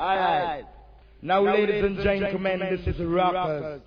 Alright. Now, ladies and gentlemen, this is Rockers.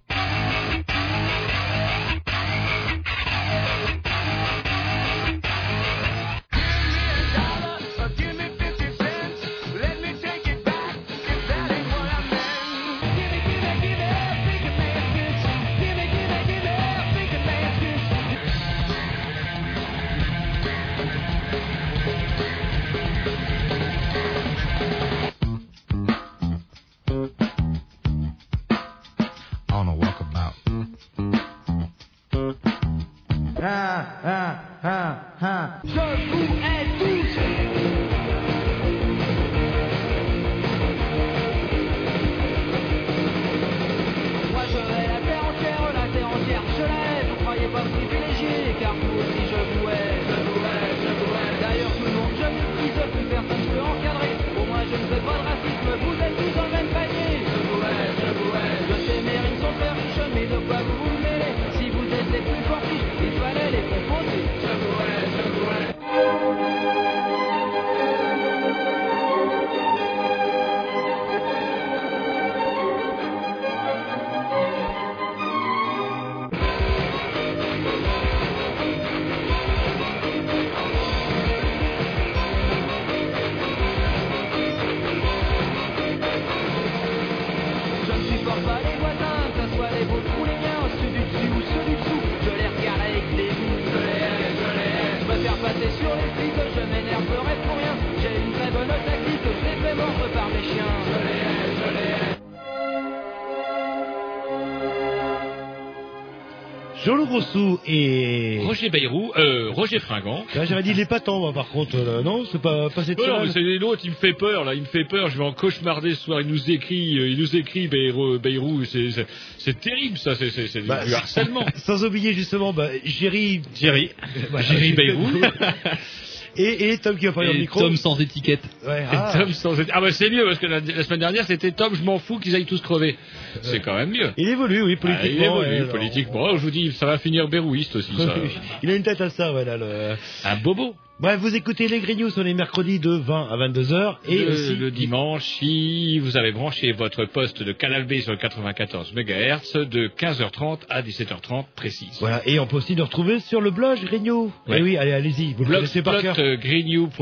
Et... Roger Bayrou, euh, Roger Fringant. Là, J'avais dit les patents, moi, par contre. là. Non, c'est pas, pas cette Oh non, c'est l'autre, il me fait peur, là, il me fait peur, je vais en cauchemarder ce soir, il nous écrit, euh, il nous écrit, Bayrou, Bayrou, c'est, terrible, ça, c'est, c'est, c'est Bah, du harcèlement. Sans oublier justement, bah, Jerry. Jerry. Voilà, Jerry Bayrou. et, et Tom qui va parler au micro. Tom sans étiquette. Ouais, Et ah. Tom sans... Ah bah c'est mieux, parce que la, la semaine dernière, c'était Tom, je m'en fous qu'ils aillent tous crever. C'est quand même mieux. Il évolue, oui, Ah, il politiquement. évolue, ouais, alors. politiquement. Oh, je vous dis, ça va finir bérouiste aussi, ça. Il a une tête à ça, voilà. Le... Un bobo. Bref, vous écoutez les Grignoux sur les mercredis de 20 à 22h. Et le, aussi... le dimanche, si vous avez branché votre poste de Canal B sur le 94 MHz de 15h30 à 17h30 précise. Voilà, et on peut aussi nous retrouver sur le blog Grignoux. Ouais. Eh oui, allez, allez-y, vous le connaissez par cœur.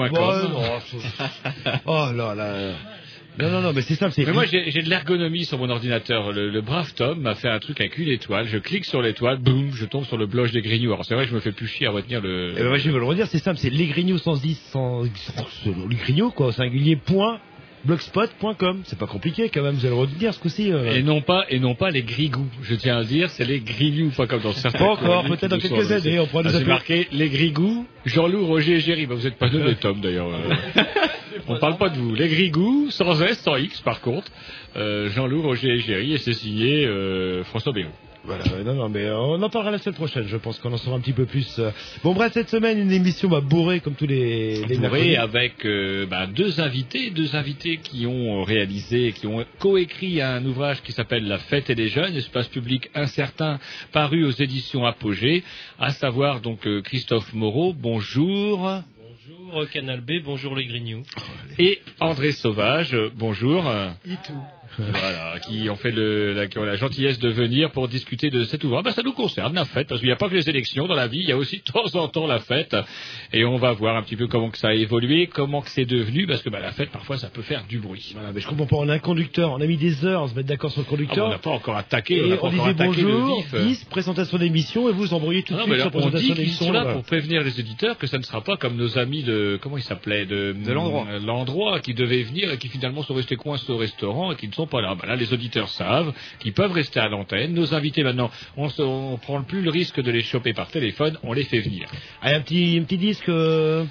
Ouais, c'est- oh là là. Non, non, non, mais c'est simple, c'est... Mais moi, j'ai de l'ergonomie sur mon ordinateur. Le, le brave Tom m'a fait un truc avec une étoile. Je clique sur l'étoile, boum, je tombe sur le blog des Grignoux. Alors c'est vrai que je me fais plus chier à retenir le. Eh ben, moi, je vais le redire, c'est simple, c'est lesgrignoux sans 10, sans, sans les grignoux, quoi, au singulier, point, blogspot.com. C'est pas compliqué, quand même, vous allez le redire, ce coup-ci. euh. Et non pas et non pas les grigous. Je tiens à dire, c'est les grignoux, pas comme dans certains. Pas encore, peut-être dans nous quelques années, on pourra nous Ah, c'est appeler. marqué les grigous, Jean-Loup, Roger et Géry. Bah, vous êtes pas deux, Tom d'ailleurs. euh. on parle pas de vous. Les grigous, sans S, sans X par contre. Euh, Jean-Loup, Roger et Géry, et c'est signé euh, François Béraud. Voilà, non, non, mais euh, on en parlera la semaine prochaine, je pense qu'on en saura un petit peu plus. euh. Bon, bref, cette semaine, une émission bah, bourrée, comme tous les, les Bourré mercredis. avec euh, bah, deux invités, deux invités qui ont réalisé, qui ont coécrit un ouvrage qui s'appelle La fête et les jeunes, espace public incertain, paru aux éditions Apogée, à savoir donc euh, Christophe Moreau, bonjour, Bonjour Canal B, bonjour les Grignoux. et André Sauvage, bonjour. Voilà, qui ont fait le, la, qui ont la gentillesse de venir pour discuter de cet ouvrage. Ben, ça nous concerne, la fête, parce qu'il n'y a pas que les élections dans la vie, il y a aussi de temps en temps la fête. Et on va voir un petit peu comment que ça a évolué, comment que c'est devenu, parce que ben, la fête, parfois, ça peut faire du bruit. Voilà, mais je comprends pas, on a un conducteur, on a mis des heures à se mettre d'accord sur le Ah, bon, on conducteur. n'a pas encore attaqué, on et n'a pas on encore disait attaqué bonjour, le vif. 10, présentation d'émission, et vous embrouillez tout Ah de suite sur là, on présentation dit qu'ils d'émission. sont là pour prévenir les éditeurs que ça ne sera pas comme nos amis de comment ils s'appelaient de De l'endroit. euh, l'endroit qui devaient venir et qui finalement sont restés coincés au restaurant et qui ne sont pas là. Ben là, les auditeurs savent qu'ils peuvent rester à l'antenne. Nos invités maintenant, on on prend plus le risque de les choper par téléphone, on les fait venir. Allez, un petit, un petit disque. euh,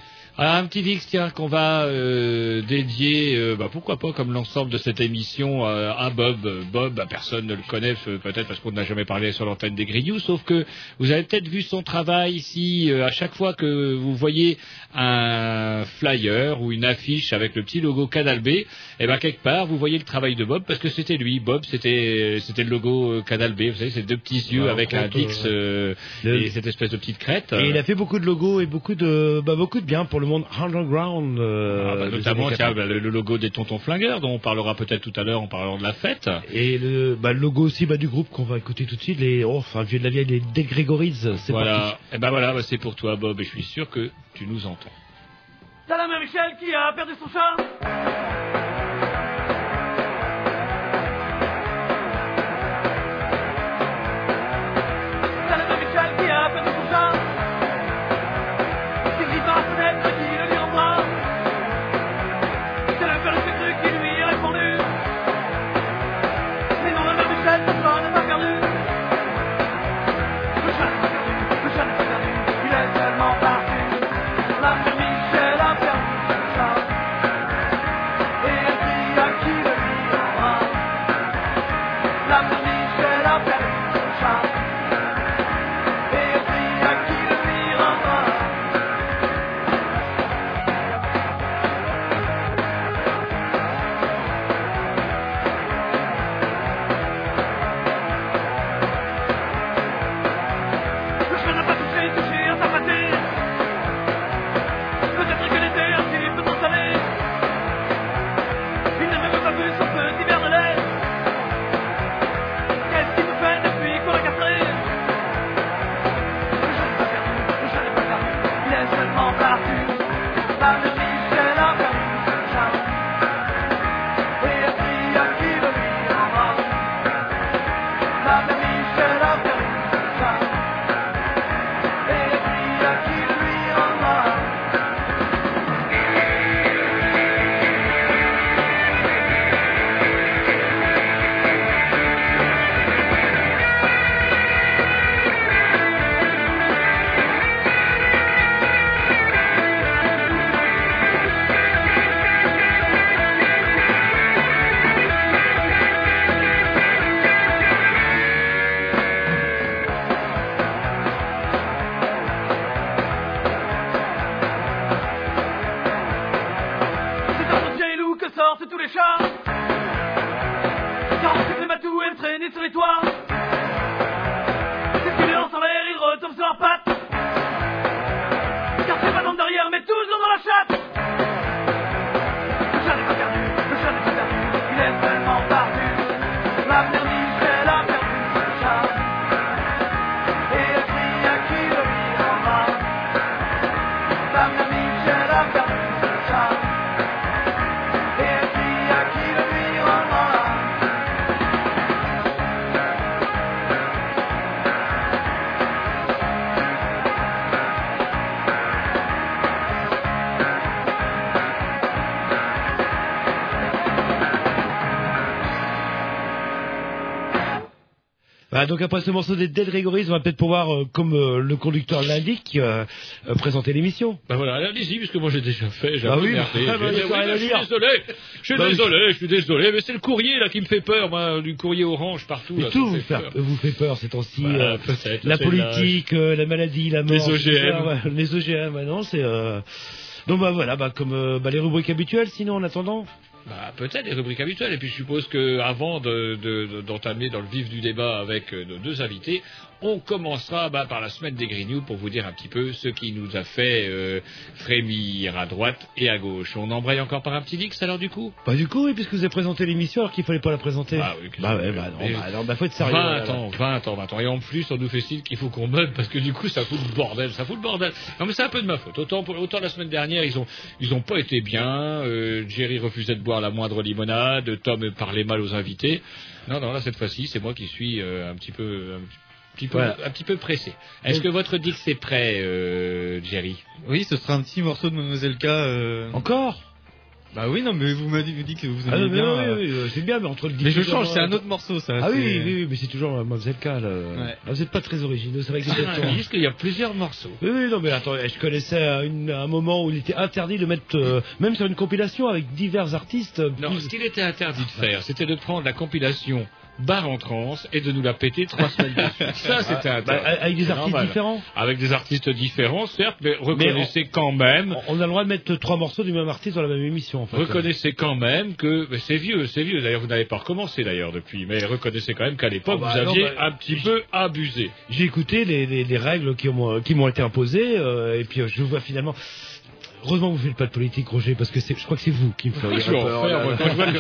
un petit VX, tiens, qu'on va euh, dédier, euh, bah, pourquoi pas, comme l'ensemble de cette émission, euh, à Bob. Bob, bah, personne ne le connaît, euh, peut-être parce qu'on n'a jamais parlé sur l'antenne des Grignoux, sauf que vous avez peut-être vu son travail ici, euh, à chaque fois que vous voyez un flyer ou une affiche avec le petit logo Canal B, et ben quelque part, vous voyez le travail de Bob, parce que c'était lui, Bob, c'était c'était le logo euh, Canal B, vous savez, ces deux petits yeux Ouais, avec un euh, le- et cette espèce de petite crête. Et il a fait beaucoup de logos et beaucoup de, bah, beaucoup de bien pour le monde underground. euh, Ah, bah, notamment années tiens, 80. bah, le, le logo des Tontons Flingueurs, dont on parlera peut-être tout à l'heure en parlant de la fête. Et le, bah, le logo aussi bah, du groupe qu'on va écouter tout de suite, les, oh, enfin, vieux de la vieille, les Dead Gregories, c'est Voilà. parti. Et ben voilà, bah, c'est pour toi, Bob, et je suis sûr que tu nous entends. Mère Michel qui a perdu son chat Bah, donc après ce morceau des Dead Gregories, on va peut-être pouvoir, euh, comme euh, le conducteur l'indique, euh, présenter l'émission. Ben voilà, allez-y, puisque moi j'ai déjà fait, j'ai Bah peu oui, merdé. bah, Je bah, oui, suis désolé, je suis Bah désolé, je suis désolé, mais c'est le courrier là qui me fait peur, moi, du courrier orange partout. Mais là, tout vous, peur. vous fait peur ces temps-ci. Voilà, peut-être, la politique, la maladie, la mort. Les OGM. les OGM, non, c'est... Donc bah voilà, bah, comme bah, les rubriques habituelles, sinon en attendant. Bah, peut-être les rubriques habituelles. Et puis je suppose que avant de- de- d'entamer dans le vif du débat avec euh, nos deux invités, on commencera bah, par la semaine des Grignoux pour vous dire un petit peu ce qui nous a fait euh, frémir à droite et à gauche. On embraye encore par un petit Dix alors du coup? Bah du coup, oui, puisque vous avez présenté l'émission alors qu'il fallait pas la présenter. Ah oui, bah ouais, bah non, bah, non, bah faut être sérieux. 20 voilà. ans, 20 ans, 20 ans. Et en plus, on nous fait signe qu'il faut qu'on meuble parce que du coup, ça fout le bordel, ça fout le bordel. Non, mais c'est un peu de ma faute. Autant, pour- autant la semaine dernière, ils ont, ils ont pas été bien. euh, Jerry refusait de boire la moindre limonade. Tom parlait mal aux invités. Non, non, là, cette fois-ci, c'est moi qui suis euh, un petit peu, un petit peu, Voilà. un petit peu pressé. Est-ce que votre Dix est prêt, euh, Jerry? Oui, ce sera un petit morceau de Mademoiselle K. euh, Encore? Bah oui, non, mais vous m'avez dit que vous Ah aimez mais bien. oui, euh, oui, oui, c'est bien, mais entre le Mais je change, c'est un autre morceau, ça. Ah oui, c'est- oui, oui, mais c'est toujours Mademoiselle K. Là. Ouais. Ah, vous n'êtes pas très originaux, c'est vrai que c'est Ah, disent qu'il y a plusieurs morceaux. Oui, oui, non, mais attends, je connaissais à une- à un moment où il était interdit de mettre, euh, même sur une compilation avec divers artistes. Non, plus- ce qu'il était interdit de faire, c'était de prendre la compilation Bar en transe et de nous la péter trois semaines dessus. Ça, c'était bah, interdit. avec des artistes normal. différents. Avec des artistes différents, certes, mais reconnaissez quand même, On a le droit de mettre trois morceaux du même artiste dans la même émission, en fait. reconnaissez quand même que c'est vieux, c'est vieux. D'ailleurs, vous n'avez pas recommencé d'ailleurs depuis, mais reconnaissez quand même qu'à l'époque, Ah bah vous non, aviez bah, un petit peu abusé. J'ai écouté les, les, les règles qui m'ont qui été imposées, euh, et puis euh, je vois finalement. Heureusement vous faites pas de politique, Roger, parce que je crois que c'est vous qui me feriez peur.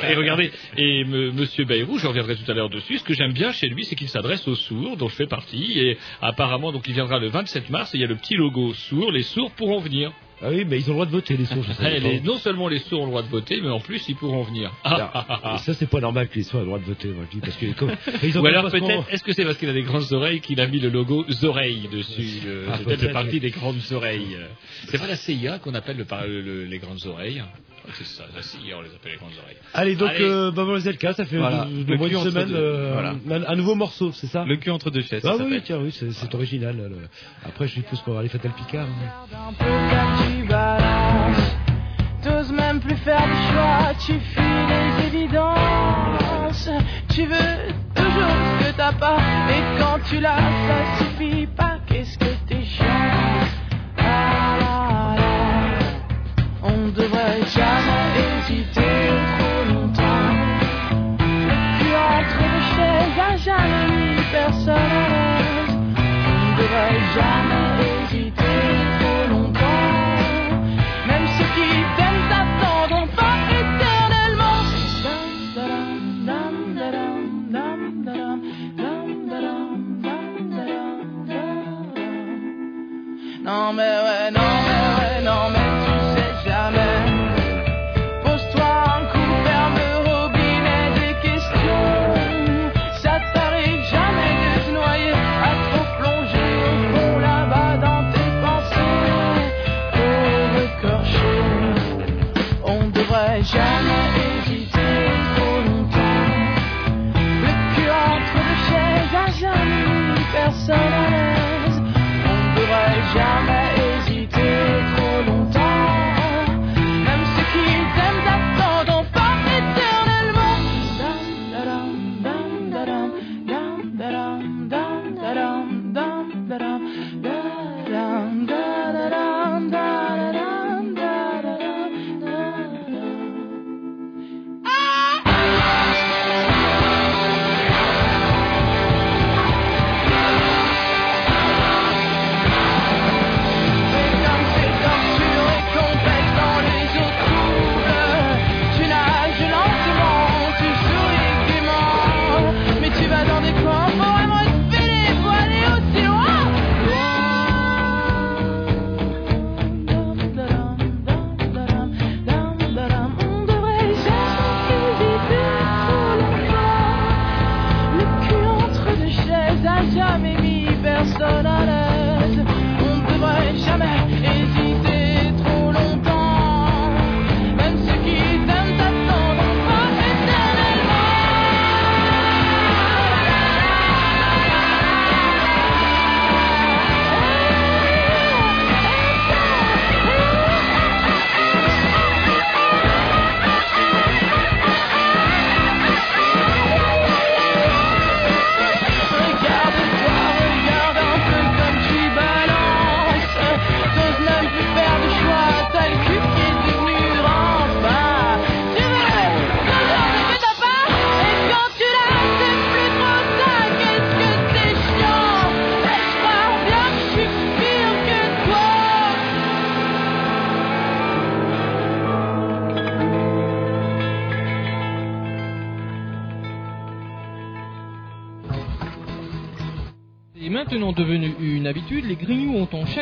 et regardez, et Monsieur Bayrou, je reviendrai tout à l'heure dessus. Ce que j'aime bien chez lui, c'est qu'il s'adresse aux sourds, dont je fais partie. Et apparemment, donc, il viendra le 27 mars. Et il y a le petit logo sourd. Les sourds pourront venir. Ah oui, mais ils ont le droit de voter, les sourds, je sais Eh, les- non seulement les sourds ont le droit de voter, mais en plus, ils pourront venir. Ah, ah, ah, ah. Et ça, c'est pas normal que les sourds aient le droit de voter, moi, je dis, parce que comme, ils ont Ou alors peut-être, est-ce que c'est parce qu'il a des grandes oreilles qu'il a mis le logo oreilles dessus le- C'est peut-être le parti des grandes oreilles. C'est pas la CIA qu'on appelle le, le- le- les grandes oreilles C'est ça, la CIA, on les appelle les grandes oreilles. Allez, donc, Allez. euh, Mademoiselle K, ça fait Voilà. de, de moins d'une semaine, euh, Voilà. un, un nouveau morceau, c'est ça Le cul entre deux chaises. Ah ça oui, tiens, oui, c'est c'est original. là, le- Après, je suppose qu'on va aller Fatal Picard. hein. un peu car tu balances. T'oses même plus faire de choix, tu fuis les évidences. Tu veux toujours ce que t'as pas, et quand tu l'as, ça suffit pas. Qu'est-ce que t'es chiant? personne ne devrait jamais hésiter trop longtemps. Même ceux qui t'aiment t'attendront pas éternellement. Non mais.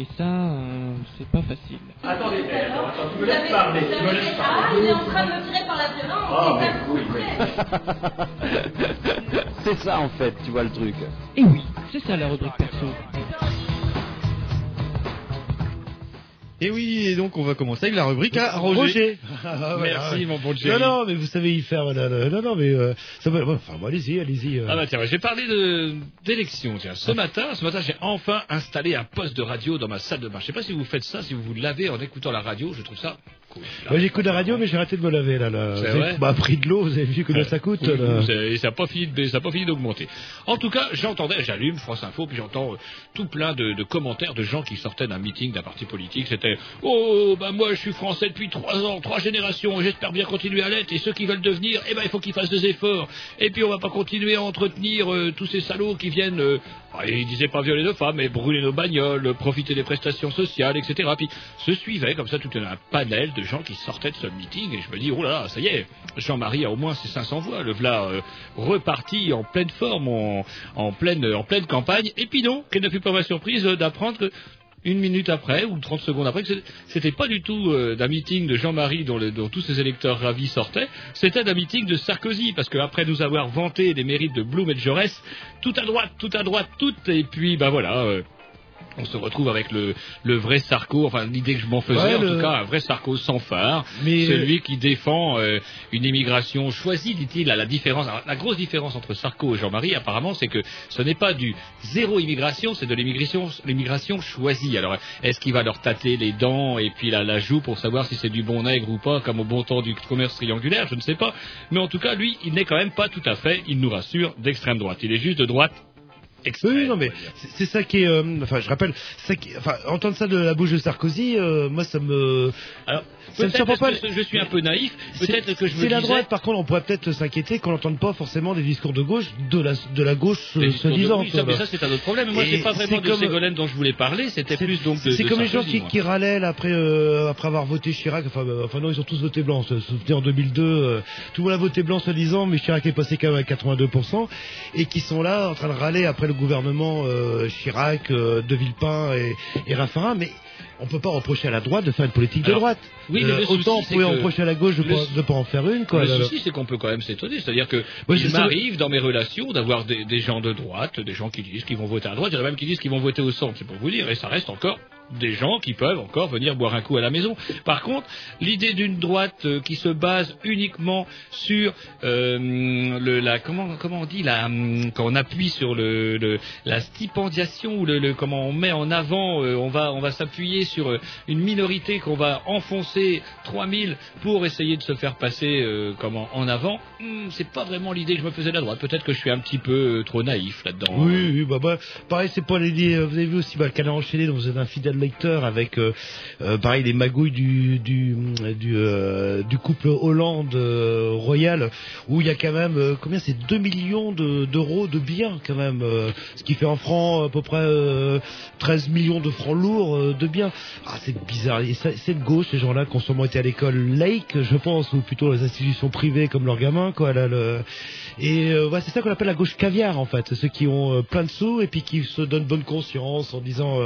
Et ça, euh, c'est pas facile. Attendez, attends, attends, tu me laisses parler, tu me laisses Ah, il est en train de me tirer par la violence. Oh, mais oui, mais... C'est ça en fait, tu vois le truc. Et oui, c'est ça la rubrique perso. Et oui, et donc on va commencer avec la rubrique à Roger. Ah, Merci, ah, mon bon Non, Jerry. non, mais vous savez y faire. Non, non, non, non, mais euh, ça va. Enfin, bon, allez-y, allez-y. euh. Ah bah tiens, j'ai parlé de d'élection. Tiens, ce matin, ce matin, j'ai enfin installé un poste de radio dans ma salle de bain. Je sais pas si vous faites ça, si vous vous lavez en écoutant la radio. Je trouve ça Moi j'écoute la radio, mais j'ai arrêté de me laver là. là. C'est Vous avez- vrai bah, prix de l'eau, vous avez vu combien ça coûte Oui, là. oui, Et ça n'a pas fini d'augmenter. En tout cas, j'entendais, j'allume France Info, puis j'entends euh, tout plein de, de commentaires de gens qui sortaient d'un meeting d'un parti politique. C'était oh bah moi je suis français depuis trois ans, trois générations, j'espère bien continuer à l'être. Et ceux qui veulent devenir, eh ben il faut qu'ils fassent des efforts. Et puis on va pas continuer à entretenir euh, tous ces salauds qui viennent. euh, ah, ils disaient pas violer nos femmes, mais brûler nos bagnoles, euh, profiter des prestations sociales, etc. Puis se suivait comme ça tout un panel de gens qui sortaient de ce meeting. Et je me dis oh là ça y est, Jean-Marie a au moins ses 500 voix. Le voilà euh, reparti en pleine forme, en, en pleine pleine campagne. Et puis non, quelle ne fut pas ma surprise euh, d'apprendre que une minute après ou 30 secondes après, que c'était pas du tout euh, d'un meeting de Jean-Marie dont, tous ses électeurs ravis sortaient, c'était d'un meeting de Sarkozy, parce qu'après nous avoir vanté les mérites de Blum et de Jaurès, tout à droite, tout à droite, tout, et puis ben voilà, euh, on se retrouve avec le, le vrai Sarko, enfin l'idée que je m'en faisais, Ouais, en le- tout cas un vrai Sarko sans phare, Mais- celui qui défend euh, une immigration choisie, dit-il, à la différence. la grosse différence entre Sarko et Jean-Marie, apparemment, c'est que ce n'est pas du zéro immigration, c'est de l'immigration, l'immigration choisie. Alors, est-ce qu'il va leur tâter les dents et puis la, la joue pour savoir si c'est du bon nègre ou pas, comme au bon temps du commerce triangulaire? Je ne sais pas. Mais en tout cas, lui, il n'est quand même pas tout à fait, il nous rassure, d'extrême droite. Il est juste de droite extrême. Oui, non, mais c'est ça qui est. euh, enfin, je rappelle, ça qui, enfin, entendre ça de la bouche de Sarkozy, euh, moi, ça me. Alors, ça me surprend pas. que je suis un peu naïf, peut-être que je me C'est la disais- droite, par contre, on pourrait peut-être s'inquiéter qu'on n'entende pas forcément des discours de gauche de la, de la gauche de- soi-disant. oui, ça, mais ça, c'est un autre problème. Moi, c'est pas vraiment de comme- Ségolène dont je voulais parler, c'était plus donc de. C'est comme les gens qui, qui râlaient là, après, euh, après avoir voté Chirac. Enfin, euh, enfin non, ils ont tous voté blanc. Se souvenez en 2002, euh, tout le monde a voté blanc soi-disant, mais Chirac est passé quand même à 82%, et qui sont là en train de râler après le gouvernement euh, Chirac, euh, De Villepin et, et Raffarin. Mais on peut pas reprocher à la droite de faire une politique de Alors, droite. oui, mais Euh, le souci, autant on pouvait reprocher à la gauche de le- pas, en faire une. Quoi, le là, souci, c'est qu'on peut quand même s'étonner. C'est-à-dire que Oui, il m'arrive dans mes relations d'avoir des, des gens de droite, des gens qui disent qu'ils vont voter à droite, il y en a même qui disent qu'ils vont voter au centre. C'est pour vous dire, et ça reste encore des gens qui peuvent encore venir boire un coup à la maison. Par contre, l'idée d'une droite euh, qui se base uniquement sur euh, le, la comment comment on dit la hum, quand on appuie sur le, le- la stipendiation ou le, le- comment on met en avant, euh, on va on va s'appuyer sur une minorité qu'on va enfoncer 3000 pour essayer de se faire passer euh, comment en avant. Hum, c'est pas vraiment l'idée que je me faisais de la droite. Peut-être que je suis un petit peu trop naïf là-dedans. Oui, oui, bah, bah, pareil, c'est pas l'idée. Vous avez vu aussi bah, le canard enchaîné, dont vous êtes un fidèle lecteur, avec euh, euh, pareil les magouilles du du euh, couple Hollande royal, où il y a quand même combien c'est 2 millions de- d'euros de biens quand même, ce qui fait en francs à peu près euh, 13 millions de francs lourds de biens. Ah, c'est bizarre. C'est de gauche ces gens-là qui ont sûrement été à l'école laïque, je pense, ou plutôt les institutions privées comme leurs gamins, quoi. Et c'est ça qu'on appelle la gauche caviar en fait, ceux qui ont plein de sous et puis qui se donnent bonne conscience en disant,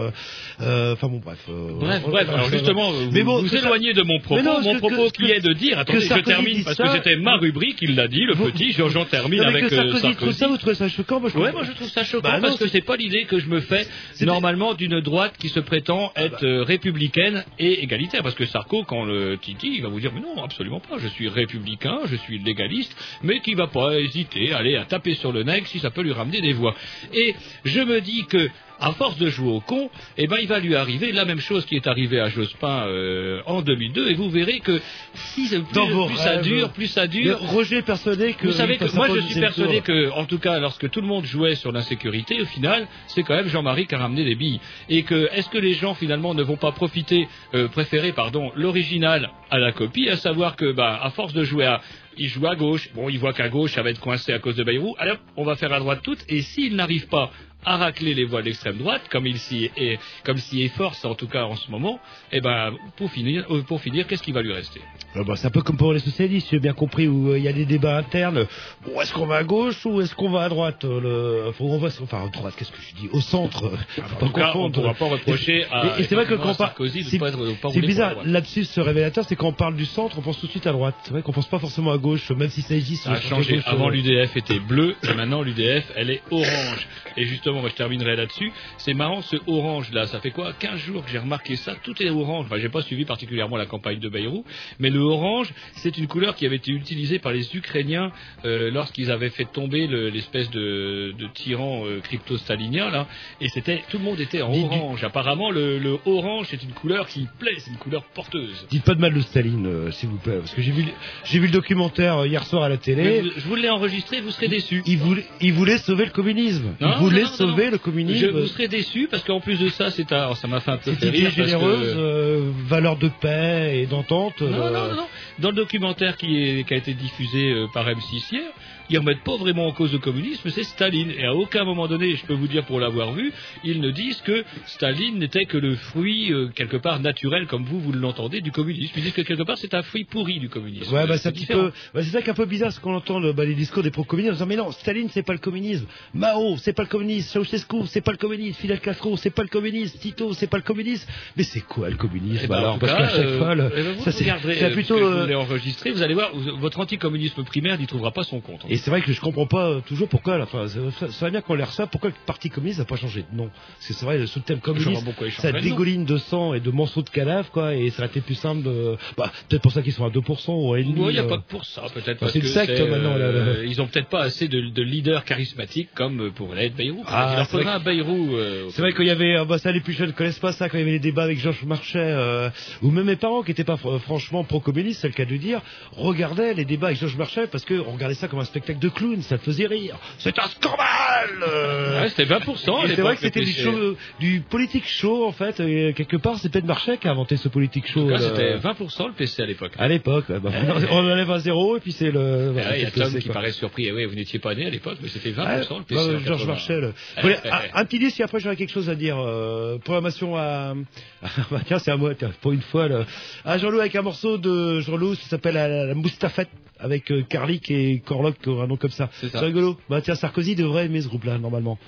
enfin bon bref. euh, Bref, bref, alors justement, vous Mais bon, vous ça- éloignez de mon propos, non, mon que- propos que- qui est de dire, attendez, je termine parce ça- que c'était ma rubrique, il l'a dit, le Vous- petit, j'en j'en termine Non, avec euh, Sarkozy trouve Sarkozy. ça, vous trouvez ça choquant moi, je Ouais, moi je trouve ça choquant Bah non, parce que c'est- pas l'idée que je me fais normalement d'une droite qui se prétend être euh, républicaine et égalitaire. Parce que Sarko, quand le Titi, il va vous dire mais non, absolument pas. Je suis républicain, je suis légaliste, mais qui va pas hésiter à aller à taper sur le nègre si ça peut lui ramener des voix. Et je me dis que à force de jouer au con, eh ben il va lui arriver la même chose qui est arrivée à Jospin euh, en 2002. Et vous verrez que si plus, Dans vos plus ça dure, plus ça Mais dure, Roger est persuadé que vous savez que moi je suis persuadé tour. que, en tout cas, lorsque tout le monde jouait sur l'insécurité, au final, c'est quand même Jean-Marie qui a ramené des billes. Et que, est-ce que les gens finalement ne vont pas profiter, euh, préférer, pardon, l'original à la copie, à savoir que, bah, à force de jouer à, il joue à gauche, bon, il voit qu'à gauche, ça va être coincé à cause de Bayrou, alors on va faire à droite toute, et s'il n'arrive pas à racler les voix de l'extrême droite, comme il s'y est, comme s'y efforce en tout cas en ce moment, eh ben, pour finir, euh, pour finir, qu'est-ce qui va lui rester? Ah bah, c'est un peu comme pour les socialistes, j'ai bien compris, où euh, il y a des débats internes. Bon, est-ce qu'on va à gauche ou est-ce qu'on va à droite euh, le... Faut qu'on va, enfin, à droite, qu'est-ce que je dis Au centre. Faut En pas tout cas, on ne pourra pas reprocher à, Et, et c'est vrai que quand on c'est c'est bizarre, droite. l'absus révélateur, c'est quand on parle du centre, on pense tout de suite à droite. C'est vrai qu'on pense pas forcément à gauche, même si ça existe. Ça a changé. Avant, l'UDF était bleu, et maintenant, l'UDF, elle est orange. Et justement, justement, moi je terminerai là-dessus. C'est marrant ce orange là, ça fait quoi? 15 jours que j'ai remarqué ça, tout est orange. Enfin, j'ai pas suivi particulièrement la campagne de Bayrou, mais le orange, c'est une couleur qui avait été utilisée par les Ukrainiens euh, lorsqu'ils avaient fait tomber le- l'espèce de, de tyran euh, crypto-stalinien là, et c'était tout le monde était en orange. Apparemment, le, le orange c'est une couleur qui plaît, c'est une couleur porteuse. Dites pas de mal de Staline, euh, s'il vous plaît, parce que j'ai vu, j'ai vu le documentaire euh, hier soir à la télé. vous- je vous l'ai enregistré, vous serez déçus. Il voulait, il voulait sauver le communisme. Non, il voulait non, non, sauver Je vous serez déçus parce qu'en plus de ça, c'est un, alors, ça m'a fait un peu Cette idée que- généreuse, euh, valeur de paix et d'entente. Non, euh, non, non, non. Dans le documentaire qui, est, qui a été diffusé euh, par M6 hier, ils remettent pas vraiment en cause le communisme, c'est Staline. Et à aucun moment donné, je peux vous dire pour l'avoir vu, ils ne disent que Staline n'était que le fruit, euh, quelque part, naturel, comme vous, vous l'entendez, du communisme. Ils disent que quelque part, c'est un fruit pourri du communisme. Ouais, bah, c'est un petit différent. peu, bah, c'est ça qui est un peu bizarre, ce qu'on entend le- bah, les discours des pro-communistes en disant, mais non, Staline, c'est pas le communisme. Mao, c'est pas le communisme. Ceausescu, c'est pas le communisme. Fidel Castro, c'est pas le communisme. Tito, c'est pas le communisme. Mais c'est quoi le communisme Eh ben, alors Parce qu'à chaque euh, fois, le- eh ben, vous ça c'est euh, plutôt. euh, vous vous allez voir, votre anticommunisme primaire n'y trouvera pas son compte. Et c'est vrai que je comprends pas euh, toujours pourquoi, là, enfin, ça, ça serait bien qu'on l'air ça, pourquoi le Parti communiste n'a pas changé de nom? Parce que c'est vrai, sous le thème Je vois communiste, ça dégouline de sang et de morceaux de cadavres, quoi, et ça aurait été plus simple de, bah, peut-être pour ça qu'ils sont à 2% ou à 1,5%. Il n'y a euh. pas que pour ça, peut-être parce c'est que une secte, maintenant, là, euh, là. ils ont peut-être pas assez de, de leaders charismatiques comme pour l'être Bayrou. Ah, il leur c'est vrai faudra un Bayrou. euh, C'est vrai qu'il y avait, euh, bah, ça les plus jeunes ne connaissent pas ça, quand il y avait les débats avec Georges Marchais, euh, ou même mes parents qui n'étaient pas fr- franchement pro-communistes, c'est le cas de dire, regardaient les débats avec Georges Marchais parce qu'on regardait ça comme un spectacle de clown, ça faisait rire. C'est un scandale euh. Ouais, c'était 20%. à Et c'est vrai que c'était du, PC. show, du politique show en fait, et quelque part c'est peut-être Marchais qui a inventé ce politique show. Là. c'était 20% le PC à l'époque. À l'époque, bah, on enlève à zéro et puis c'est le. Ah voilà, Il y a Tom PC, qui quoi. paraît surpris. Eh oui, vous n'étiez pas né à l'époque, mais c'était 20% Ouais, le PC. bah, Georges 80. Marchel. Voilà, eh, un, petit disque et après j'aurais quelque chose à dire. Euh, programmation à. bah, tiens, c'est à moi, tiens, pour une fois. Là. À Jean-Loup avec un morceau de Jean-Loup, ça s'appelle la, la, la Moustafette avec euh, Carlick et Corloc, qui aura un nom comme ça. C'est rigolo. Bah tiens, Sarkozy devrait aimer ce groupe-là, normalement.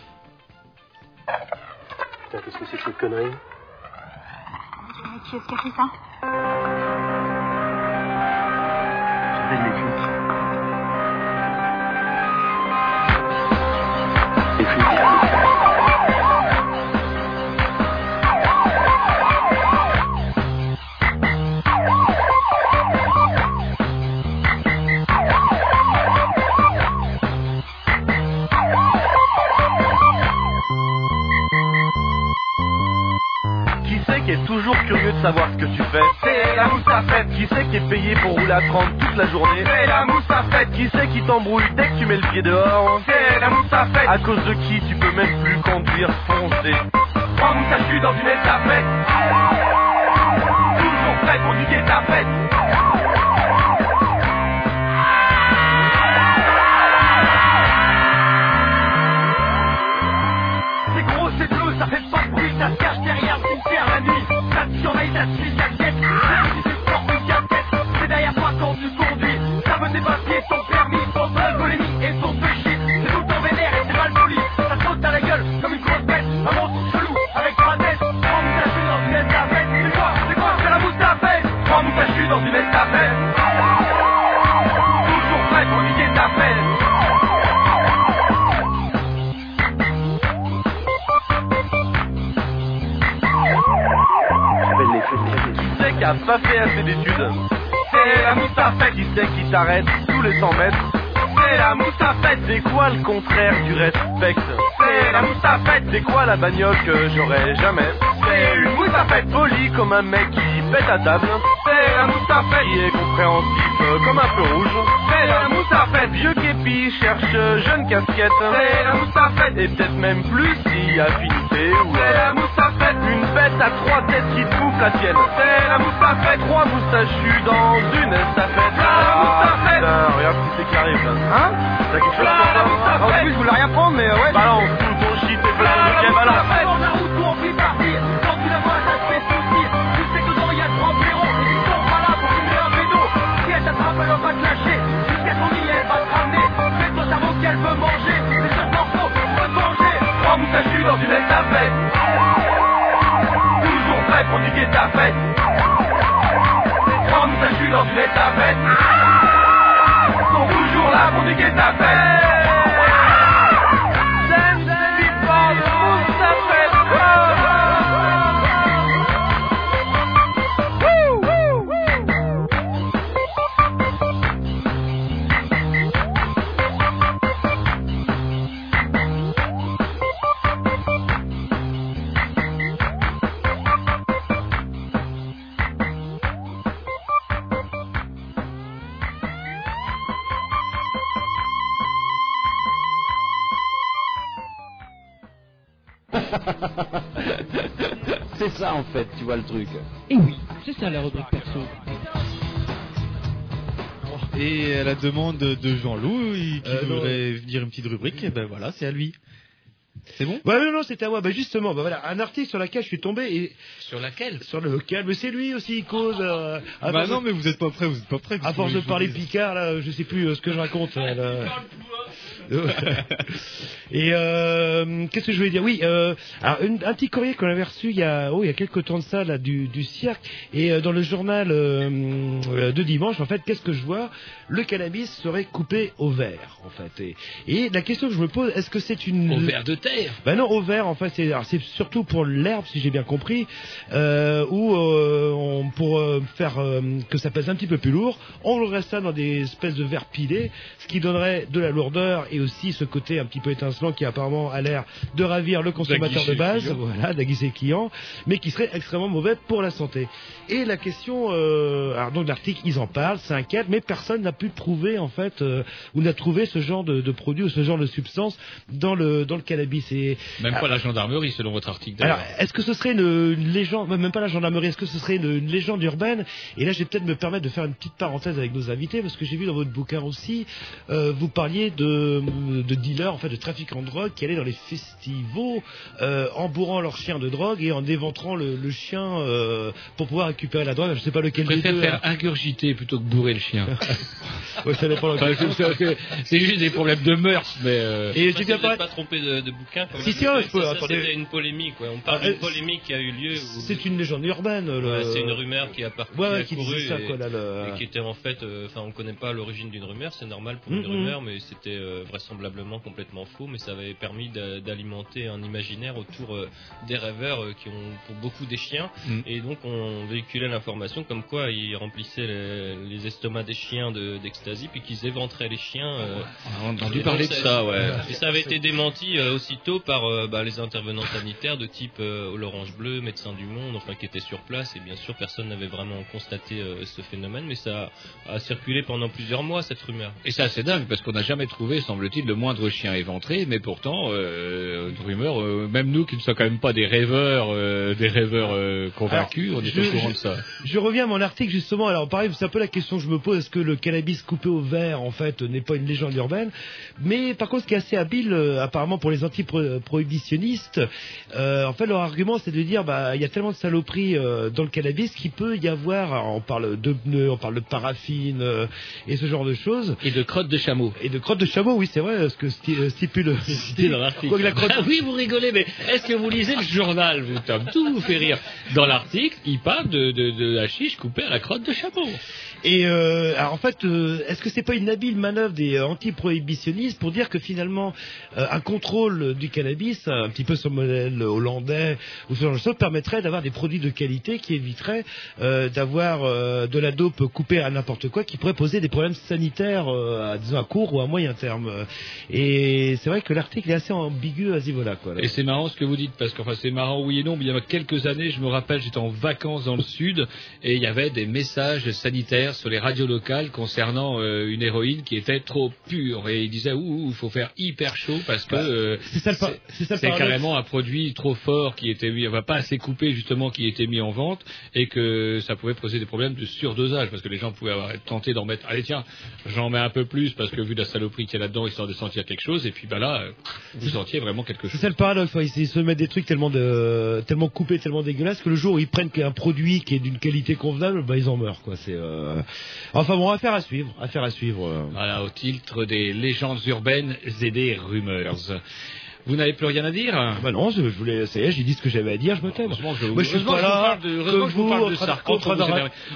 Putain, qu'est-ce que c'est que cette connerie? Qui est-ce qui a fait ça? Toujours curieux de savoir ce que tu fais. C'est la mousse à fête Qui c'est qui est payé pour rouler à 30 toute la journée? C'est la mousse à fête Qui c'est qui t'embrouille dès que tu mets le pied dehors? C'est la mousse à fête. À cause de qui tu peux même plus conduire foncer Prends mousse à dans une estafette Toujours prêt pour niquer ta fête surveille, ta une casquette. C'est derrière toi quand tu conduis. Ça veut tes papiers, ton C'est la fête Qui c'est qui t'arrête tous les 100 mètres. C'est la fête C'est quoi le contraire du respect C'est la fête C'est quoi la bagnole que j'aurais jamais. C'est une fête Polie comme un mec qui pète à table. C'est la fête Qui est compréhensif comme un feu rouge. C'est la fête Vieux képi cherche jeune casquette. C'est la fête Et peut-être même plus si affinité ou bête à trois têtes qui te bouffe la tienne C'est la fête Trois moustachus dans une estafette La mousse à fête Putain, regarde ce qui c'est qui arrive là Hein T'as quelque chose La je voulais rien prendre mais ouais Balance tout ton shit et plein de La balance. Dans la route, on prie partir. Quand tu la vois, ça te fait souci. Tu sais que dedans, il y a trois blaireaux. Et ils sont pas là pour fumer un pédo. Si elle t'attrape, elle va pas te lâcher. Jusqu'à son lit, elle va te ramener. Fais-toi savoir qu'elle veut manger. C'est ce morceau, faut te manger. Trois moustachus dans une estafette pour niquer ta fête. Trois moustachus dans une estafette Sont toujours là pour niquer ta fête C'est ça en fait, tu vois le truc. Et oui, c'est ça la rubrique perso. Et à la demande de Jean-Loup, il- qui Euh, non. voudrait dire une petite rubrique, et ben voilà, c'est à lui. C'est bon? Ouais, non, non, c'était à moi. Bah, justement, bah, voilà, un article sur lequel je suis tombé et. Sur laquelle? Sur le local. Mais c'est lui aussi, il cause. euh, à Bah non, de- mais vous êtes pas prêt, vous êtes pas prêt. À force de parler Picard, là, je sais plus euh, ce que je raconte. là, là. Et euh, qu'est-ce que je voulais dire? Oui, euh, alors une- un petit courrier qu'on avait reçu il y a, oh, il y a quelques temps de ça, là, du, du cirque. Et euh, dans le journal euh, euh, de dimanche, en fait, qu'est-ce que je vois? Le cannabis serait coupé au vert, en fait. Et, et la question que je me pose, est-ce que c'est une Au ver de terre? ben non, au vert, en fait, c'est alors, c'est surtout pour l'herbe, si j'ai bien compris, euh, euh, on, pour euh, faire euh, que ça pèse un petit peu plus lourd, on le reste ça dans des espèces de verres pilés, ce qui donnerait de la lourdeur et aussi ce côté un petit peu étincelant qui apparemment a l'air de ravir le consommateur de base, voilà, d'aguiser le client, mais qui serait extrêmement mauvais pour la santé. Et la question, euh, alors donc l'article, ils en parlent, s'inquiètent, mais personne n'a pu prouver en fait, euh, ou n'a trouvé ce genre de, de produit ou ce genre de substance dans le dans le cannabis. Et Même pas la gendarmerie, selon votre article. alors, est-ce que ce serait une, une légende, même pas la gendarmerie, est-ce que ce serait une, une légende urbaine? Et là, je vais peut-être me permettre de faire une petite parenthèse avec nos invités, parce que j'ai vu dans votre bouquin aussi, euh, vous parliez de, de dealers, en fait, de trafiquants de drogue qui allaient dans les festivals euh, en bourrant leur chien de drogue et en éventrant le, le chien euh, pour pouvoir récupérer la drogue. Je sais pas Je lequel des préfère deux. faire ingurgiter plutôt que bourrer le chien. Ouais, ça dépend Enfin, lequel. c'est- c'est- c'est juste des problèmes de mœurs, mais. euh, Et si vous pas. n'êtes pas trompé de, de bouquin. Si, si, hein, je peux- Ça, ça, attendez. C'était une polémique. Ouais. On parle Ah, d'une polémique qui a eu lieu. où- C'est une légende urbaine. le- Ouais, c'est une rumeur qui a, par... Ouais, qui qui ça, et, quoi, là, le- et qui était en fait, euh, enfin, on connaît pas l'origine d'une rumeur, c'est normal pour une rumeur, mais c'était euh, vraisemblablement complètement faux, mais ça avait permis d'a- d'alimenter un imaginaire autour euh, des rêveurs euh, qui ont pour beaucoup des chiens, Mhm. et donc on véhiculait l'information comme quoi ils remplissaient les, les estomacs des chiens de- d'ecstasy, puis qu'ils éventraient les chiens. euh, On a entendu parler de ça, ouais. Et ça avait été démenti euh, aussitôt par euh, bah, les intervenants sanitaires de type l'Orange Bleu, Médecins du Monde, enfin qui étaient sur place. Et bien sûr, personne n'avait vraiment constaté ce phénomène, mais ça a, a circulé pendant plusieurs mois cette rumeur. Et c'est dingue, parce qu'on n'a jamais trouvé, semble-t-il, le moindre chien éventré, mais pourtant, euh, une rumeur, euh, même nous qui ne sommes quand même pas des rêveurs, euh, des rêveurs euh, convaincus, Alors, on est je- au courant je- de ça. Je reviens à mon article justement. Alors pareil, c'est un peu la question que je me pose est-ce que le cannabis coupé au vert en fait n'est pas une légende urbaine? Mais par contre, ce qui est assez habile euh, apparemment pour les anti-prohibitionnistes, euh, en fait leur argument c'est de dire bah il y a tellement de saloperies euh, dans le cannabis qu'il peut y avoir. alors, on parle de pneus, on parle de paraffine euh, et ce genre de choses. Et de crottes de chameau. Et de crottes de chameau, oui c'est vrai, ce que euh, stipule. Dans l'article. La Ah oui, vous rigolez, mais est-ce que vous lisez le journal, vous, Tom? Tout vous fait rire. Dans l'article, il parle de, de, de la chiche coupée à la crotte de chameau. Et euh, alors en fait, euh, est-ce que c'est pas une habile manœuvre des euh, anti-prohibitionnistes pour dire que finalement euh, un contrôle du cannabis, un petit peu sur le modèle hollandais ou ce genre de choses, permettrait d'avoir des produits de qualité qui éviteraient d'avoir de la dope coupée à n'importe quoi, qui pourrait poser des problèmes sanitaires, à, disons à court ou à moyen terme. Et c'est vrai que l'article est assez ambigu à ce niveau-là. Et c'est marrant ce que vous dites, parce que enfin, c'est marrant oui et non, mais il y a quelques années, je me rappelle, j'étais en vacances dans le sud, et il y avait des messages sanitaires sur les radios locales concernant euh, une héroïne qui était trop pure, et ils disaient, ouh, il faut faire hyper chaud, parce que Bah, euh, c'est carrément un produit trop fort qui était mis, enfin pas assez coupé justement, qui était mis en vente, et que ça pouvait poser des problèmes de surdosage, parce que les gens pouvaient avoir être tentés d'en mettre, allez tiens, j'en mets un peu plus, parce que vu la saloperie qu'il y a là-dedans, histoire de sentir quelque chose, et puis bah là, euh, vous sentiez vraiment quelque chose. C'est ça le paradoxe, ouais, ils se mettent des trucs tellement de, tellement coupés, tellement dégueulasses que le jour où ils prennent un produit qui est d'une qualité convenable, bah ils en meurent quoi. C'est euh... enfin bon, affaire à suivre, affaire à suivre. euh. Voilà, au titre des légendes urbaines et des rumeurs. Vous n'avez plus rien à dire? Bah non, je, je voulais, est, j'ai dit ce que j'avais à dire, je me tais. Heureusement que je, Moi, je suis pas là, je vous parle de Sarko.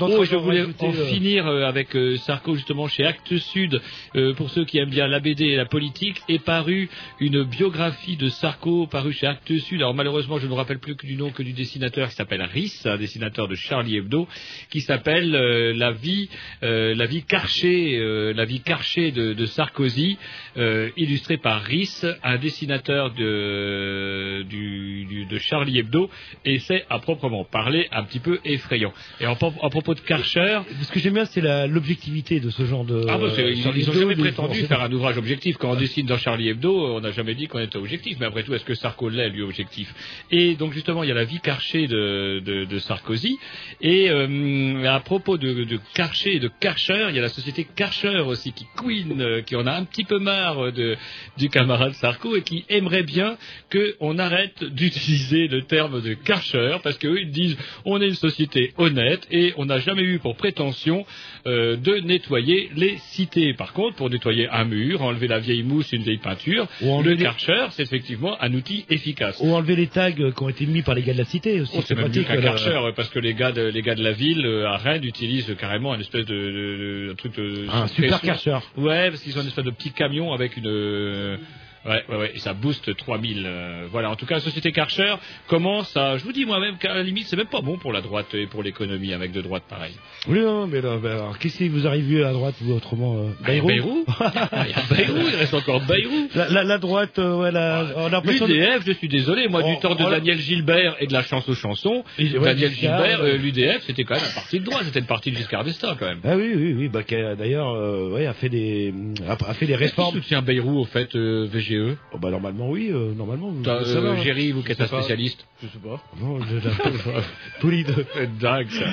Oh, je voulais en euh, finir euh, avec euh, Sarko justement chez Actes Sud. Euh, pour ceux qui aiment bien la BD et la politique, est paru une biographie de Sarko parue chez Actes Sud. Alors malheureusement, je ne me rappelle plus que du nom que du dessinateur qui s'appelle Riss, un dessinateur de Charlie Hebdo, qui s'appelle euh, la vie, euh, la vie carchée, euh, la vie carchée de, de Sarkozy, euh, illustré par Riss, un dessinateur de, du, du- de Charlie Hebdo, et c'est à proprement parler un petit peu effrayant. Et en, en propos de Karcher, Ce que j'aime bien, c'est l'objectivité de ce genre de. ah bah, c'est- ils, Charlie ils ont Hebdo, jamais prétendu faire un ouvrage objectif. Quand on dessine dans Charlie Hebdo, on n'a jamais dit qu'on était objectif. Mais après tout, est-ce que Sarko l'est, lui, objectif? Et donc, justement, il y a la vie Karcher de, de, de Sarkozy. Et euh, à propos de, de Karcher et de Karcher, il y a la société Karcher aussi qui queen, euh, qui en a un petit peu marre de, du camarade Sarko et qui aimerait bien qu'on arrête d'utiliser le terme de Karcher parce qu'eux, ils disent on est une société honnête et on n'a jamais eu pour prétention euh, de nettoyer les cités. Par contre, pour nettoyer un mur, enlever la vieille mousse, une vieille peinture, Ou le les- Karcher, c'est effectivement un outil efficace. Ou enlever les tags euh, qui ont été mis par les gars de la cité aussi. Oh, c'est même mieux qu'un euh, Karcher, euh, parce que les gars de, les gars de la ville, euh, à Rennes, utilisent carrément un espèce de, de- de- un truc de... Un super. Karcher. Ouais, parce qu'ils ont une espèce de petit camion avec une... Ouais, ouais, ouais, et ça booste 3000. euh, voilà, en tout cas, la société Karcher commence à... Je vous dis moi-même qu'à la limite, c'est même pas bon pour la droite et pour l'économie, un mec de droite pareil. Oui, non, mais là, bah, alors, qu'est-ce qui vous arrive à droite, vous, autrement euh, Bayrou Bayrou Ah, Il y a Bayrou, il reste encore Bayrou. la, la, la droite, euh, ouais, la, on a de- L'UDF, je suis désolé, moi, Oh, du temps de oh Daniel Gilbert et de la chance aux chansons, Et- ouais, Daniel Gilbert, euh, l'UDF, c'était quand même un parti de droite, c'était le parti de Giscard d'Estaing quand même. Ah oui, oui, oui, bah, qui a, d'ailleurs, ouais, a fait des, a, a fait des réformes. soutient Bayrou, au fait, euh, VGE Oh, bah, normalement, oui, euh, normalement. vous- euh, hein. Géry, vous qui êtes un spécialiste. Je sais pas. Non, je, je, Poli de- C'est dingue, ça.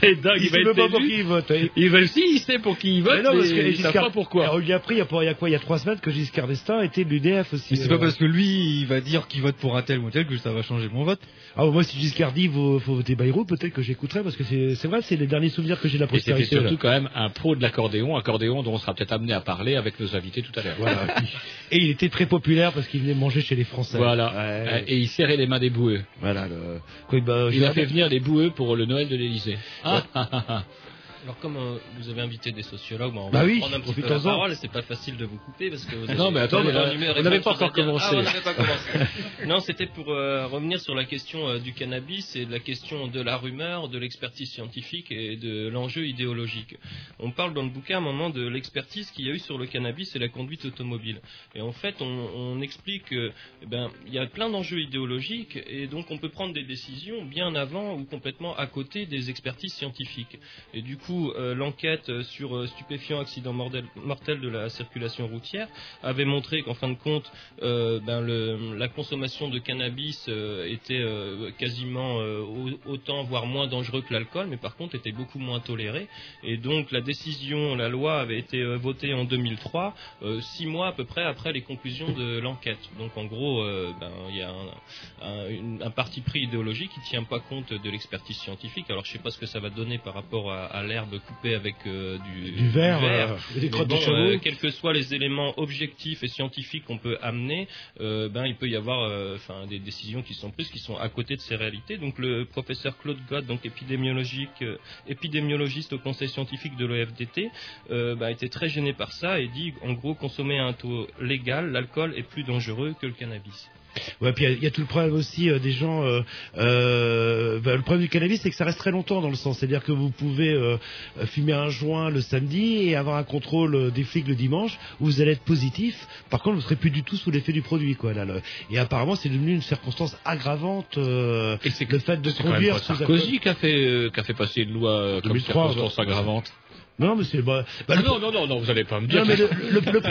C'est dingue, Il il va pas pour qui il vote. hein. Il va, si, il sait pour qui il vote, Mais non, parce mais que il sait Giscard- pas pourquoi. Alors, il y a pris, il y a, il y a quoi, il y a trois semaines que Giscard d'Estaing était de l'UDF aussi. Mais c'est euh. pas parce que lui, il va dire qu'il vote pour un tel ou un tel que ça va changer mon vote. Ah, moi, si Giscard dit, faut, faut voter Bayrou, peut-être que j'écouterai, parce que c'est, c'est vrai, c'est les derniers souvenirs que j'ai de la Et c'était postérité. surtout quand même un pro de l'accordéon, accordéon dont on sera peut-être amené à parler avec nos invités tout à l'heure. Voilà. Et il était très populaire parce qu'il venait manger chez les Français. Voilà. Ouais. Et il serrait les mains des boueux. Voilà. Le... Bah, Il a fait venir les boueux pour le Noël de l'Élysée. Ah, ah, ah, ah. Alors comme euh, vous avez invité des sociologues, bah, on Bah va oui, prendre un petit peu la parole. C'est pas facile de vous couper parce que vous avez Non, mais attendez, dans là, et n'avez plein pas encore commencé. Ah, on n'avait pas commencé. non, c'était pour euh, revenir sur la question euh, du cannabis et de la question de la rumeur, de l'expertise scientifique et de l'enjeu idéologique. On parle dans le bouquin à un moment de l'expertise qu'il y a eu sur le cannabis et la conduite automobile. Et en fait, on, on explique que, eh ben, il y a plein d'enjeux idéologiques et donc on peut prendre des décisions bien avant ou complètement à côté des expertises scientifiques. Et du coup, euh, l'enquête sur euh, stupéfiants accidents mortels de la circulation routière avait montré qu'en fin de compte, euh, ben, la consommation de cannabis euh, était euh, quasiment euh, au- autant, voire moins dangereux que l'alcool, mais par contre était beaucoup moins toléré. Et donc la décision, la loi avait été euh, votée en 2003, euh, six mois à peu près après les conclusions de l'enquête. Donc en gros, euh, ben, il y a un, parti pris idéologique qui tient pas compte de l'expertise scientifique. Alors je sais pas ce que ça va donner par rapport à, à l'herbe coupée avec euh, du, Du verre, euh, et des crottes bon, euh, quels que soient les éléments objectifs et scientifiques qu'on peut amener, ben il peut y avoir enfin des décisions qui sont prises qui sont à côté de ces réalités. Donc le professeur Claude Gott, donc épidémiologique, épidémiologiste au conseil scientifique de l'OFDT, ben, était très gêné par ça et dit en gros consommer à un taux légal, l'alcool est plus dangereux que le cannabis. Ouais, puis il y a- il y, a tout le problème aussi euh, des gens. Euh, euh, bah, le problème du cannabis, c'est que ça reste très longtemps dans le sens. C'est-à-dire que vous pouvez fumer un joint le samedi et avoir un contrôle des flics le dimanche où vous allez être positif. Par contre, vous serez plus du tout sous l'effet du produit, quoi. Là, le- Et apparemment, c'est devenu une circonstance aggravante. Et c'est le fait de C'est quand même conduire sous Sarkozy qui a fait, qui a fait passer une loi comme 2003, circonstance aggravante. Non, mais c'est bah, bah, Ah non, non, non, non, vous allez pas me dire. Non, mais que- le, le- le-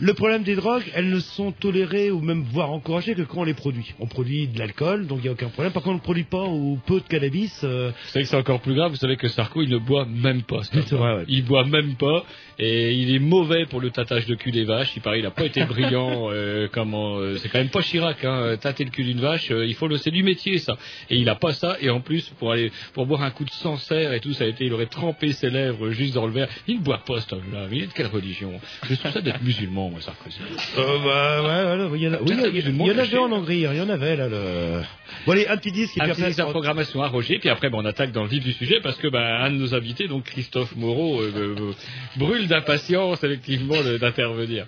le problème des drogues, elles ne sont tolérées ou même voire encouragées que quand on les produit. On produit de l'alcool, donc il n'y a aucun problème. Par contre, on ne produit pas ou peu de cannabis. euh, Vous savez que c'est encore plus grave, vous savez que Sarko, il ne boit même pas. C'est vrai, ouais. Il boit même pas, et il est mauvais pour le tâtage de cul des vaches. Il paraît, il a pas été brillant, euh, comment, euh, c'est quand même pas Chirac, hein, tâter le cul d'une vache, il faut le, c'est du métier, ça. Et il a pas ça, et en plus, pour aller, pour boire un coup de Sancerre et tout, ça a été, il aurait trempé ses lèvres juste dans le verre. Il ne boit pas, cet homme-là. Il est de quelle religion? Je trouve ça d'être musulman, moi, Sarkozy. Euh, bah, ouais, il y en a, oui, il y, a- il y en avait en Hongrie, il y en avait, là, le... Bon, allez, un petit disque et Un puis petit après... disque d'information à Roger, puis après ben, on attaque dans le vif du sujet parce que ben, un de nos invités, donc Christophe Moreau, euh, euh, brûle d'impatience effectivement d'intervenir.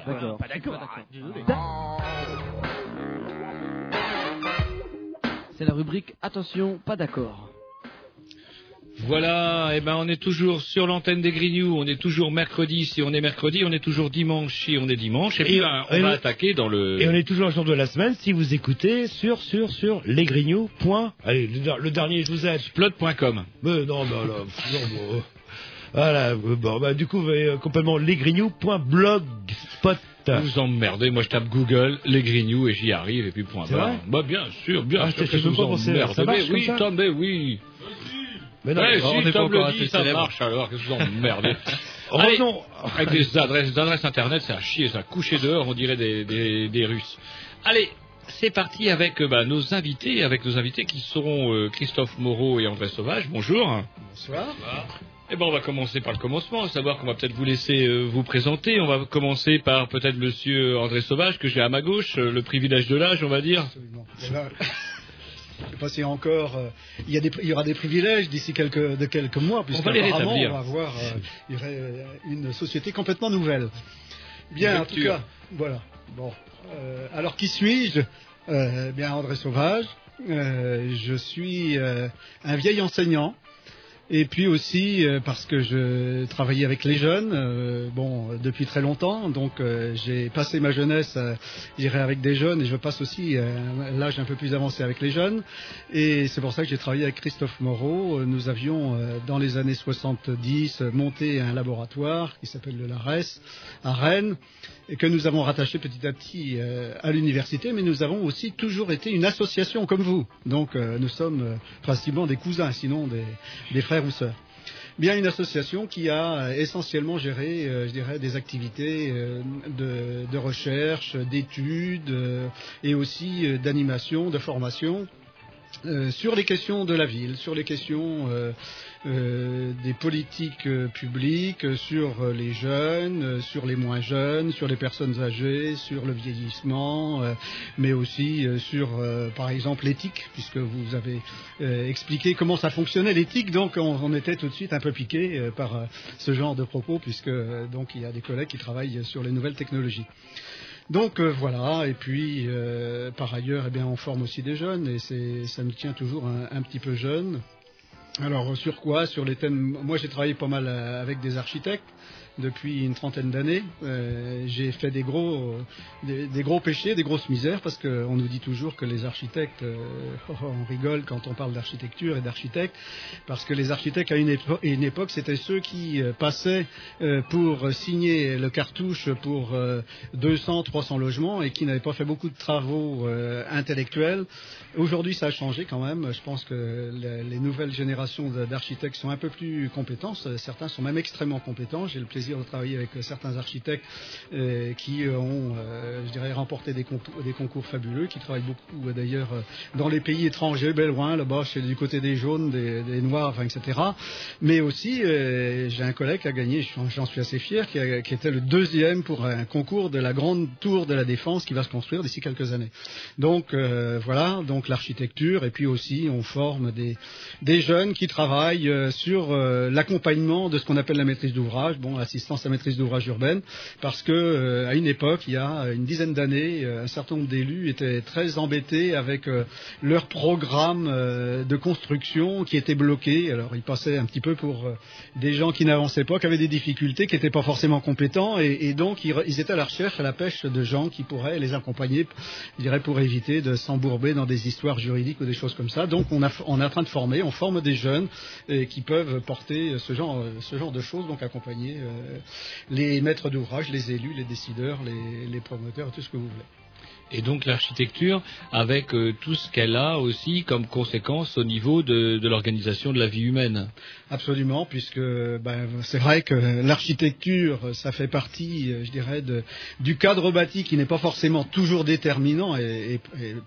D'accord, pas d'accord. pas d'accord. Désolé. Da- C'est la rubrique Attention, pas d'accord. Voilà, et ben on est toujours sur l'antenne des Grignoux, on est toujours mercredi, si on est mercredi, on est toujours dimanche si on est dimanche, et puis ben, on et va le- attaquer dans le... Et on est toujours un jour de la semaine si vous écoutez sur, sur, sur lesgrignoux. point- Allez, le, der- le dernier, je vous aide. Plot.com. Mais non, bah là, non, bon, euh, Voilà, euh, bon, bah, du coup, euh, complètement lesgrignoux.blogspot. Vous emmerdez, moi je tape Google, les Grignoux, et j'y arrive, et puis point barre. Bah bien sûr, bien Ah, sûr que vous emmerdez. ça marche Mais oui, ça Tom, mais oui. Mais non, Ouais, on si, n'est pas Tom encore dit, ça célèbre. marche alors, qu'est-ce que vous emmerdez Revenons. Allez, Avec des adresses, des adresses internet, c'est à chier, ça, coucher dehors, on dirait des, des, des Russes. Allez, c'est parti avec euh, bah, nos invités, avec nos invités qui seront euh, Christophe Moreau et André Sauvage. Bonjour. Bonsoir. Eh ben, on va commencer par le commencement, à savoir qu'on va peut-être vous laisser euh, vous présenter. On va commencer par peut-être Monsieur André Sauvage, que j'ai à ma gauche, euh, le privilège de l'âge, on va dire. Là, Je ne sais pas a encore, euh, il, y a des, il y aura des privilèges d'ici quelques, de quelques mois, puisque va les apparemment, rétablir. on va avoir une société complètement nouvelle. Bien, en tout cas, voilà. Bon, alors qui suis-je? Euh, Bien, André Sauvage. Je suis un vieil enseignant. Et puis aussi euh, parce que je travaillais avec les jeunes, euh, bon, depuis très longtemps, donc euh, j'ai passé ma jeunesse, je dirais, avec des jeunes, et je passe aussi l'âge un peu plus avancé avec les jeunes. Et c'est pour ça que j'ai travaillé avec Christophe Moreau. Nous avions, dans les années 70, euh, monté un laboratoire qui s'appelle le LARES à Rennes, et que nous avons rattaché petit à petit à l'université, mais nous avons aussi toujours été une association comme vous. Donc nous sommes principalement des cousins, sinon des frères Bien une association qui a euh, essentiellement géré, euh, des activités euh, de, recherche, d'études et aussi d'animation, de formation euh, sur les questions de la ville, sur les questions euh, euh, des politiques publiques, sur les jeunes, sur les moins jeunes, sur les personnes âgées, sur le vieillissement, mais aussi sur, par exemple, l'éthique, puisque vous avez expliqué comment ça fonctionnait l'éthique, donc on, on était tout de suite un peu piqué par ce genre de propos, puisque donc il y a des collègues qui travaillent sur les nouvelles technologies. Donc euh, voilà, et puis euh, par ailleurs, eh bien, on forme aussi des jeunes, et ça nous tient toujours un, petit peu jeune. Alors sur quoi? Sur les thèmes. Moi, j'ai travaillé pas mal euh, avec des architectes depuis une trentaine d'années. Euh, j'ai fait des gros, des, gros péchés, des grosses misères, parce qu'on nous dit toujours que les architectes, euh, on rigole quand on parle d'architecture et d'architectes, parce que les architectes à une, époque, c'était ceux qui euh, passaient pour signer le cartouche pour euh, 200, 300 logements et qui n'avaient pas fait beaucoup de travaux intellectuels. Aujourd'hui, ça a changé quand même. Je pense que les, les nouvelles générations d'architectes sont un peu plus compétents. Certains sont même extrêmement compétents. J'ai le plaisir de travailler avec euh, certains architectes euh, qui euh, ont, je dirais, remporté des concours, fabuleux, qui travaillent beaucoup d'ailleurs dans les pays étrangers, ben loin, là-bas, chez du côté des jaunes, des, noirs, etc. Mais aussi, j'ai un collègue qui a gagné, j'en suis assez fier, qui, était le deuxième pour un concours de la grande tour de la défense qui va se construire d'ici quelques années. Donc voilà, donc l'architecture, et puis aussi on forme des, jeunes qui travaillent sur l'accompagnement de ce qu'on appelle la maîtrise d'ouvrage, assistance à maîtrise d'ouvrage urbaine, parce que euh, à une époque, il y a une dizaine d'années, euh, un certain nombre d'élus étaient très embêtés avec euh, leur programme de construction qui était bloqué. Alors ils passaient un petit peu pour des gens qui n'avançaient pas, qui avaient des difficultés, qui n'étaient pas forcément compétents, et, donc ils, étaient à la recherche, à la pêche de gens qui pourraient les accompagner, je dirais, pour éviter de s'embourber dans des histoires juridiques ou des choses comme ça. Donc on, a, on est en train de former, on forme des jeunes qui peuvent porter ce genre, ce genre de choses, donc accompagner les maîtres d'ouvrage, les élus, les décideurs, les, promoteurs, tout ce que vous voulez. Et donc l'architecture, avec euh, tout ce qu'elle a aussi comme conséquence au niveau de l'organisation de la vie humaine. Absolument, puisque ben, c'est vrai que l'architecture, ça fait partie, je dirais, de, du cadre bâti qui n'est pas forcément toujours déterminant et,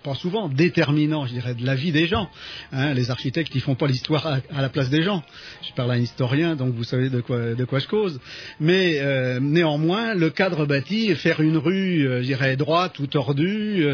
pas souvent déterminant, je dirais, de la vie des gens. Hein, les architectes, ils font pas l'histoire à, la place des gens. Je parle à un historien, donc vous savez de quoi, de quoi je cause. Mais euh, néanmoins, le cadre bâti, faire une rue, euh, je dirais, droite ou tordue,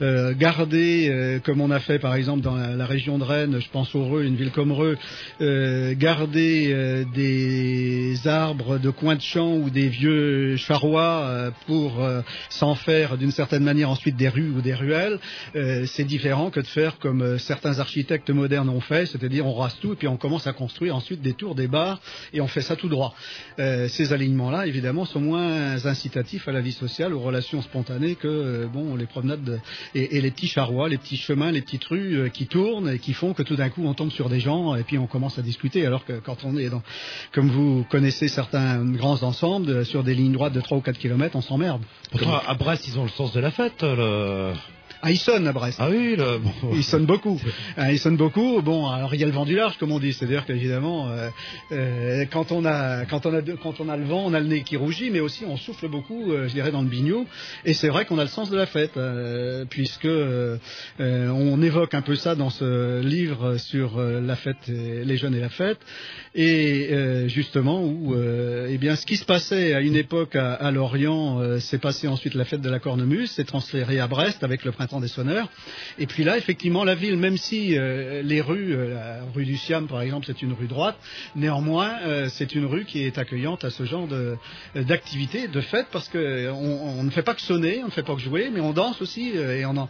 euh, garder, comme on a fait par exemple dans la, région de Rennes, je pense au Reux, une ville comme Reux, euh, garder euh, des arbres de coin de champ ou des vieux charrois euh, pour euh, s'en faire d'une certaine manière ensuite des rues ou des ruelles, euh, c'est différent que de faire comme certains architectes modernes ont fait, c'est-à-dire on rase tout et puis on commence à construire ensuite des tours, des bars et on fait ça tout droit. Ces alignements-là, évidemment, sont moins incitatifs à la vie sociale, aux relations spontanées que bon les promenades de- et, et les petits charrois, les petits chemins, les petites rues qui tournent et qui font que tout d'un coup on tombe sur des gens et puis on commence à discuter. Alors que quand on est dans, comme vous connaissez certains grands ensembles, euh, sur des lignes droites de 3 ou 4 kilomètres, on s'emmerde. Pourtant, à Brest, ils ont le sens de la fête. Le... Ah, ils sonnent à Brest. Ah oui, le... bon. Ils sonnent beaucoup. Hein, ils sonnent beaucoup. Bon, alors il y a le vent du large, comme on dit. C'est-à-dire qu'évidemment, euh, euh, quand on a quand on a quand on a le vent, on a le nez qui rougit, mais aussi on souffle beaucoup, euh, je dirais, dans le bignou. Et c'est vrai qu'on a le sens de la fête, puisque on évoque un peu ça dans ce livre sur la fête, et les jeunes et la fête, et justement où, eh bien, ce qui se passait à une époque à, à Lorient, s'est passé ensuite la fête de la cornemuse, s'est transféré à Brest avec le printemps des sonneurs. Et puis là, effectivement, la ville, même si euh, les rues, euh, la rue du Siam par exemple, c'est une rue droite, néanmoins, euh, c'est une rue qui est accueillante à ce genre de d'activité, de fête, parce euh, on, ne fait pas que sonner, on ne fait pas que jouer, mais on danse aussi euh, et on en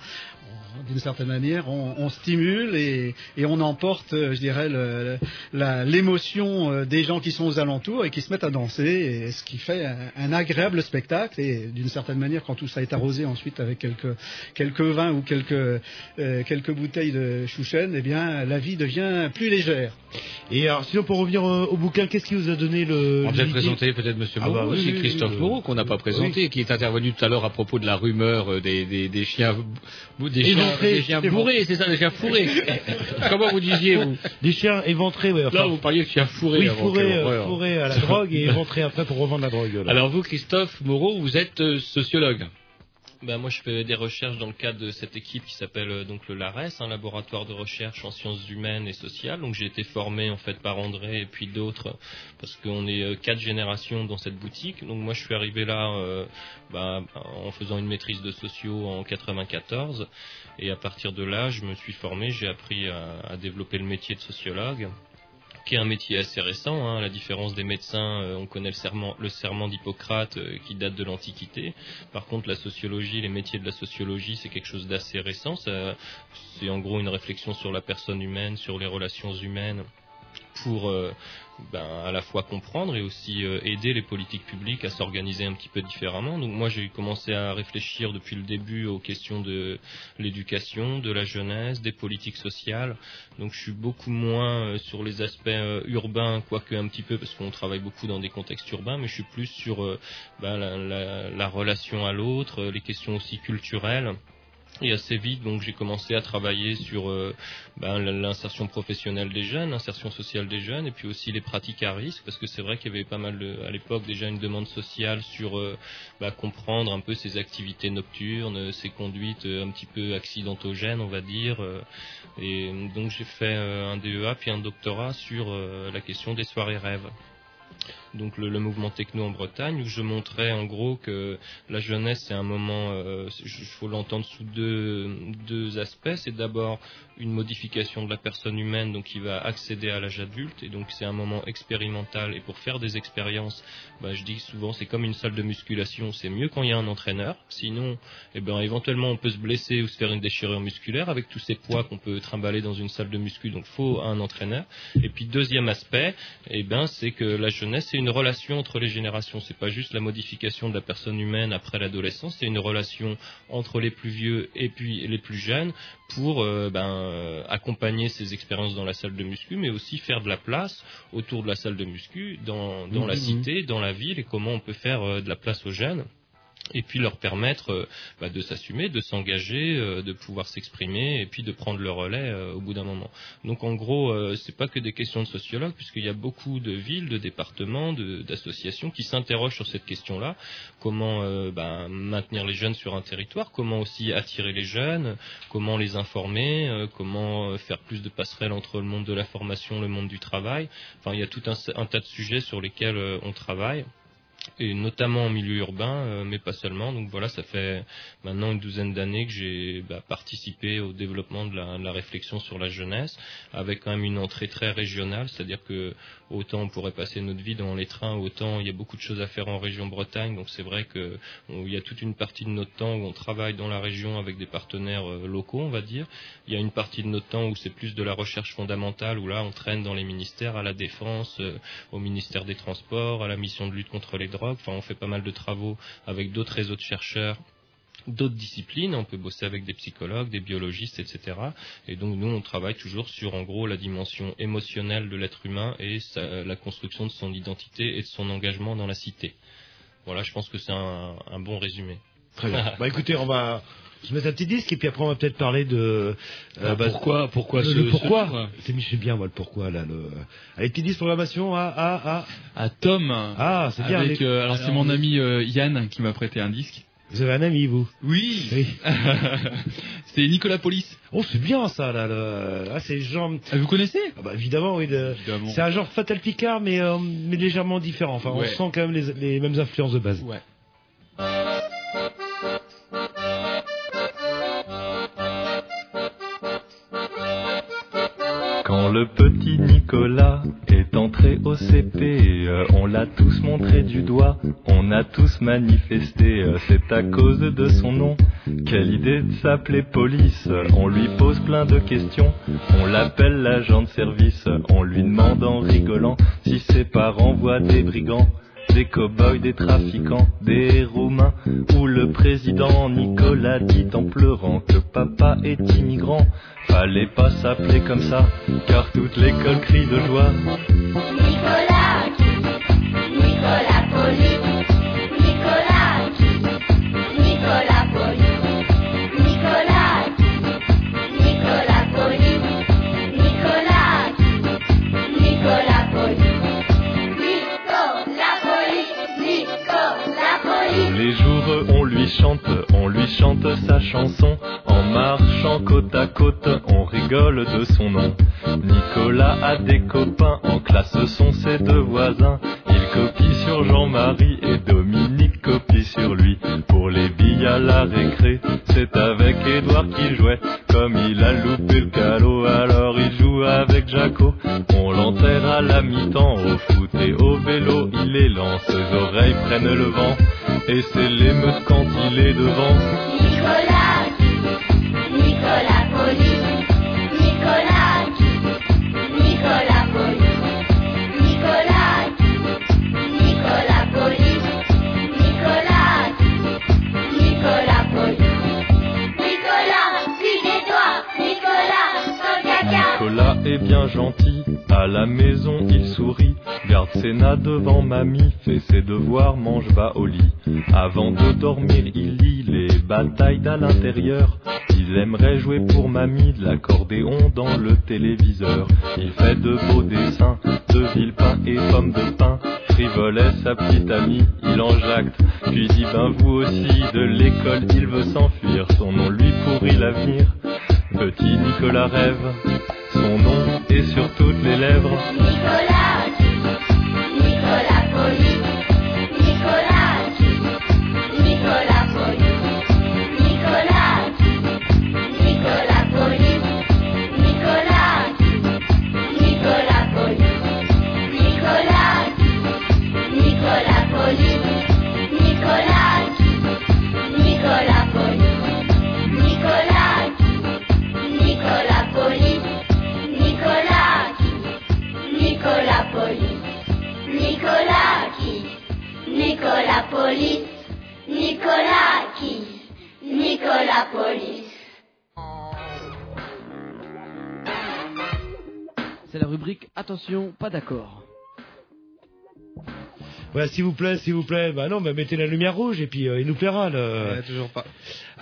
d'une certaine manière, on, on stimule et, et on emporte, euh, je dirais, le- la- l'émotion euh, des gens qui sont aux alentours et qui se mettent à danser, et ce qui fait un, un agréable spectacle. Et d'une certaine manière, quand tout ça est arrosé ensuite avec quelques, quelques vins ou quelques, euh, quelques bouteilles de chouchen, eh bien, la vie devient plus légère. Et alors, sinon, pour revenir euh, au bouquin, qu'est-ce qui vous a donné le. On présenter peut-être Monsieur Ah Moreau, bah oui, aussi oui, Christophe oui, Moreau, qu'on n'a pas présenté, qui est intervenu tout à l'heure à propos de la rumeur des, des, des chiens, bou- des chiens, Éventrés, des chiens bourrés, c'est ça, des chiens fourrés. Comment vous disiez, vous Des chiens éventrés, ouais. Là, vous parliez de chiens fourrés Oui, fourrés, euh, fourrés à la drogue et éventrés après pour revendre la drogue. là. Alors vous, Christophe Moreau, vous êtes euh, sociologue. Ben, moi, je fais des recherches dans le cadre de cette équipe qui s'appelle euh, donc le LARES, un laboratoire de recherche en sciences humaines et sociales. Donc, j'ai été formé en fait par André et puis d'autres parce qu'on est euh, quatre générations dans cette boutique. Donc, moi, je suis arrivé là euh, ben, en faisant une maîtrise de sociaux en 94 et à partir de là, je me suis formé. J'ai appris à développer le métier de sociologue qui est un métier assez récent. Hein. À la différence des médecins, euh, on connaît le serment, le serment d'Hippocrate euh, qui date de l'Antiquité. Par contre, la sociologie, les métiers de la sociologie, c'est quelque chose d'assez récent. C'est en gros une réflexion sur la personne humaine, sur les relations humaines pour euh, ben, à la fois comprendre et aussi euh, aider les politiques publiques à s'organiser un petit peu différemment. Donc moi j'ai commencé à réfléchir depuis le début aux questions de l'éducation, de la jeunesse, des politiques sociales. Donc je suis beaucoup moins euh, sur les aspects euh, urbains, quoique un petit peu parce qu'on travaille beaucoup dans des contextes urbains, mais je suis plus sur ben, la, la- la relation à l'autre, les questions aussi culturelles. Et assez vite, donc j'ai commencé à travailler sur euh, ben, l'insertion professionnelle des jeunes, l'insertion sociale des jeunes, et puis aussi les pratiques à risque, parce que c'est vrai qu'il y avait pas mal de, à l'époque déjà une demande sociale sur euh, ben, comprendre un peu ces activités nocturnes, ces conduites euh, un petit peu accidentogènes, on va dire. et donc j'ai fait un DEA puis un doctorat sur la question des soirées rêves donc le, le mouvement techno en Bretagne, où je montrais en gros que la jeunesse c'est un moment, euh, il faut l'entendre sous deux, deux aspects. C'est d'abord une modification de la personne humaine, donc qui va accéder à l'âge adulte, et donc c'est un moment expérimental. Et pour faire des expériences, bah, je dis souvent c'est comme une salle de musculation, c'est mieux quand il y a un entraîneur. Sinon, eh ben éventuellement on peut se blesser ou se faire une déchirure musculaire avec tous ces poids qu'on peut trimballer dans une salle de muscu. Donc faut un entraîneur. Et puis deuxième aspect, eh ben c'est que la jeunesse relation entre les générations. C'est pas juste la modification de la personne humaine après l'adolescence, c'est une relation entre les plus vieux et puis les plus jeunes pour euh, ben, accompagner ces expériences dans la salle de muscu, mais aussi faire de la place autour de la salle de muscu dans, dans la cité, dans la ville, et comment on peut faire euh, de la place aux jeunes et puis leur permettre euh, bah, de s'assumer, de s'engager, euh, de pouvoir s'exprimer et puis de prendre le relais euh, au bout d'un moment. Donc en gros, c'est pas que des questions de sociologues puisqu'il y a beaucoup de villes, de départements, d'associations qui s'interrogent sur cette question-là. Comment bah, maintenir les jeunes sur un territoire, comment aussi attirer les jeunes, comment les informer, comment faire plus de passerelles entre le monde de la formation, le monde du travail? Enfin, il y a tout un, tas de sujets sur lesquels on travaille. Et notamment en milieu urbain, euh, mais pas seulement. Donc voilà, ça fait maintenant une douzaine d'années que j'ai bah, participé au développement de la, de la réflexion sur la jeunesse, avec quand même une entrée très régionale, c'est-à-dire que autant on pourrait passer notre vie dans les trains, autant il y a beaucoup de choses à faire en région Bretagne. Donc c'est vrai que on- il y a toute une partie de notre temps où on travaille dans la région avec des partenaires euh, locaux, on va dire. Il y a une partie de notre temps où c'est plus de la recherche fondamentale, où là on traîne dans les ministères, à la défense, euh, au ministère des Transports, à la mission de lutte contre les drogues. Enfin, on fait pas mal de travaux avec d'autres réseaux de chercheurs d'autres disciplines, on peut bosser avec des psychologues, des biologistes, etc. Et donc nous, on travaille toujours sur, en gros, la dimension émotionnelle de l'être humain et sa- la construction de son identité et de son engagement dans la cité. Voilà, je pense que c'est un, un bon résumé. Très bien. bah écoutez, on va se mettre un petit disque et puis après on va peut-être parler de Ah, pourquoi- pourquoi le, ce- le ce pourquoi C'est Michel bien moi le pourquoi là le allez petit disque programmation à à à à Tom. Ah, c'est bien. Avec, les- euh, alors, c'est mon ami euh, Yann qui m'a prêté un disque. Vous avez un ami vous Oui. Oui. c'est Nicolas Polis. Oh, c'est bien ça là. le- Ah, c'est genre. vous connaissez ah bah, Évidemment, oui. le- C'est un genre Fatal Picard, mais euh, mais légèrement différent. Enfin, Ouais. on sent quand même les, les mêmes influences de base. Ouais. Le petit Nicolas est entré au CP, euh, on l'a tous montré du doigt, on a tous manifesté, euh, c'est à cause de son nom. Quelle idée de s'appeler police, on lui pose plein de questions, on l'appelle l'agent de service, on lui demande en rigolant si ses parents voient des brigands. Des cow-boys, des trafiquants, des roumains, ou le président Nicolas dit en pleurant que papa est immigrant. Fallait pas s'appeler comme ça, car toute l'école crie de joie. Nicolas on lui chante sa chanson. En marchant côte à côte, on rigole de son nom. Nicolas a des copains, en classe sont ses deux voisins. Il copie sur Jean-Marie et Dominique copie sur lui. Pour les billes à la récré, c'est avec Édouard qu'il jouait. Comme il a loupé le calot, alors avec Jaco. On l'enterre à la mi-temps, au foot et au vélo, il est lent. Ses oreilles prennent le vent, et c'est l'émeute quand il est devant. Bien gentil, à la maison il sourit, garde ses nains devant mamie, fait ses devoirs, mange, va au lit. Avant de dormir, il lit les batailles d'à l'intérieur. Il aimerait jouer pour mamie de l'accordéon dans le téléviseur. Il fait de beaux dessins, de villepin et pommes de pin. Frivolet, sa petite amie, il en jacte, puis dit ben vous aussi, de l'école il veut s'enfuir, son nom lui pourrit l'avenir. Petit Nicolas rêve, son nom sur toutes les lèvres. Nicolas Poli Nicolas qui Nicolas Poli C'est la rubrique Attention, pas d'accord. Voilà, s'il vous plaît, s'il vous plaît. Bah non, mais mettez la lumière rouge et puis euh, il nous plaira. Le... toujours pas.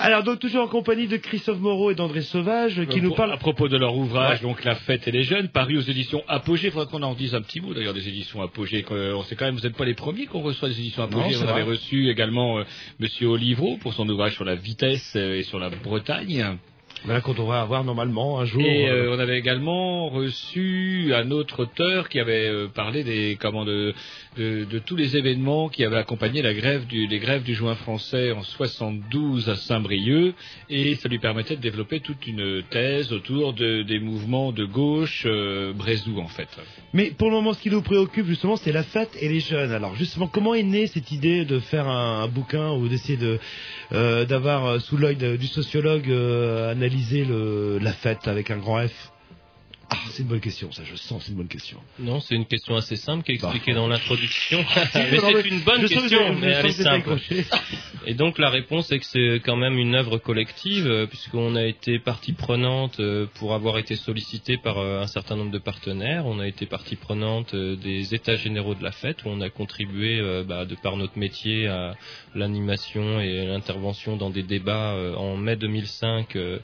Alors donc toujours en compagnie de Christophe Moreau et d'André Sauvage qui Euh, nous parlent à propos de leur ouvrage, Ouais. donc La Fête et les Jeunes, paru aux éditions Apogée. Il faudrait qu'on en dise un petit mot d'ailleurs des éditions Apogée. que- On sait quand même, vous n'êtes pas les premiers qu'on reçoit des éditions Apogée. on avait reçu également euh, Monsieur Olivreau pour son ouvrage sur la vitesse euh, et sur la Bretagne. Voilà qu'on devrait avoir normalement un jour. Et euh, euh, on avait également reçu un autre auteur qui avait euh, parlé des comment de, de, tous les événements qui avaient accompagné la grève du, les grèves du juin français en 72 à Saint-Brieuc et ça lui permettait de développer toute une thèse autour de, des mouvements de gauche euh, Brézou en fait. Mais pour le moment, ce qui nous préoccupe justement, c'est la fête et les jeunes. Alors justement, comment est née cette idée de faire un, bouquin ou d'essayer de euh, d'avoir euh, sous l'œil du sociologue analysé la fête avec un grand F? Ah, c'est une bonne question, ça. Je sens, c'est une bonne question. Non, c'est une question assez simple qui est expliquée Bah. dans l'introduction. Mais c'est une bonne je question, mais elle est simple. Et donc la réponse est que c'est quand même une œuvre collective, euh, puisqu'on a été partie prenante euh, pour avoir été sollicité par euh, un certain nombre de partenaires. On a été partie prenante des états généraux de la fête, où on a contribué, bah, de par notre métier, à l'animation et l'intervention dans des débats en mai 2005, euh,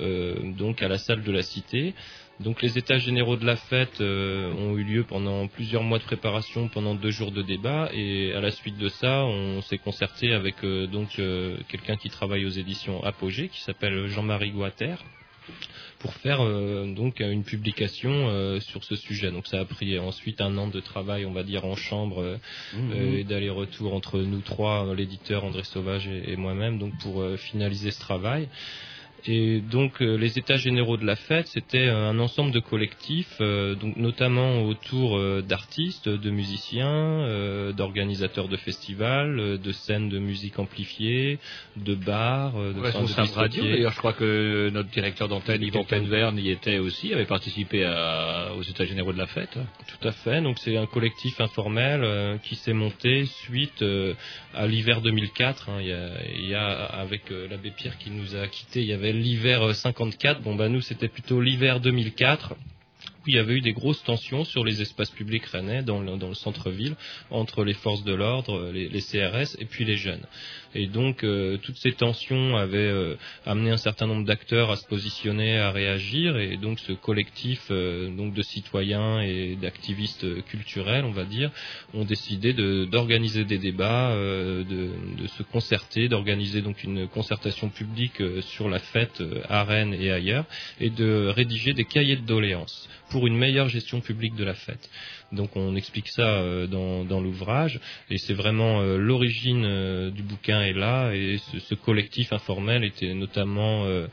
euh, donc à la salle de la Cité. Donc les états généraux de la fête euh, ont eu lieu pendant plusieurs mois de préparation, pendant deux jours de débat, et à la suite de ça, on s'est concerté avec euh, donc euh, quelqu'un qui travaille aux éditions Apogée, qui s'appelle Jean-Marie Guater, pour faire euh, donc une publication euh, sur ce sujet. Donc ça a pris ensuite un an de travail, on va dire en chambre euh, et d'aller-retour entre nous trois, l'éditeur André Sauvage et, et moi-même, donc pour finaliser ce travail. Et donc euh, les états généraux de la fête, c'était euh, un ensemble de collectifs, euh, donc notamment autour euh, d'artistes, de musiciens, euh, d'organisateurs de festivals, euh, de scènes de musique amplifiée, de bars, euh, de, enfin, de radio, d'ailleurs, je crois que notre directeur d'antenne, Yvan Penverne, y était aussi, avait participé à- aux États généraux de la fête. Tout à fait. Donc c'est un collectif informel euh, qui s'est monté suite euh, à l'hiver 2004. hein. Il, y a, il y a, avec l'abbé Pierre qui nous a quittés, il y avait l'hiver euh, 54. Bon bah nous c'était plutôt l'hiver 2004 où il y avait eu des grosses tensions sur les espaces publics rennais dans le, centre-ville entre les forces de l'ordre, les, les CRS et puis les jeunes. Et donc euh, toutes ces tensions avaient euh, amené un certain nombre d'acteurs à se positionner, à réagir, et donc ce collectif euh, donc de citoyens et d'activistes culturels, on va dire, ont décidé de- d'organiser des débats, de, de se concerter, d'organiser donc une concertation publique sur la fête à Rennes et ailleurs, et de rédiger des cahiers de doléances pour une meilleure gestion publique de la fête. Donc on explique ça euh, dans, dans l'ouvrage et c'est vraiment euh, l'origine euh, du bouquin est là et ce, ce collectif informel était notamment euh,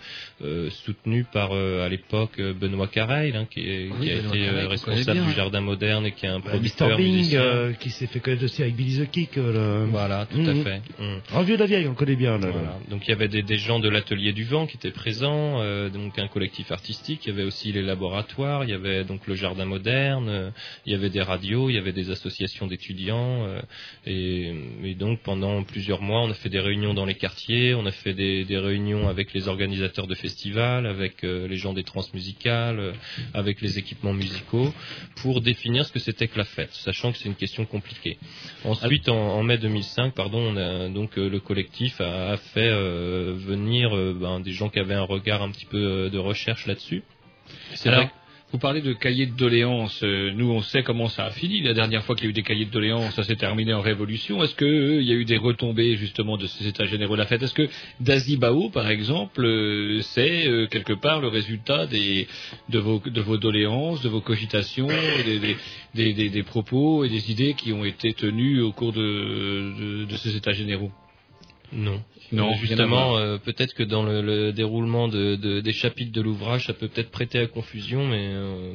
euh, soutenu par euh, à l'époque Benoît Careil hein, qui, est- Oui, qui a Benoît été Carrel, euh, responsable du Jardin Moderne et qui est un Bah, producteur. Bing, euh, qui s'est fait connaître aussi avec Billy the Kick. euh, le- Voilà, tout à Mhm. fait. Mhm. Un vieux de la vieille, on connaît bien. Là, là. Voilà. Donc il y avait des, des gens de l'atelier du vent qui étaient présents, euh, donc un collectif artistique. Il y avait aussi les laboratoires, il y avait donc le jardin moderne, il y avait des radios, il y avait des associations d'étudiants. euh, et, donc pendant plusieurs mois, on a fait des réunions dans les quartiers, on a fait des, réunions avec les organisateurs de festivals, avec euh, les gens des transmusicales, euh, avec les équipements musicaux, pour définir ce que c'était que la fête, sachant que c'est une question compliquée. Ensuite, en, mai 2005, pardon, on a, donc le collectif a, fait venir ben, des gens qui avaient un regard un petit peu de recherche là-dessus. C'est vous parlez de cahiers de doléances. Euh, Nous, on sait comment ça a fini. La dernière fois qu'il y a eu des cahiers de doléances, ça s'est terminé en révolution. Est-ce qu'il y a eu des retombées justement de ces états généraux de la fête? Est-ce que Dazibao, par exemple, euh, c'est euh, quelque part le résultat des, de, vos, de vos doléances, de vos cogitations, des, des, des, des- propos et des idées qui ont été tenus au cours de, de, de ces états généraux? Non. Non, justement, euh, peut-être que dans le, le déroulement de, de- des chapitres de l'ouvrage, ça peut peut-être prêter à confusion, mais euh,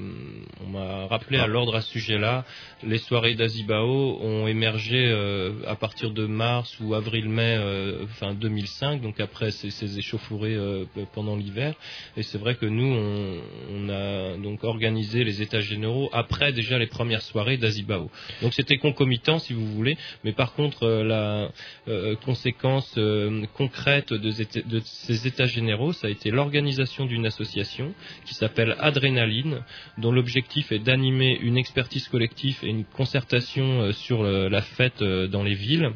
on m'a rappelé à l'ordre à ce sujet-là. Les soirées d'Azibao ont émergé euh, à partir de mars ou avril-mai, euh, fin 2005, donc après ces, ces échauffourées euh, pendant l'hiver. Et c'est vrai que nous, on, on a donc organisé les états généraux après déjà les premières soirées d'Azibao. Donc c'était concomitant, si vous voulez, mais par contre euh, la euh, conséquence euh, concrète de, ces états généraux, ça a été l'organisation d'une association qui s'appelle Adrénaline, dont l'objectif est d'animer une expertise collective et une concertation euh, sur euh, la fête euh, dans les villes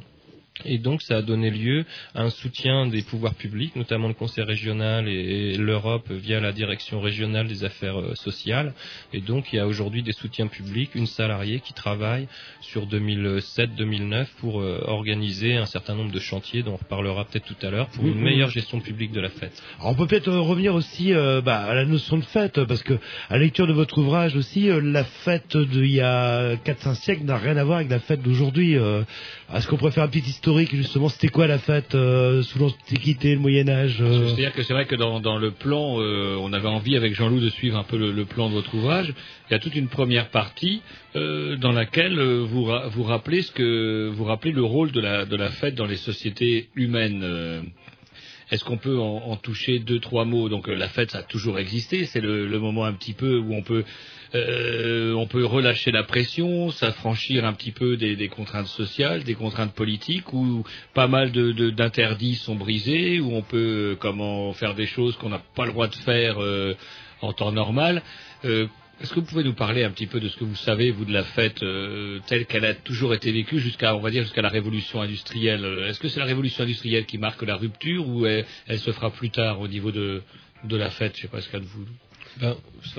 Et donc, ça a donné lieu à un soutien des pouvoirs publics, notamment le Conseil régional et, et l'Europe via la Direction régionale des affaires euh, sociales. Et donc, il y a aujourd'hui des soutiens publics, une salariée qui travaille sur 2007-2009 pour euh, organiser un certain nombre de chantiers dont on reparlera peut-être tout à l'heure pour une meilleure gestion publique de la fête. Alors, on peut peut-être euh, revenir aussi euh, bah, à la notion de fête, parce que à la lecture de votre ouvrage aussi, la fête d'il y a 4-5 siècles n'a rien à voir avec la fête d'aujourd'hui. Est-ce qu'on pourrait faire un petit historique justement C'était quoi la fête euh, sous l'Antiquité, le Moyen Âge euh C'est-à-dire que c'est vrai que dans, le plan, euh, on avait envie avec Jean-Loup de suivre un peu le, plan de votre ouvrage. Il y a toute une première partie dans laquelle vous, ra- vous rappelez ce que vous rappelez le rôle de la fête dans les sociétés humaines. Est-ce qu'on peut en, en toucher deux, trois mots Donc euh, la fête, ça a toujours existé. C'est le, le moment un petit peu où on peut, euh, on peut relâcher la pression, s'affranchir un petit peu des, des contraintes sociales, des contraintes politiques, où pas mal de- de- d'interdits sont brisés, où on peut euh, comment faire des choses qu'on n'a pas le droit de faire euh, en temps normal. Euh, est-ce que vous pouvez nous parler un petit peu de ce que vous savez, vous, de la fête euh, telle qu'elle a toujours été vécue jusqu'à, on va dire, jusqu'à la révolution industrielle? Euh, Est-ce que c'est la révolution industrielle qui marque la rupture ou elle, se fera plus tard au niveau de, de la fête? Je sais pas ce de vous. Ben,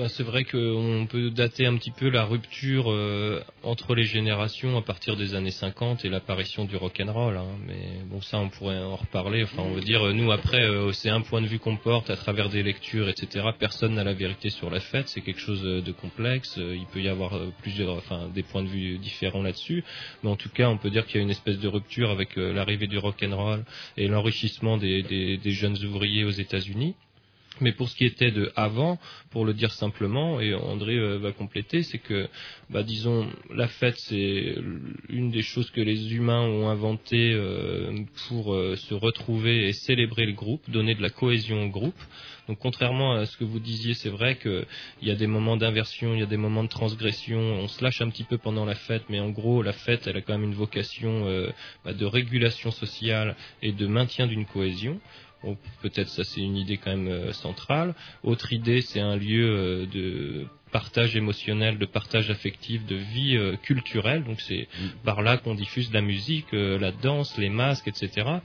c'est vrai qu'on peut dater un petit peu la rupture euh, entre les générations à partir des années 50 et l'apparition du rock'n'roll. Hein. Mais bon, ça, on pourrait en reparler. Enfin, on veut dire, nous, après, euh, c'est un point de vue qu'on porte à travers des lectures, etc. Personne n'a la vérité sur la fête. C'est quelque chose euh, de complexe. Euh, Il peut y avoir plusieurs, enfin, des points de vue différents là-dessus. Mais en tout cas, on peut dire qu'il y a une espèce de rupture avec l'arrivée du rock'n'roll et l'enrichissement des, des, des jeunes ouvriers aux États-Unis. Mais pour ce qui était de avant, pour le dire simplement, et André euh, va compléter, c'est que, bah, disons, la fête, c'est une des choses que les humains ont inventées euh, pour euh, se retrouver et célébrer le groupe, donner de la cohésion au groupe. Donc, contrairement à ce que vous disiez, c'est vrai qu'il y a des moments d'inversion, il y a des moments de transgression, on se lâche un petit peu pendant la fête, mais en gros, la fête, elle a quand même une vocation bah, de régulation sociale et de maintien d'une cohésion. Peut-être ça c'est une idée quand même euh, centrale. Autre idée, c'est un lieu euh, de partage émotionnel, de partage affectif, de vie euh, culturelle. Donc c'est par là qu'on diffuse la musique, la danse, les masques, etc.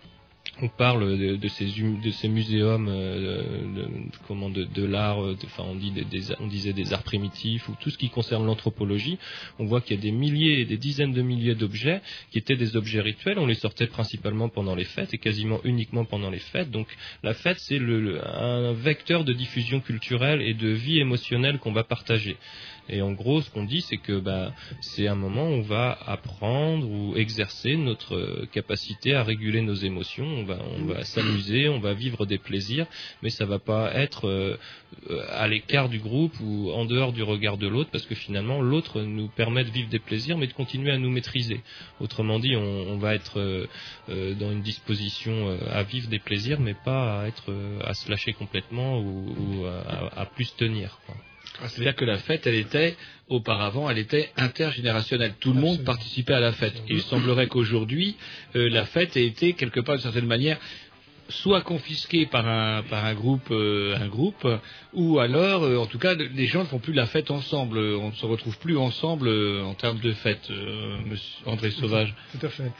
On parle de, de ces, hum- de ces muséums, euh, de, comment de, de l'art, euh, de- enfin on, dit des, on disait des arts primitifs ou tout ce qui concerne l'anthropologie. On voit qu'il y a des milliers et des dizaines de milliers d'objets qui étaient des objets rituels. On les sortait principalement pendant les fêtes et quasiment uniquement pendant les fêtes. Donc la fête c'est le- un vecteur de diffusion culturelle et de vie émotionnelle qu'on va partager. Et en gros, ce qu'on dit, c'est que bah, c'est un moment où on va apprendre ou exercer notre euh, capacité à réguler nos émotions. On va, on va s'amuser, on va vivre des plaisirs, mais ça va pas être euh, euh, à l'écart du groupe ou en dehors du regard de l'autre, parce que finalement, l'autre nous permet de vivre des plaisirs, mais de continuer à nous maîtriser. Autrement dit, on, on va être euh, euh, dans une disposition à vivre des plaisirs, mais pas à être à se lâcher complètement ou, ou à, à plus tenir. quoi. C'est-à-dire que la fête, elle était, auparavant, elle était intergénérationnelle. Tout le monde participait à la fête. Et il semblerait qu'aujourd'hui, euh, la fête ait été, quelque part, d'une certaine manière, soit confisquée par un, par un groupe, euh, un groupe, ou alors, euh, en tout cas, les gens ne font plus la fête ensemble. Euh, On ne se retrouve plus ensemble en termes de fête, monsieur André Sauvage. Tout à fait.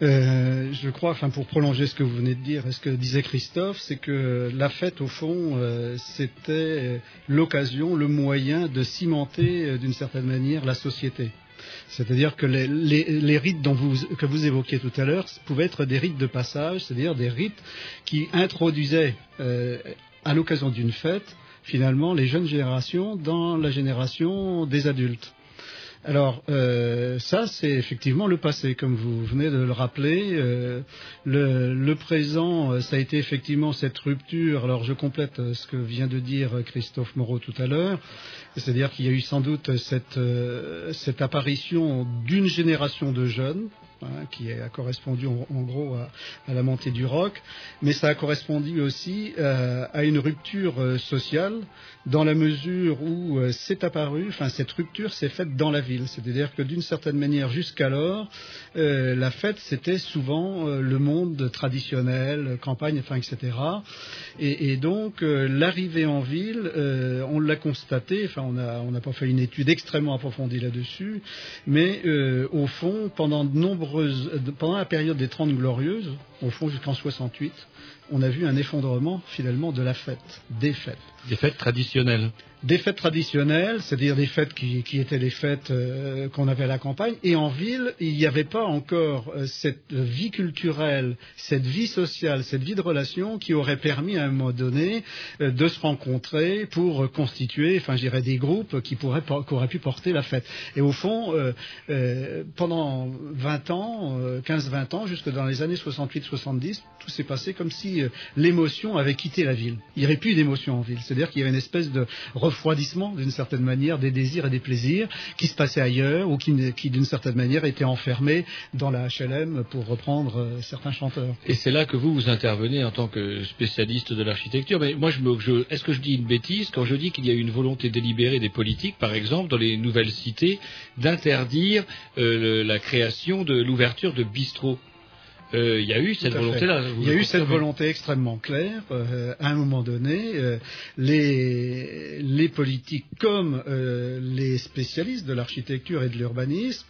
Je crois, enfin, pour prolonger ce que vous venez de dire, et ce que disait Christophe, c'est que la fête, au fond, c'était l'occasion, le moyen de cimenter, d'une certaine manière, la société. C'est-à-dire que les, rites que vous évoquiez tout à l'heure pouvaient être des rites de passage, c'est-à-dire des rites qui introduisaient, euh, à l'occasion d'une fête, finalement, les jeunes générations dans la génération des adultes. Alors euh, ça, c'est effectivement le passé, comme vous venez de le rappeler. Euh, le, le présent, euh, ça a été effectivement cette rupture. Alors je complète ce que vient de dire Christophe Moreau tout à l'heure, c'est-à-dire qu'il y a eu sans doute cette, cette apparition d'une génération de jeunes. Hein, qui a correspondu en, gros à, la montée du rock, mais ça a correspondu aussi euh, à une rupture euh, sociale dans la mesure où euh, c'est apparu, enfin cette rupture s'est faite dans la ville, c'est-à-dire que d'une certaine manière jusqu'alors, la fête c'était souvent le monde traditionnel, campagne, enfin etc. Et, donc l'arrivée en ville, on l'a constaté, enfin on n'a pas fait une étude extrêmement approfondie là-dessus, mais au fond pendant de nombreux euh, pendant la période des Trente Glorieuses, au fond jusqu'en 68, on a vu un effondrement finalement de la fête, des fêtes. Des fêtes traditionnelles. Des fêtes traditionnelles, c'est-à-dire des fêtes qui, qui étaient les fêtes euh, qu'on avait à la campagne. Et en ville, il n'y avait pas encore euh, cette vie culturelle, cette vie sociale, cette vie de relation qui aurait permis à un moment donné euh, de se rencontrer pour constituer, enfin, je dirais, des groupes qui, pourraient, qui auraient pu porter la fête. Et au fond, pendant 20 ans, 15-20 ans, jusque dans les années 68-70, tout s'est passé comme si euh, l'émotion avait quitté la ville. Il n'y avait plus d'émotion en ville. C'est-à-dire qu'il y avait une espèce de refroidissement, d'une certaine manière, des désirs et des plaisirs qui se passaient ailleurs ou qui, d'une certaine manière, étaient enfermés dans la HLM, pour reprendre euh, certains chanteurs. Et c'est là que vous, vous intervenez en tant que spécialiste de l'architecture. Mais moi, je est-ce que je dis une bêtise quand je dis qu'il y a une volonté délibérée des politiques, par exemple, dans les nouvelles cités, d'interdire euh, la création de l'ouverture de bistrots? Euh, Il y a eu cette volonté-là. Il y a eu cette volonté extrêmement claire. euh, à un moment donné, euh, les, les politiques comme les spécialistes de l'architecture et de l'urbanisme,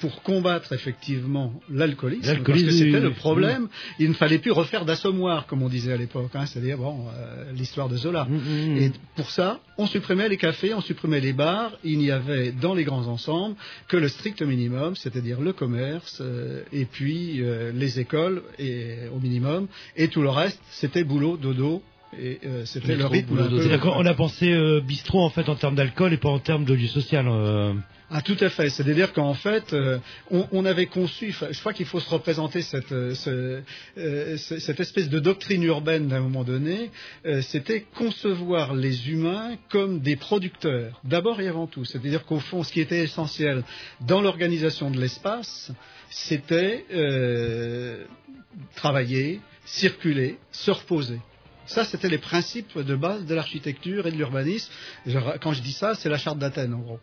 pour combattre effectivement l'alcoolisme, parce que c'était le oui. problème, il ne fallait plus refaire d'assommoir, comme on disait à l'époque, hein, c'est-à-dire bon, l'histoire de Zola. Mm, Et pour ça, on supprimait les cafés, on supprimait les bars. Il n'y avait dans les grands ensembles que le strict minimum, c'est-à-dire le commerce et puis les écoles et, au minimum. Et tout le reste, c'était boulot, dodo. Et euh, c'était le rythme. on a pensé euh, bistrot en fait en termes d'alcool et pas en termes de lieu social. euh. Ah, tout à fait. C'est-à-dire qu'en fait, euh, on, avait conçu, je crois qu'il faut se représenter cette, euh, euh, ce- cette espèce de doctrine urbaine d'un moment donné, c'était concevoir les humains comme des producteurs, d'abord et avant tout. C'est-à-dire qu'au fond, ce qui était essentiel dans l'organisation de l'espace, c'était travailler, circuler, se reposer. Ça, c'était les principes de base de l'architecture et de l'urbanisme. Quand je dis ça, c'est la charte d'Athènes, en gros.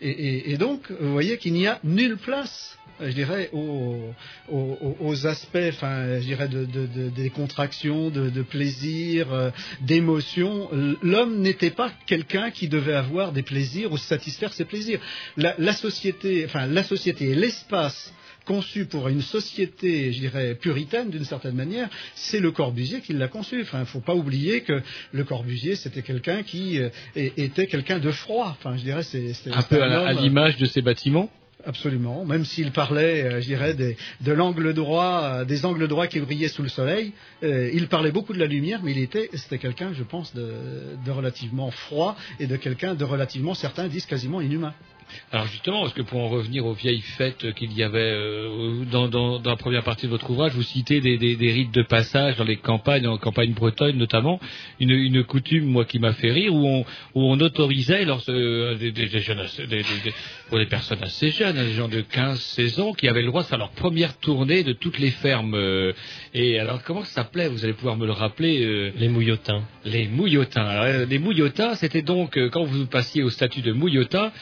Et, donc, vous voyez qu'il n'y a nulle place, je dirais, aux, aspects, enfin, je dirais, de, de- de- des contractions, de, plaisir, euh, d'émotion. L'homme n'était pas quelqu'un qui devait avoir des plaisirs ou satisfaire ses plaisirs. La, la société, enfin, la société et l'espace conçu pour une société, je dirais, puritaine d'une certaine manière, c'est le Corbusier qui l'a conçu. Enfin, il ne faut pas oublier que le Corbusier, c'était quelqu'un qui euh, était quelqu'un de froid. Enfin, je dirais, c'est Un peu à, l'image de ces bâtiments Absolument. Même s'il parlait, euh, je dirais, des, de l'angle droit, euh, des angles droits qui brillaient sous le soleil, euh, il parlait beaucoup de la lumière, mais il était, c'était quelqu'un, je pense, de, de relativement froid et de quelqu'un de relativement, certains disent quasiment inhumain. Alors justement, parce que pour en revenir aux vieilles fêtes qu'il y avait euh, dans, dans, dans la première partie de votre ouvrage, vous citez des, des, des rites de passage dans les campagnes, en campagne bretonne notamment, une, une coutume moi qui m'a fait rire où on, où on autorisait lors, euh, des, jeunes pour des personnes assez jeunes, des gens de 15-16 ans, qui avaient le droit de faire leur première tournée de toutes les fermes. euh, et alors comment ça s'appelait? Vous allez pouvoir me le rappeler. Les mouillotins. les mouillotins. Alors, les mouillotins, c'était donc quand vous passiez au statut de mouillotin.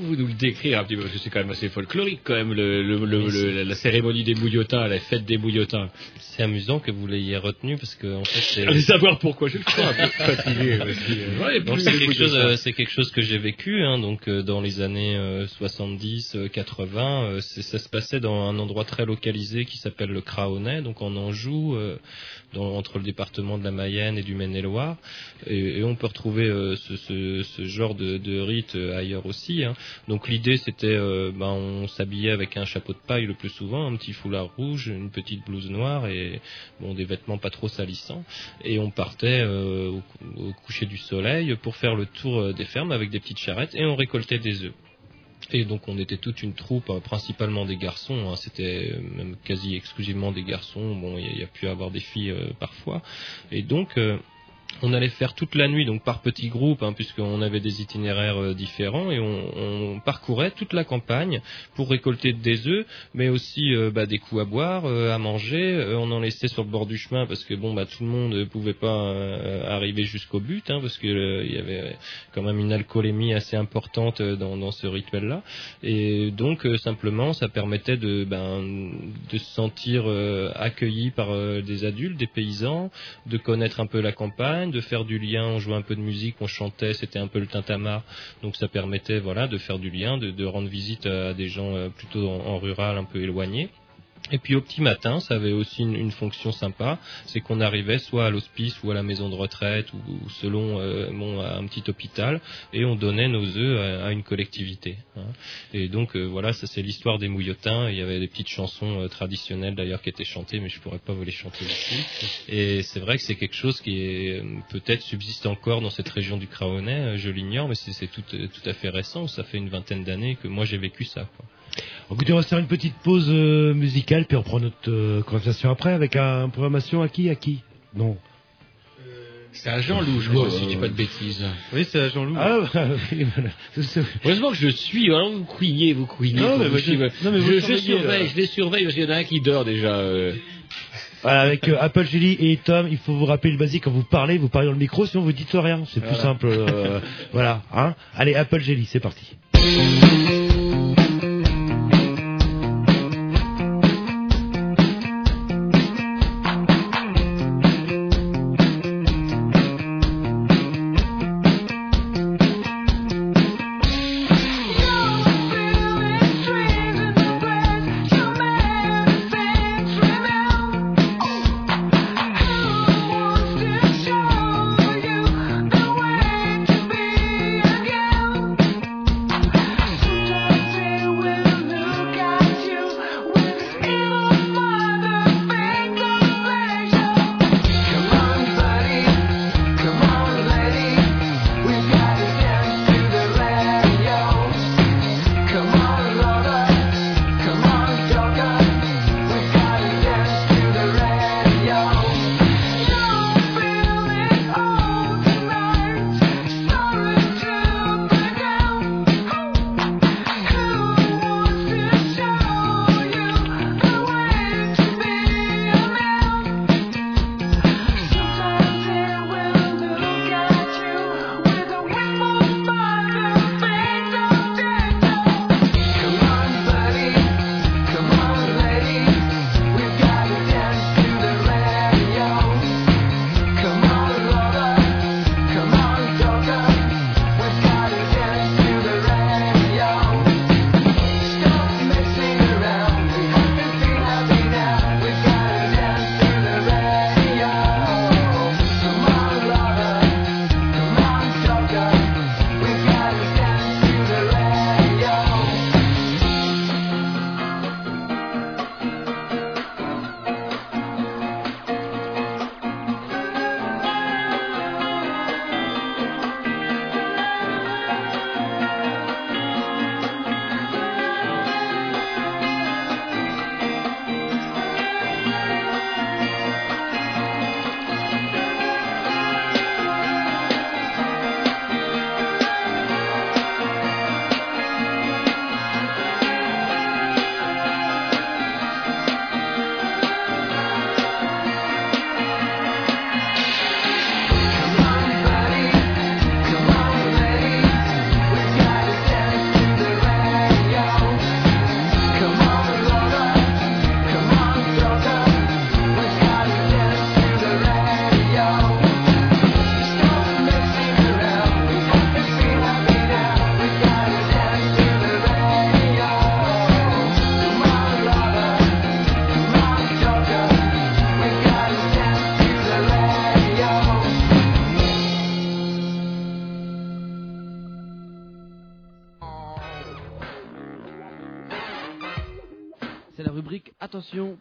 Que vous nous le décrire un petit peu Parce que c'est quand même assez folklorique, quand même, le, le- le- la cérémonie des mouillotins, la fête des mouillotins. C'est amusant que vous l'ayez retenu parce que en fait c'est. Allez savoir pourquoi, je le crois un peu fatigué euh, ouais, c'est quelque chose, euh, c'est quelque chose que j'ai vécu, hein, donc euh, dans les années euh, 70, euh, 80, euh, c'est- ça se passait dans un endroit très localisé qui s'appelle le Craonnet, donc en Anjou, euh, entre le département de la Mayenne et du Maine-et-Loire, et, on peut retrouver euh, ce, genre de, de rite euh, ailleurs aussi. hein. Donc l'idée c'était, euh, ben, on s'habillait avec un chapeau de paille le plus souvent, un petit foulard rouge, une petite blouse noire et bon des vêtements pas trop salissants, et on partait au, cou- au coucher du soleil pour faire le tour des fermes avec des petites charrettes et on récoltait des œufs. Et donc on était toute une troupe, euh, principalement des garçons, hein, c'était euh, même quasi exclusivement des garçons, bon il y, a- il y a pu avoir des filles euh, parfois, et donc euh, on allait faire toute la nuit, donc par petits groupes, hein, puisqu'on avait des itinéraires euh, différents, et on, parcourait toute la campagne pour récolter des œufs, mais aussi euh, bah, des coups à boire, euh, à manger. On en laissait sur le bord du chemin parce que bon, bah, tout le monde ne pouvait pas arriver jusqu'au but, hein, parce que euh, il y avait quand même une alcoolémie assez importante dans, ce rituel-là. Et donc simplement, ça permettait de, ben, de se sentir accueilli par des adultes, des paysans, de connaître un peu la campagne de faire du lien. On jouait un peu de musique, on chantait, c'était un peu le tintamarre. Donc ça permettait voilà de faire du lien, de, rendre visite à des gens euh, plutôt en rural, un peu éloignés. Et puis au petit matin, ça avait aussi une, une fonction sympa, c'est qu'on arrivait soit à l'hospice ou à la maison de retraite ou, ou selon euh, bon, à un petit hôpital et on donnait nos œufs à, à une collectivité. hein. Et donc euh, voilà, ça c'est l'histoire des mouillotins. Il y avait des petites chansons euh, traditionnelles d'ailleurs qui étaient chantées, mais je pourrais pas vous les chanter ici. Et c'est vrai que c'est quelque chose qui est euh, peut-être subsiste encore dans cette région du Craonais, euh, je l'ignore, mais c'est c'est tout, euh, tout à fait récent. Ça fait une vingtaine d'années que moi j'ai vécu ça. Quoi. Écoutez, on va se faire une petite pause euh, musicale, puis on reprend notre euh, conversation après avec un programmation à qui À qui? Non. C'est à Jean-Loup, je crois, si je dis pas de bêtises. Oui, c'est à Jean-Loup. Ah, bah, oui, voilà. Heureusement que je suis, alors vous criez, vous criez. Non, mais vous je- suivez. non, mais vous je, je surveillez, surveille, là. je les surveille parce qu'il y en a un qui dort déjà. euh. Voilà, avec euh, Apple Jelly et Tom, il faut vous rappeler le basique quand vous parlez, vous parlez dans le micro, sinon vous dites rien. C'est plus simple. euh, voilà. Hein Allez, Apple Jelly, c'est parti.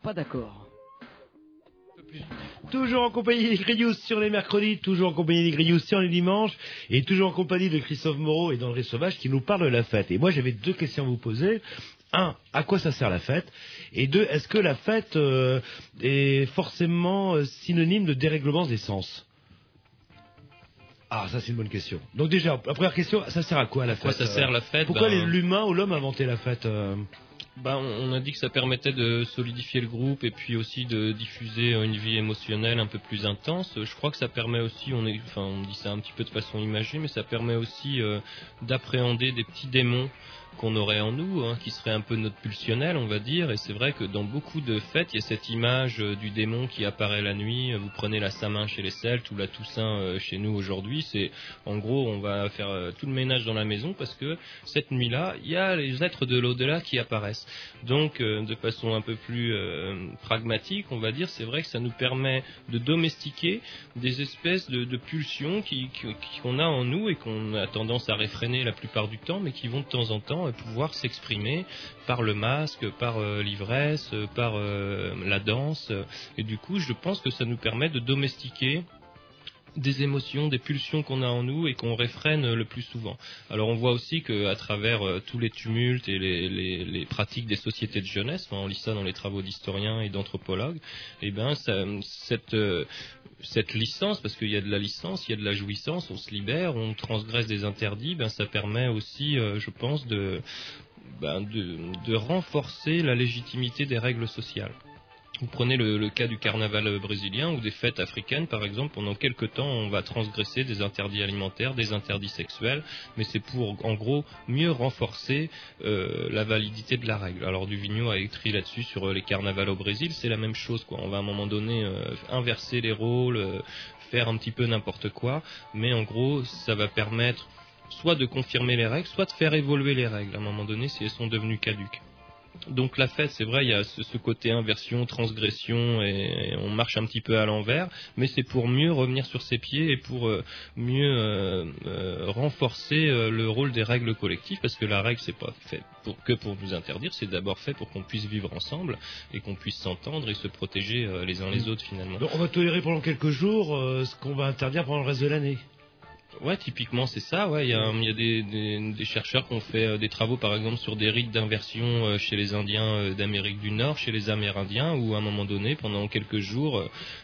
Pas d'accord. Toujours en compagnie des Grillous sur les mercredis, toujours en compagnie des Grillous sur les dimanches, et toujours en compagnie de Christophe Moreau et d'André Sauvage qui nous parlent de la fête. Et moi j'avais deux questions à vous poser. Un, à quoi ça sert la fête? Et deux, est-ce que la fête euh, est forcément euh, synonyme de dérèglement des sens? Ah, ça c'est une bonne question. Donc déjà, la première question, ça sert à quoi la fête Pourquoi ça euh, sert la fête? Pourquoi Ben- l'humain ou l'homme a inventé la fête euh? Bah, on a dit que ça permettait de solidifier le groupe et puis aussi de diffuser euh, une vie émotionnelle un peu plus intense. Je crois que ça permet aussi, on, est, enfin, on dit ça un petit peu de façon imagée, mais ça permet aussi euh, d'appréhender des petits démons qu'on aurait en nous, hein, qui serait un peu notre pulsionnel, on va dire. Et c'est vrai que dans beaucoup de fêtes, il y a cette image euh, du démon qui apparaît la nuit. Vous prenez la Saint-Main chez les Celtes ou la Toussaint euh, chez nous aujourd'hui. C'est en gros, on va faire euh, tout le ménage dans la maison parce que cette nuit-là, il y a les êtres de l'au-delà qui apparaissent. Donc, euh, de façon un peu plus euh, pragmatique, on va dire, c'est vrai que ça nous permet de domestiquer des espèces de, pulsions qui- qui- qu'on a en nous et qu'on a tendance à réfréner la plupart du temps, mais qui vont de temps en temps euh, pouvoir s'exprimer par le masque, par euh, l'ivresse, euh, par euh, la danse. Et du coup, je pense que ça nous permet de domestiquer des émotions, des pulsions qu'on a en nous et qu'on réfrène le plus souvent. Alors on voit aussi qu'à travers euh, tous les tumultes et les, pratiques des sociétés de jeunesse, on lit ça dans les travaux d'historiens et d'anthropologues, et ben euh, cette licence, parce qu'il y a de la licence, il y a de la jouissance, on se libère, on transgresse des interdits, ben ça permet aussi, euh, je pense, ben, de renforcer la légitimité des règles sociales. Vous prenez le, cas du carnaval brésilien ou des fêtes africaines, par exemple, pendant quelques temps, on va transgresser des interdits alimentaires, des interdits sexuels, mais c'est pour, en gros, mieux renforcer euh, la validité de la règle. Alors, Duvigneau a écrit là-dessus sur euh, les carnavals au Brésil, c'est la même chose, quoi. On va à un moment donné euh, inverser les rôles, faire un petit peu n'importe quoi, mais en gros, ça va permettre soit de confirmer les règles, soit de faire évoluer les règles à un moment donné si elles sont devenues caduques. Donc la fête, c'est vrai, il y a ce, ce côté inversion, transgression, et, et on marche un petit peu à l'envers, mais c'est pour mieux revenir sur ses pieds et pour euh, mieux euh, euh, renforcer le rôle des règles collectives, parce que la règle, c'est pas fait pour, que pour nous interdire, c'est d'abord fait pour qu'on puisse vivre ensemble et qu'on puisse s'entendre et se protéger les uns les autres finalement. Donc on va tolérer pendant quelques jours ce qu'on va interdire pendant le reste de l'année. Ouais, typiquement c'est ça. Ouais, il y a, il y a des, des- des chercheurs qui ont fait euh, des travaux, par exemple, sur des rites d'inversion euh, chez les Indiens euh, d'Amérique du Nord, chez les Amérindiens, où à un moment donné, pendant quelques jours,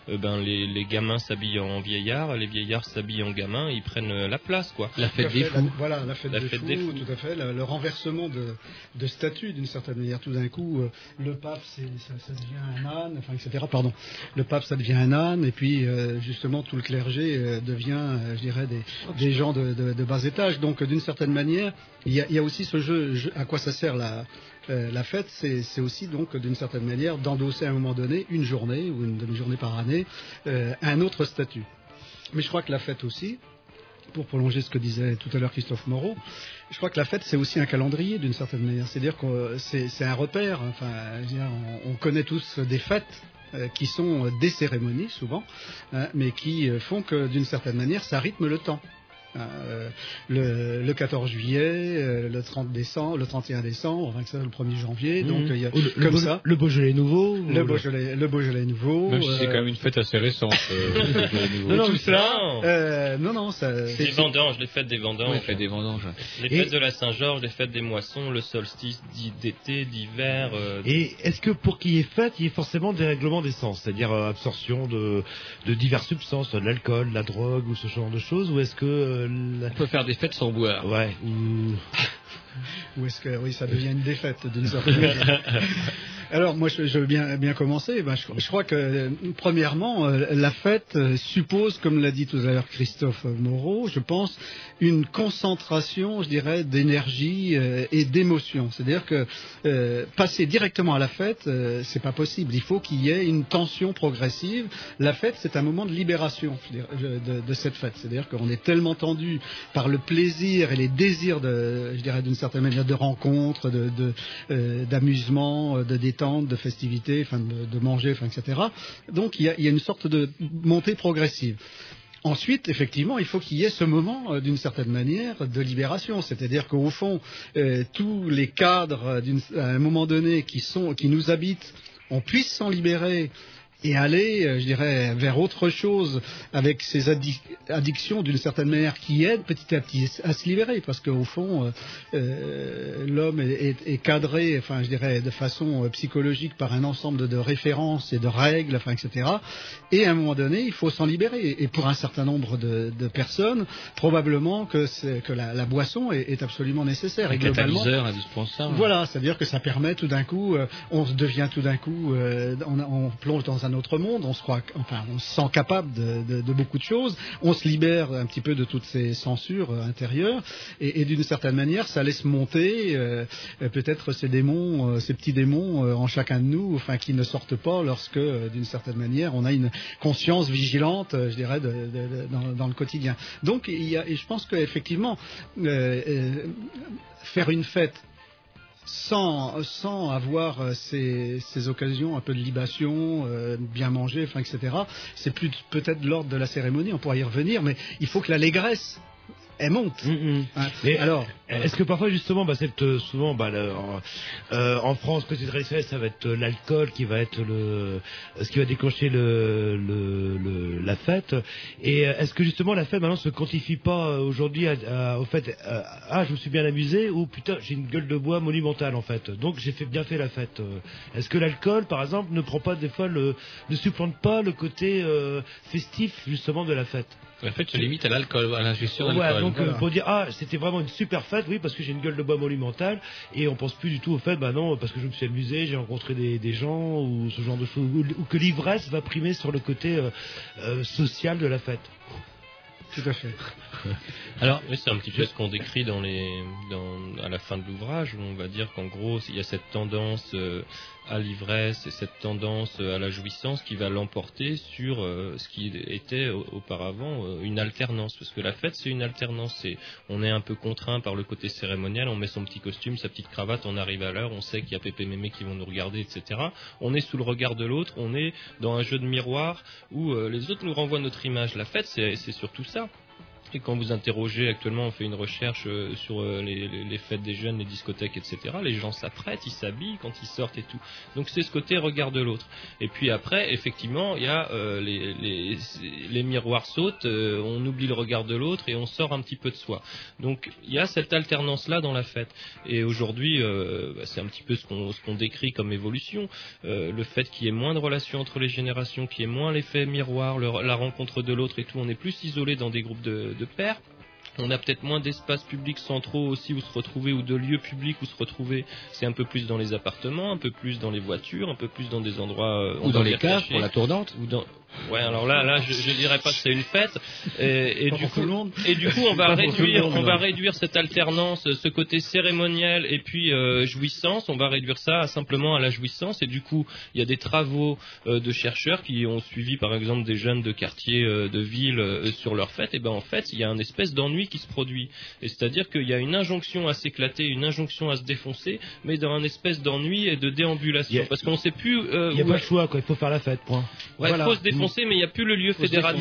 euh, ben les, les gamins s'habillent en vieillards, les vieillards s'habillent en gamins, ils prennent euh, la place, quoi. Tout à fait, la- voilà, la fête, La des, fête fous, des fous. tout à fait, le, le renversement de, de statut d'une certaine manière. Tout d'un coup, euh, le pape, c'est- ça, ça devient un âne, enfin, etc. Pardon. Le pape, ça devient un âne, et puis euh, justement, tout le clergé euh, devient, euh, je dirais, des, des gens de, de- de bas étage. Donc, d'une certaine manière, il y, a, il y a aussi ce jeu. je- à quoi ça sert la, euh, la fête C'est aussi donc, d'une certaine manière, d'endosser à un moment donné une journée ou une demi-journée par année euh, un autre statut. Mais je crois que la fête aussi, pour prolonger ce que disait tout à l'heure Christophe Moreau, je crois que la fête c'est aussi un calendrier d'une certaine manière. C'est-à-dire que euh, c'est un repère. Enfin, on, on connaît tous des fêtes qui sont euh, des cérémonies souvent, hein, mais qui euh, font que d'une certaine manière ça rythme le temps. Euh, le, le 14 juillet, euh, le 30 décembre, le 31 décembre, enfin que ça, le 1er janvier, donc Mmh. il y a Ou le- le comme Beau- ça. le Beaujolais nouveau, ou le le- Beaujolais, le Beaujolais nouveau. Même si c'est euh, quand même une fête assez récente. euh, le nouveau. non, non, Tout ça, euh, non, non, ça. Les vendanges, les fêtes des vendanges. Ouais, les fêtes des vendanges. Les Et- fêtes de la Saint-Georges, les fêtes des moissons, le solstice d'été, d'hiver. euh, Et est-ce que pour qu'il y ait fête, il y ait forcément des règlements d'essence, c'est-à-dire euh, absorption de, de diverses substances, de l'alcool, de la drogue ou ce genre de choses, ou est-ce que euh, la- On peut faire des fêtes sans boire. ouais ou Ou est-ce que oui, ça devient une défaite d'une certaine manière Alors moi, je, je veux bien, bien commencer. Ben, je, je crois que euh, premièrement, euh, la fête euh, suppose, comme l'a dit tout à l'heure Christophe Moreau, je pense, une concentration, je dirais, d'énergie euh, et d'émotion. C'est-à-dire que euh, passer directement à la fête, euh, c'est pas possible. Il faut qu'il y ait une tension progressive. La fête, c'est un moment de libération de, de cette fête. C'est-à-dire qu'on est tellement tendu par le plaisir et les désirs de, je dirais, d'une certaine manière, de rencontre, de, de, euh, d'amusement, euh, de détente, de festivité, enfin, de, de manger, enfin, etc. Donc, il y, a, il y a une sorte de montée progressive. Ensuite, effectivement, il faut qu'il y ait ce moment, euh, d'une certaine manière, de libération. C'est-à-dire qu'au fond, euh, tous les cadres, euh, à un moment donné, qui, qui nous habitent, on puisse s'en libérer et aller, euh, je dirais, vers autre chose avec ces addic- addictions d'une certaine manière qui aident petit à petit à se libérer, parce qu'au fond, euh, euh, l'homme est, est- est cadré, enfin, je dirais, de façon psychologique par un ensemble de, de références et de règles, enfin, etc. Et à un moment donné, il faut s'en libérer. Et pour un certain nombre de, de personnes, probablement que, la, la boisson est, est absolument nécessaire. Et globalement, indispensable. voilà, c'est-à-dire que ça permet tout d'un coup, on devient tout d'un coup, on, on plonge dans un autre monde, on se croit, enfin, on se sent capable de, beaucoup de choses, on se libère un petit peu de toutes ces censures euh, intérieures, et, d'une certaine manière, ça laisse monter euh, euh, peut-être ces démons, ces petits démons en chacun de nous, enfin, qui ne sortent pas lorsque, d'une certaine manière, on a une conscience vigilante, je dirais, dans, le quotidien. Donc, il y et je pense qu'effectivement, faire une fête sans, avoir euh, ces, occasions un peu de libation, euh, bien manger, etc. C'est peut-être l'ordre de la cérémonie, on pourra y revenir, mais il faut que l'allégresse, elle monte. Hein. Mais Alors, est-ce que parfois justement, bah, cette, euh, souvent, bah, le- euh, en France, côté traditionnel, ça va être euh, l'alcool qui va être le, ce qui va déclencher le, le, le- la fête. Et euh, est-ce que justement la fête maintenant se quantifie pas euh, aujourd'hui au fait, euh, ah, je me suis bien amusé ou putain, j'ai une gueule de bois monumentale en fait. Donc j'ai fait bien fait la fête. Euh, Est-ce que l'alcool, par exemple, ne prend pas des fois le, ne supplante pas le côté euh, festif justement de la fête? La fête se limite à l'alcool, à l'ingestion Ouais, d'alcool. donc euh, pour dire ah c'était vraiment une super fête, oui parce que j'ai une gueule de bois monumentale et on pense plus du tout au fait bah non parce que je me suis amusé, j'ai rencontré des, des gens ou ce genre de choses ou, ou que l'ivresse va primer sur le côté euh, euh, social de la fête. Tout à fait. Alors, oui, c'est un petit peu ce qu'on décrit dans les, dans, à la fin de l'ouvrage, où on va dire qu'en gros, il y a cette tendance euh, à l'ivresse et cette tendance à la jouissance qui va l'emporter sur euh, ce qui était au- auparavant euh, une alternance. Parce que la fête, c'est une alternance. C'est, on est un peu contraint par le côté cérémonial, on met son petit costume, sa petite cravate, on arrive à l'heure, on sait qu'il y a Pépé Mémé qui vont nous regarder, etc. On est sous le regard de l'autre, on est dans un jeu de miroir où euh, les autres nous renvoient notre image. La fête, c'est surtout ça. Et quand vous interrogez, actuellement, on fait une recherche euh, sur euh, les, les- fêtes des jeunes, les discothèques, etc. Les gens s'apprêtent, ils s'habillent quand ils sortent et tout. Donc c'est ce côté regard de l'autre. Et puis après, effectivement, il y a euh, les, les, les miroirs sautent, euh, on oublie le regard de l'autre et on sort un petit peu de soi. Donc il y a cette alternance-là dans la fête. Et aujourd'hui, euh, bah, c'est un petit peu ce qu'on qu'on décrit comme évolution. Euh, le fait qu'il y ait moins de relations entre les générations, qu'il y ait moins l'effet miroir, la rencontre de l'autre et tout, on est plus isolé dans des groupes de, de pairs. On a peut-être moins d'espaces publics centraux aussi où se retrouver ou de lieux publics où se retrouver. C'est un peu plus dans les appartements, un peu plus dans les voitures, un peu plus dans des endroits euh, Ou dans les caves pour la tournante. Ou dans... Ouais, alors là, là, je, je dirais pas que c'est une fête. Et, du coup, et du coup, on va réduire, on va réduire cette alternance, ce côté cérémoniel et puis euh, jouissance. On va réduire ça à simplement à la jouissance. Et du coup, il y a des travaux euh, de chercheurs qui ont suivi, par exemple, des jeunes de quartiers, euh, de villes euh, sur leur fête. Et ben, en fait, il y a un espèce d'ennui qui se produit. Et c'est-à-dire qu'il y a une injonction à s'éclater, une injonction à se défoncer, mais dans un espèce d'ennui et de déambulation. A- Parce qu'on sait plus. euh, Il n'y a où- pas le choix quoi, il faut faire la fête point. Ouais, Voilà. il faut se mais il n'y a plus le lieu fédérateur.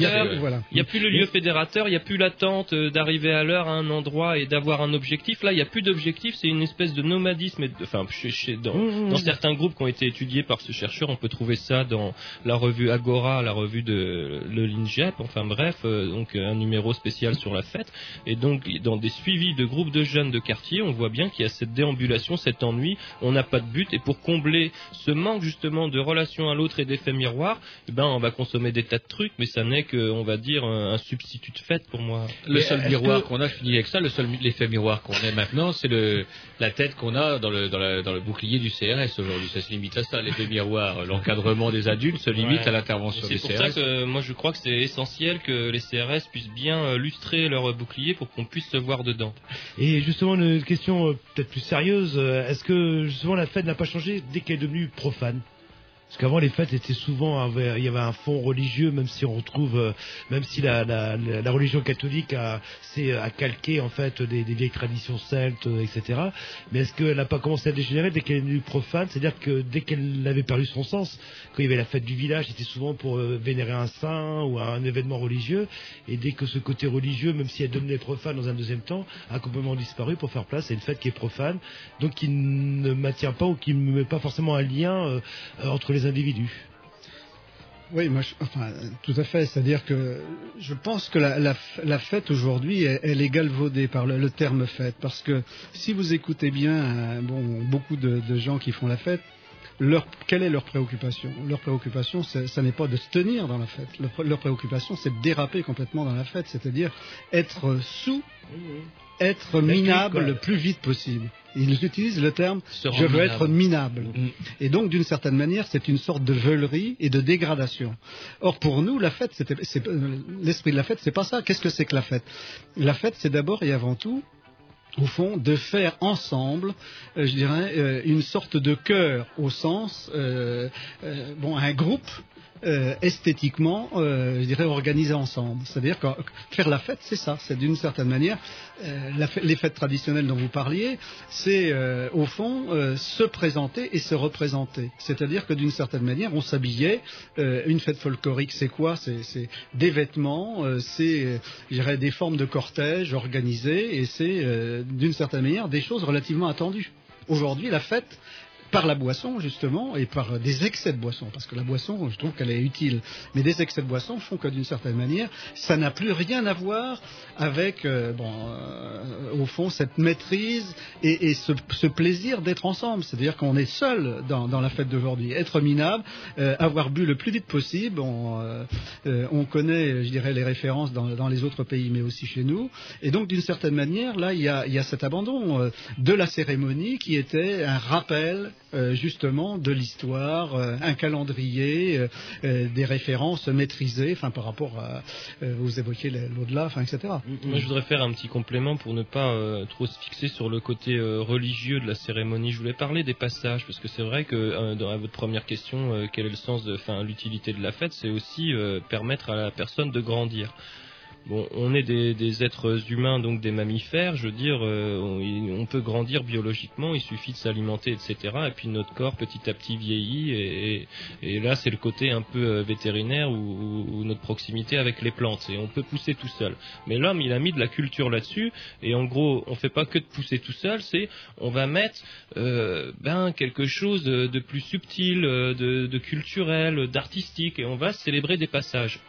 Il n'y a plus le lieu fédérateur, il n'y a plus l'attente euh, d'arriver à l'heure à un endroit et d'avoir un objectif. Là, il n'y a plus d'objectif, c'est une espèce de nomadisme. Et de- enfin, chez, chez- dans, Mmh, dans mmh. certains groupes qui ont été étudiés par ce chercheur, on peut trouver ça dans la revue Agora, la revue de le l'INGEP. Enfin bref, euh, donc un numéro spécial sur la fête. Et donc, dans des suivis de groupes de jeunes de quartier, on voit bien qu'il y a cette déambulation, cet ennui. On n'a pas de but. Et pour combler ce manque justement de relation à l'autre et d'effet miroir, eh ben, on va consommer des tas de trucs, mais ça n'est que, on va dire, un, un substitut de fête pour moi. Le Mais seul miroir qu'on a, je finis avec ça, le seul l'effet miroir qu'on a maintenant, c'est le la tête qu'on a dans le, dans, la- dans le bouclier du CRS aujourd'hui. Ça se limite à ça, l'effet miroir. L'encadrement des adultes se limite Ouais. à l'intervention C'est des pour ça CRS. que moi je crois que c'est essentiel que les CRS puissent bien euh, lustrer leur bouclier pour qu'on puisse se voir dedans. Et justement une question euh, peut-être plus sérieuse, euh, est-ce que justement la fête n'a pas changé dès qu'elle est devenue profane? Parce qu'avant les fêtes étaient souvent il y avait un fond religieux, même si on retrouve, euh, même si la, religion catholique a, a calqué en fait des, des vieilles traditions celtes, euh, etc. Mais est-ce qu'elle n'a pas commencé à dégénérer dès qu'elle est devenue profane? C'est-à-dire que dès qu'elle avait perdu son sens, quand il y avait la fête du village, c'était souvent pour euh, vénérer un saint ou un événement religieux, et dès que ce côté religieux, même si elle devenait profane dans un deuxième temps, a complètement disparu pour faire place à une fête qui est profane, donc qui ne maintient pas ou qui ne met pas forcément un lien entre individus. Oui, moi, tout à fait. C'est-à-dire que je pense que la, fête aujourd'hui, elle, est galvaudée par le, terme fête, parce que si vous écoutez bien, euh, bon, beaucoup de gens qui font la fête. Leur, quelle est leur préoccupation? Leur préoccupation, ça n'est pas de se tenir dans la fête. Leur, leur préoccupation, c'est de déraper complètement dans la fête, c'est-à-dire être sous, être minable le plus vite possible. Ils utilisent le terme je veux être minable. Et donc, d'une certaine manière, c'est une sorte de veulerie et de dégradation. Or, pour nous, la fête, euh, l'esprit de la fête, c'est pas ça. Qu'est-ce que c'est que la fête? La fête, c'est d'abord et avant tout au fond, de faire ensemble, euh, je dirais, euh, une sorte de chœur au sens, euh, bon, un groupe euh, esthétiquement, euh, je dirais, ensemble. C'est-à-dire que faire la fête, c'est ça. C'est d'une certaine manière, euh, les fêtes traditionnelles dont vous parliez, c'est euh, au fond se présenter et se représenter. C'est-à-dire que d'une certaine manière, on s'habillait. Une fête folklorique, c'est quoi? C'est des vêtements, c'est, je dirais, des formes de cortège organisées, et c'est d'une certaine manière des choses relativement attendues. Aujourd'hui, la fête, par la boisson justement et par des excès de boisson parce que la boisson je trouve qu'elle est utile. Mais des excès de boisson font que d'une certaine manière ça n'a plus rien à voir avec euh, bon euh, au fond cette maîtrise et, ce, plaisir d'être ensemble. C'est-à-dire qu'on est seul dans, la fête d'aujourd'hui. Être minable euh, avoir bu le plus vite possible on, on connaît je dirais les références dans, dans les autres pays mais aussi chez nous. Et donc d'une certaine manière là il y a, il y a cet abandon de la cérémonie qui était un rappel justement de l'histoire, euh, un calendrier, euh, euh, des références maîtrisées, enfin par rapport à, euh, vous évoquiez le- l'au-delà, enfin etc. Moi, je voudrais faire un petit complément pour ne pas euh, trop se fixer sur le côté euh, religieux de la cérémonie. Je voulais parler des passages parce que c'est vrai que euh, dans votre première question, euh, quel est le sens de, enfin, l'utilité de la fête, c'est aussi euh, permettre à la personne de grandir. Bon, on est des, êtres humains, donc des mammifères. Je veux dire, euh, on, on peut grandir biologiquement. Il suffit de s'alimenter, etc. Et puis notre corps, petit à petit, vieillit. Et, et- là, c'est le côté un peu euh, vétérinaire ou, notre proximité avec les plantes. Et on peut pousser tout seul. Mais l'homme, il a mis de la culture là-dessus. Et en gros, on fait pas que de pousser tout seul. C'est, on va mettre euh, ben quelque chose de, plus subtil, de, de culturel, d'artistique, et on va célébrer des passages.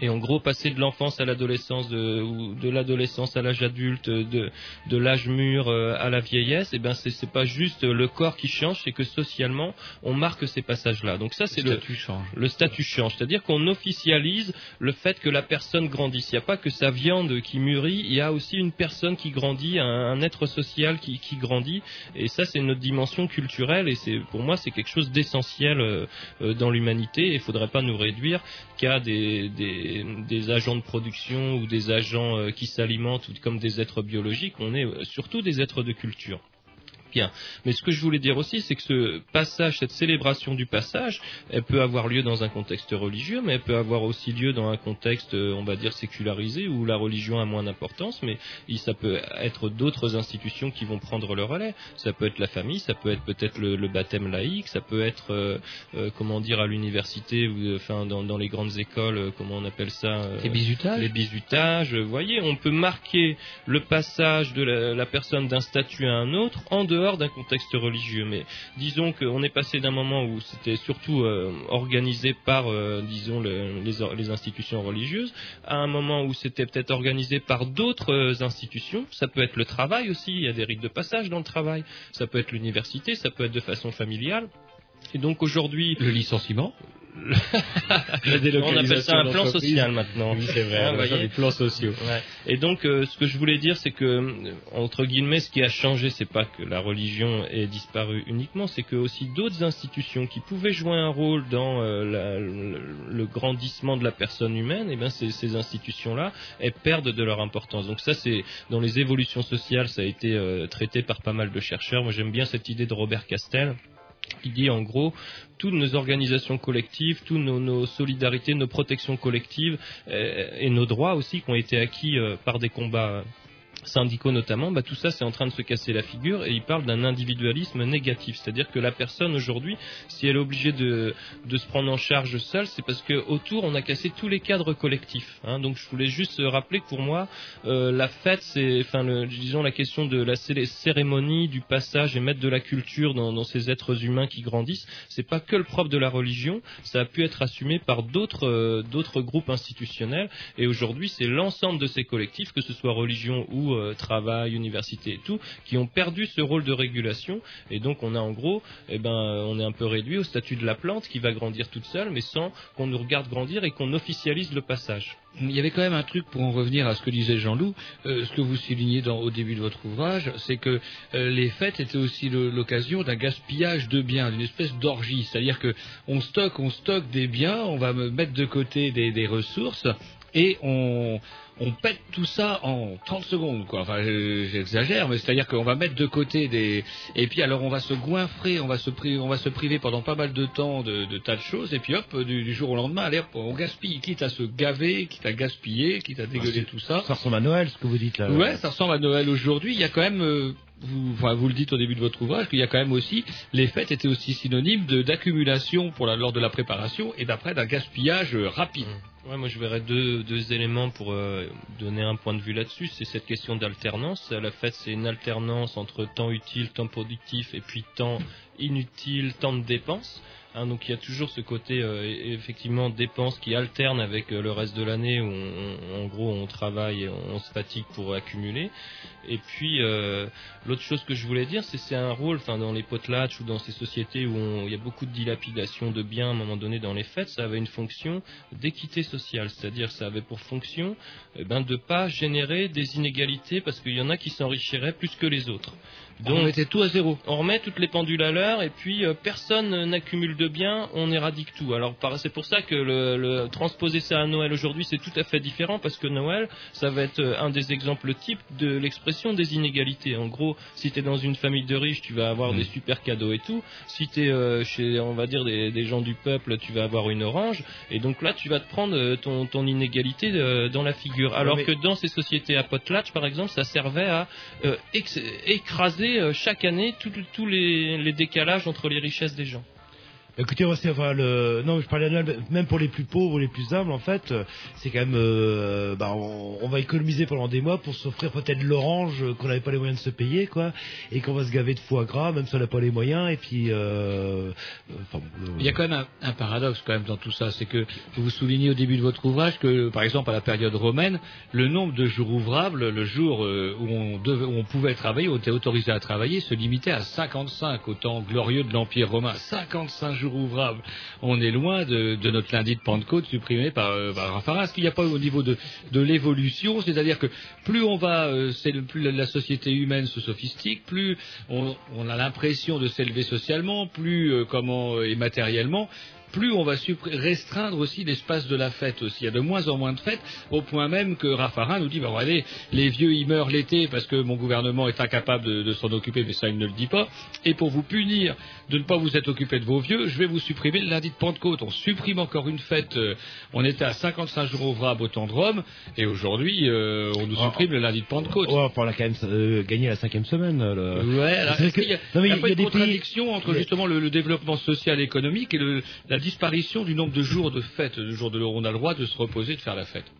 Et en gros, passer de l'enfance à l'adolescence, de, ou de l'adolescence à l'âge adulte, de, de l'âge mûr euh, à la vieillesse, et ben c'est c'est pas juste le corps qui change, c'est que socialement on marque ces passages-là. Donc ça, c'est le statut change. Le statut change, c'est-à-dire qu'on officialise le fait que la personne grandisse. Il n'y a pas que sa viande qui mûrit, il y a aussi une personne qui grandit, un, un être social qui, qui grandit. Et ça, c'est notre dimension culturelle, et c'est pour moi, c'est quelque chose d'essentiel euh, euh, dans l'humanité. Il ne faudrait pas nous réduire qu'à des, des, des agents de production ou des agents euh, qui s'alimentent ou comme des êtres biologiques. On est euh, surtout des êtres de culture. Bien. Mais ce que je voulais dire aussi, c'est que ce passage, cette célébration du passage, elle peut avoir lieu dans un contexte religieux, mais elle peut avoir aussi lieu dans un contexte, euh, on va dire, sécularisé, où la religion a moins d'importance, mais ça peut être d'autres institutions qui vont prendre le relais. Ça peut être la famille, ça peut être peut-être le, le baptême laïque, ça peut être, euh, euh, comment dire, à l'université, ou enfin dans, dans les grandes écoles, comment on appelle ça euh, Les bizutages Les bizutages. Vous voyez, on peut marquer le passage de la, la personne d'un statut à un autre en dehors d'un contexte religieux. Mais disons qu'on est passé d'un moment où c'était surtout euh, organisé par, euh, les institutions religieuses, à un moment où c'était peut-être organisé par d'autres euh, institutions. Ça peut être le travail aussi, il y a des rites de passage dans le travail. Ça peut être l'université, ça peut être de façon familiale. Et donc aujourd'hui... Le licenciement On appelle ça un plan social maintenant. Oui, c'est vrai, Hein, faire des plans sociaux. Ouais. Et donc, euh, ce que je voulais dire, c'est que, euh, entre guillemets, ce qui a changé, c'est pas que la religion ait disparu uniquement, c'est que aussi d'autres institutions qui pouvaient jouer un rôle dans euh, la- le, le grandissement de la personne humaine, et ben ces, ces institutions-là, elles perdent de leur importance. Donc ça, c'est dans les évolutions sociales, ça a été euh, traité par pas mal de chercheurs. Moi, j'aime bien cette idée de Robert Castel qui dit en gros toutes nos organisations collectives, toutes nos, solidarités, nos protections collectives euh, et nos droits aussi qui ont été acquis euh, par des combats syndicaux notamment, bah, tout ça c'est en train de se casser la figure et il parle d'un individualisme négatif, c'est-à-dire que la personne aujourd'hui, si elle est obligée de, de se prendre en charge seule, c'est parce que autour on a cassé tous les cadres collectifs. hein. Donc je voulais juste rappeler que pour moi, euh, la fête, c'est, enfin, le- disons la question de la cérémonie, du passage et mettre de la culture dans, dans ces êtres humains qui grandissent, c'est pas que le propre de la religion, ça a pu être assumé par d'autres euh, d'autres groupes institutionnels et aujourd'hui c'est l'ensemble de ces collectifs, que ce soit religion ou euh, travail, université et tout, qui ont perdu ce rôle de régulation et donc on a en gros, eh ben, on est un peu réduit au statut de la plante qui va grandir toute seule mais sans qu'on nous regarde grandir et qu'on officialise le passage. Il y avait quand même un truc pour en revenir à ce que disait Jean-Loup, euh, ce que vous soulignez au début de votre ouvrage, c'est que euh, les fêtes étaient aussi l'occasion d'un gaspillage de biens, d'une espèce d'orgie, c'est-à-dire que on stocke, on stocke des biens, on va me mettre de côté des ressources et on, on pète tout ça en 30 secondes, quoi. Enfin, j'exagère, mais c'est-à-dire qu'on va mettre de côté des, et puis alors on va se goinfrer, on va se priver, on va se priver pendant pas mal de temps de, de tas de choses, et puis hop, du, du jour au lendemain, allez, hop, on gaspille, quitte à se gaver, quitte à gaspiller, quitte à dégueuler tout ça. Ça ressemble à Noël, ce que vous dites là. Ouais, ça ressemble à Noël aujourd'hui. Il y a quand même, euh, vous, le dites au début de votre ouvrage, qu'il y a quand même aussi, les fêtes étaient aussi synonymes d'accumulation pour lors de la préparation et d'après d'un gaspillage euh, rapide. Ouais, moi je verrais deux, deux éléments pour euh, donner un point de vue là-dessus. C'est cette question d'alternance. La fête, c'est une alternance entre temps utile, temps productif et puis temps inutile, temps de dépenses. Hein, donc il y a toujours ce côté euh, e- effectivement dépenses qui alterne avec euh, le reste de l'année où on- en gros on travaille et on se fatigue pour accumuler. Et puis euh, l'autre chose que je voulais dire, c'est c'est un rôle, enfin dans les potlatch ou dans ces sociétés où il y a beaucoup de dilapidation de biens à un moment donné dans les fêtes, ça avait une fonction d'équité sociale, c'est-à-dire ça avait pour fonction eh ben, de pas générer des inégalités parce qu'il y en a qui s'enrichiraient plus que les autres. On mettait tout à zéro. On remet toutes les pendules à l'heure et puis euh, personne n'accumule de biens, on éradique tout. Alors c'est pour ça que le, le- transposer ça à Noël aujourd'hui c'est tout à fait différent parce que Noël ça va être euh, un des exemples types de l'expression des inégalités. En gros, si tu es dans une famille de riches, tu vas avoir des super cadeaux et tout. Si tu es chez on va dire des, des gens du peuple, tu vas avoir une orange et donc là tu vas te prendre euh, ton, ton inégalité euh, dans la figure. Alors mais- que dans ces sociétés à potlatch par exemple, ça servait à euh, écraser euh, chaque année tous les décalages entre les richesses des gens. Écoutez, c'est enfin le. Non, je parlais même pour les plus pauvres, les plus humbles, en fait, c'est quand même. euh, bah, on, on va économiser pendant des mois pour s'offrir peut-être l'orange qu'on n'avait pas les moyens de se payer, quoi, et qu'on va se gaver de foie gras, même si on n'a pas les moyens, et puis. Euh, euh, Il y a quand même un, paradoxe quand même dans tout ça, c'est que vous soulignez au début de votre ouvrage que, par exemple, à la période romaine, le nombre de jours ouvrables, le jour où on, devait- on pouvait travailler, où on était autorisé à travailler, se limitait à 55 au temps glorieux de l'Empire romain. 55 jours On est loin de, notre lundi de Pentecôte supprimé par, euh, par Raffarin. Est-ce qu'il n'y a pas au niveau de, l'évolution, c'est-à-dire que plus on va, euh, plus la, société humaine se sophistique, plus on, on a l'impression de s'élever socialement, plus euh, comment euh, et matériellement, plus on va restreindre aussi l'espace de la fête aussi. Il y a de moins en moins de fêtes, au point même que Raffarin nous dit, bah, regardez, les vieux ils meurent l'été parce que mon gouvernement est incapable de, de s'en occuper, mais ça il ne le dit pas. Et pour vous punir de ne pas vous être occupé de vos vieux, je vais vous supprimer le lundi de Pentecôte. On supprime encore une fête. euh, on était à 55 jours ouvrables au temps de Rome, et aujourd'hui euh, on nous Ah. supprime le lundi de Pentecôte. Enfin, on a quand même euh, gagné la cinquième semaine. le- Ouais, alors, C'est est-ce que- qu'il y a, Non, mais il y a y des entre justement le, le développement social et économique et le- la disparition du nombre de jours de fête, de jours de où on a le droit de se reposer, de faire la fête.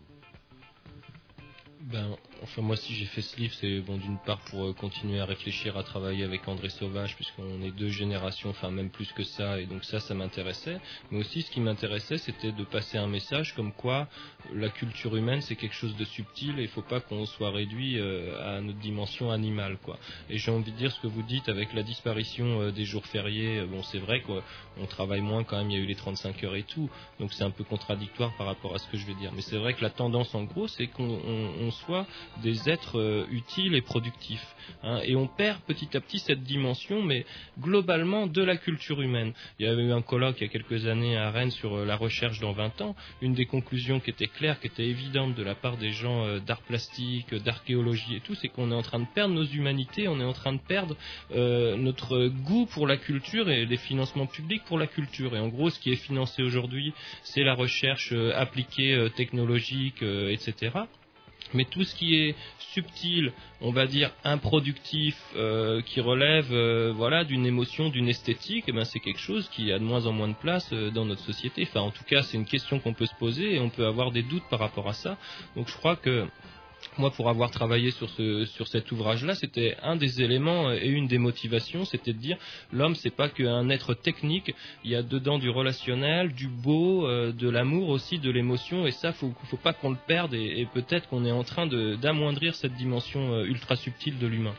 Ben, enfin moi si j'ai fait ce livre, c'est bon d'une part pour euh, continuer à réfléchir, à travailler avec André Sauvage, puisqu'on est deux générations, enfin même plus que ça, et donc ça, ça m'intéressait. Mais aussi, ce qui m'intéressait, c'était de passer un message comme quoi euh, la culture humaine, c'est quelque chose de subtil, et il faut pas qu'on soit réduit euh, à notre dimension animale, quoi. Et j'ai envie de dire ce que vous dites avec la disparition des jours fériés. Bon, c'est vrai quoi, on travaille moins quand même. Il y a eu les 35 heures et tout, donc c'est un peu contradictoire par rapport à ce que je vais dire. Mais c'est vrai que la tendance, en gros, c'est qu'on on- on soit des êtres euh, utiles et productifs. hein. et on perd petit à petit cette dimension, mais globalement de la culture humaine. Il y avait eu un colloque il y a quelques années à Rennes sur euh, la recherche dans 20 ans. Une des conclusions qui était claire, qui était évidente de la part des gens euh, d'art plastique, d'archéologie et tout, c'est qu'on est en train de perdre nos humanités, on est en train de perdre notre goût pour la culture et les financements publics pour la culture. Et en gros, ce qui est financé aujourd'hui, c'est la recherche appliquée, technologique, etc. Mais tout ce qui est subtil, on va dire improductif, euh, qui relève euh, voilà d'une émotion, d'une esthétique, eh ben c'est quelque chose qui a de moins en moins de place euh, dans notre société. Enfin, en tout cas, c'est une question qu'on peut se poser et on peut avoir des doutes par rapport à ça. Donc, je crois que moi, pour avoir travaillé sur, ce, sur cet ouvrage-là, c'était un des éléments et une des motivations, c'était de dire l'homme, c'est pas qu'un être technique, il y a dedans du relationnel, du beau, euh, de l'amour aussi, de l'émotion, et ça, faut, faut pas qu'on le perde, et, peut-être qu'on est en train d'amoindrir cette dimension euh, ultra subtile de l'humain.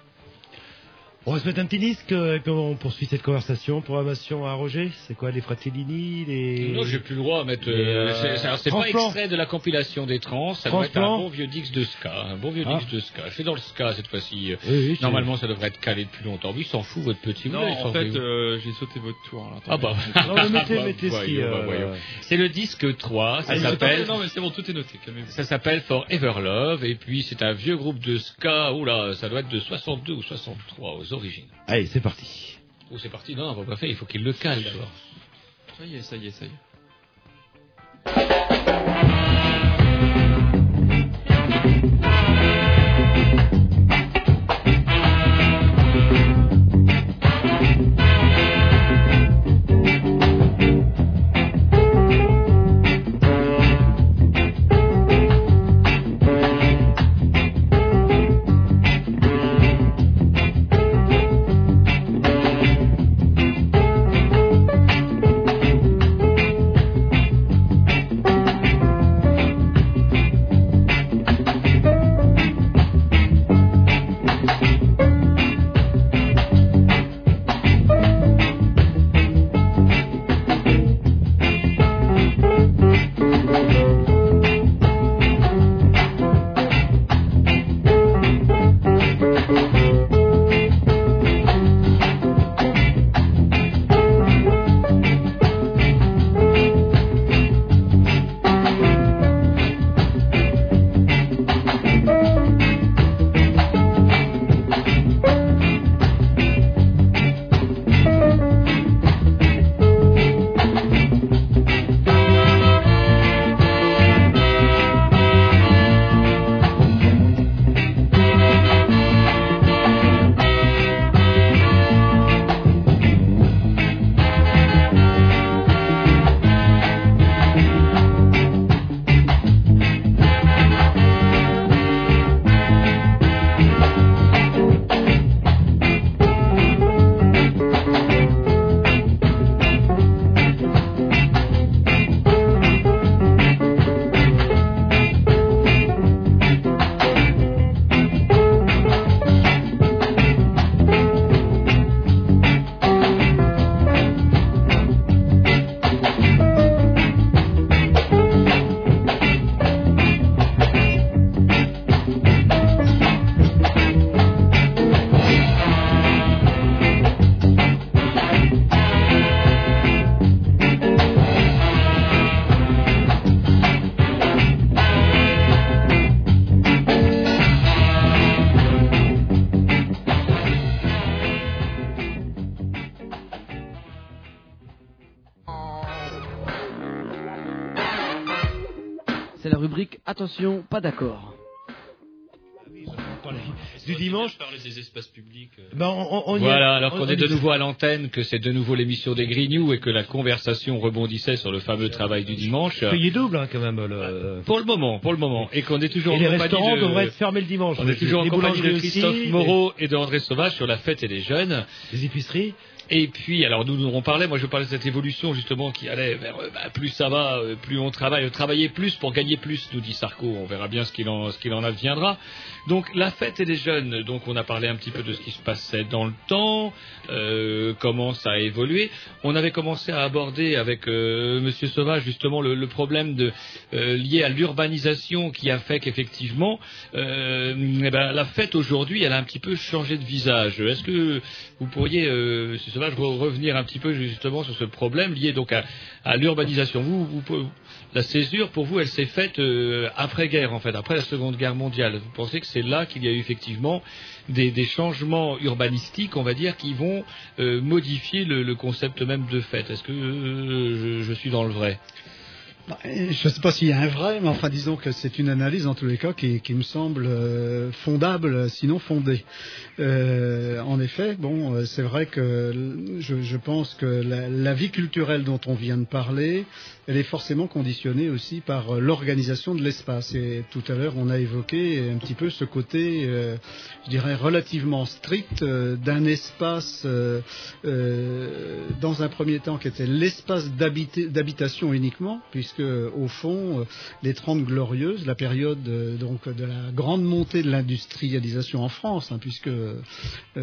On va se mettre un petit disque, euh, comment on poursuit cette conversation Programmation à Roger C'est quoi, les Fratellini les... Non, j'ai plus le droit à mettre. Euh, euh, c'est- alors, c'est pas extrait de la compilation des trans, ça doit être un bon vieux disque de ska, un bon vieux Ah. disque de ska. Je fais dans le ska cette fois-ci. Oui, oui, Normalement, ça devrait être calé depuis longtemps. Oui, il s'en fout votre petit. Non, en fait, euh, j'ai sauté votre tour. alors, Ah bah. Non, mais mettez- Bah, mettez ce qui, voyons, bah, euh. C'est le disque 3, ça Allez, s'appelle. Non, mais c'est bon, tout est noté. Ça s'appelle Forever Love, et puis c'est un vieux groupe de ska, oula, ça doit être de 62 ou 63 aux origines. Allez, c'est parti. Oh, c'est parti, non, on va pas faire, il faut qu'il le cale d'abord. Ça y est, ça y est, ça y est. Attention, pas d'accord. Du dimanche. parler des espaces publics. euh. Ben, on, on- on Voilà, alors on- qu'on on est de nouveau à l'antenne, que c'est de nouveau l'émission des Grignoux et que la conversation rebondissait sur le fameux travail du dimanche. Payé double, hein, quand même. Le... Pour le moment, pour le moment. Et qu'on est toujours Et en les compagnie restaurants de- devraient être fermés le dimanche. On est toujours en compagnie de Christophe aussi, Moreau et de André Sauvage sur la fête et les jeunes. Les épiceries. Et puis, alors nous, nous en parlait, moi je parlais de cette évolution justement qui allait vers euh, bah, plus ça va, euh, plus on travaille, travailler plus pour gagner plus, nous dit Sarko. On verra bien ce qu'il en, ce qu'il en adviendra. Donc la fête et les jeunes, donc on a parlé un petit peu de ce qui se passait dans le temps, euh, comment ça a évolué. On avait commencé à aborder avec euh, Monsieur Sauvage justement le, le problème de, euh, lié à l'urbanisation qui a fait qu'effectivement, euh, eh ben, la fête aujourd'hui, elle a un petit peu changé de visage. Est-ce que vous pourriez, euh, Monsieur Sauvage, re- revenir un petit peu justement sur ce problème lié donc à, l'urbanisation. Vous, vous- La césure, pour vous, elle s'est faite euh, après-guerre, en fait, après la Seconde Guerre mondiale. Vous pensez que c'est là qu'il y a eu effectivement des, changements urbanistiques, on va dire, qui vont euh, modifier le, concept même de fête? Est-ce que euh, je, je suis dans le vrai? Je ne sais pas s'il y a un vrai, mais enfin disons que c'est une analyse en tous les cas qui, qui me semble euh, fondable, sinon fondée. Euh, en effet, bon, euh, c'est vrai que je, je pense que la, la vie culturelle dont on vient de parler, elle est forcément conditionnée aussi par euh, l'organisation de l'espace. Et tout à l'heure, on a évoqué un petit peu ce côté, euh, je dirais, relativement strict euh, d'un espace, dans un premier temps, qui était l'espace d'habitation uniquement, puisque au fond, les Trente Glorieuses, la période donc de la grande montée de l'industrialisation en France, hein, puisque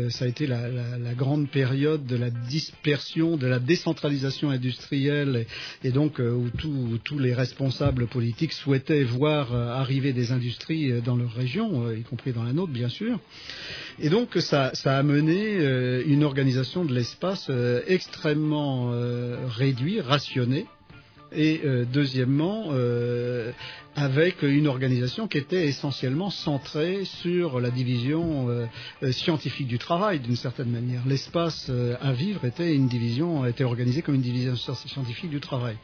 ça a été la, grande période de la dispersion, de la décentralisation industrielle, et, donc où, tous les responsables politiques souhaitaient voir euh, arriver des industries euh, dans leur région, euh, y compris dans la nôtre, bien sûr. Et donc ça, ça a mené une organisation de l'espace extrêmement réduite, rationnée. Et euh, deuxièmement, euh, avec une organisation qui était essentiellement centrée sur la division euh, euh, scientifique du travail, d'une certaine manière. L'espace euh, à vivre était une division, était organisé comme une division scientifique du travail.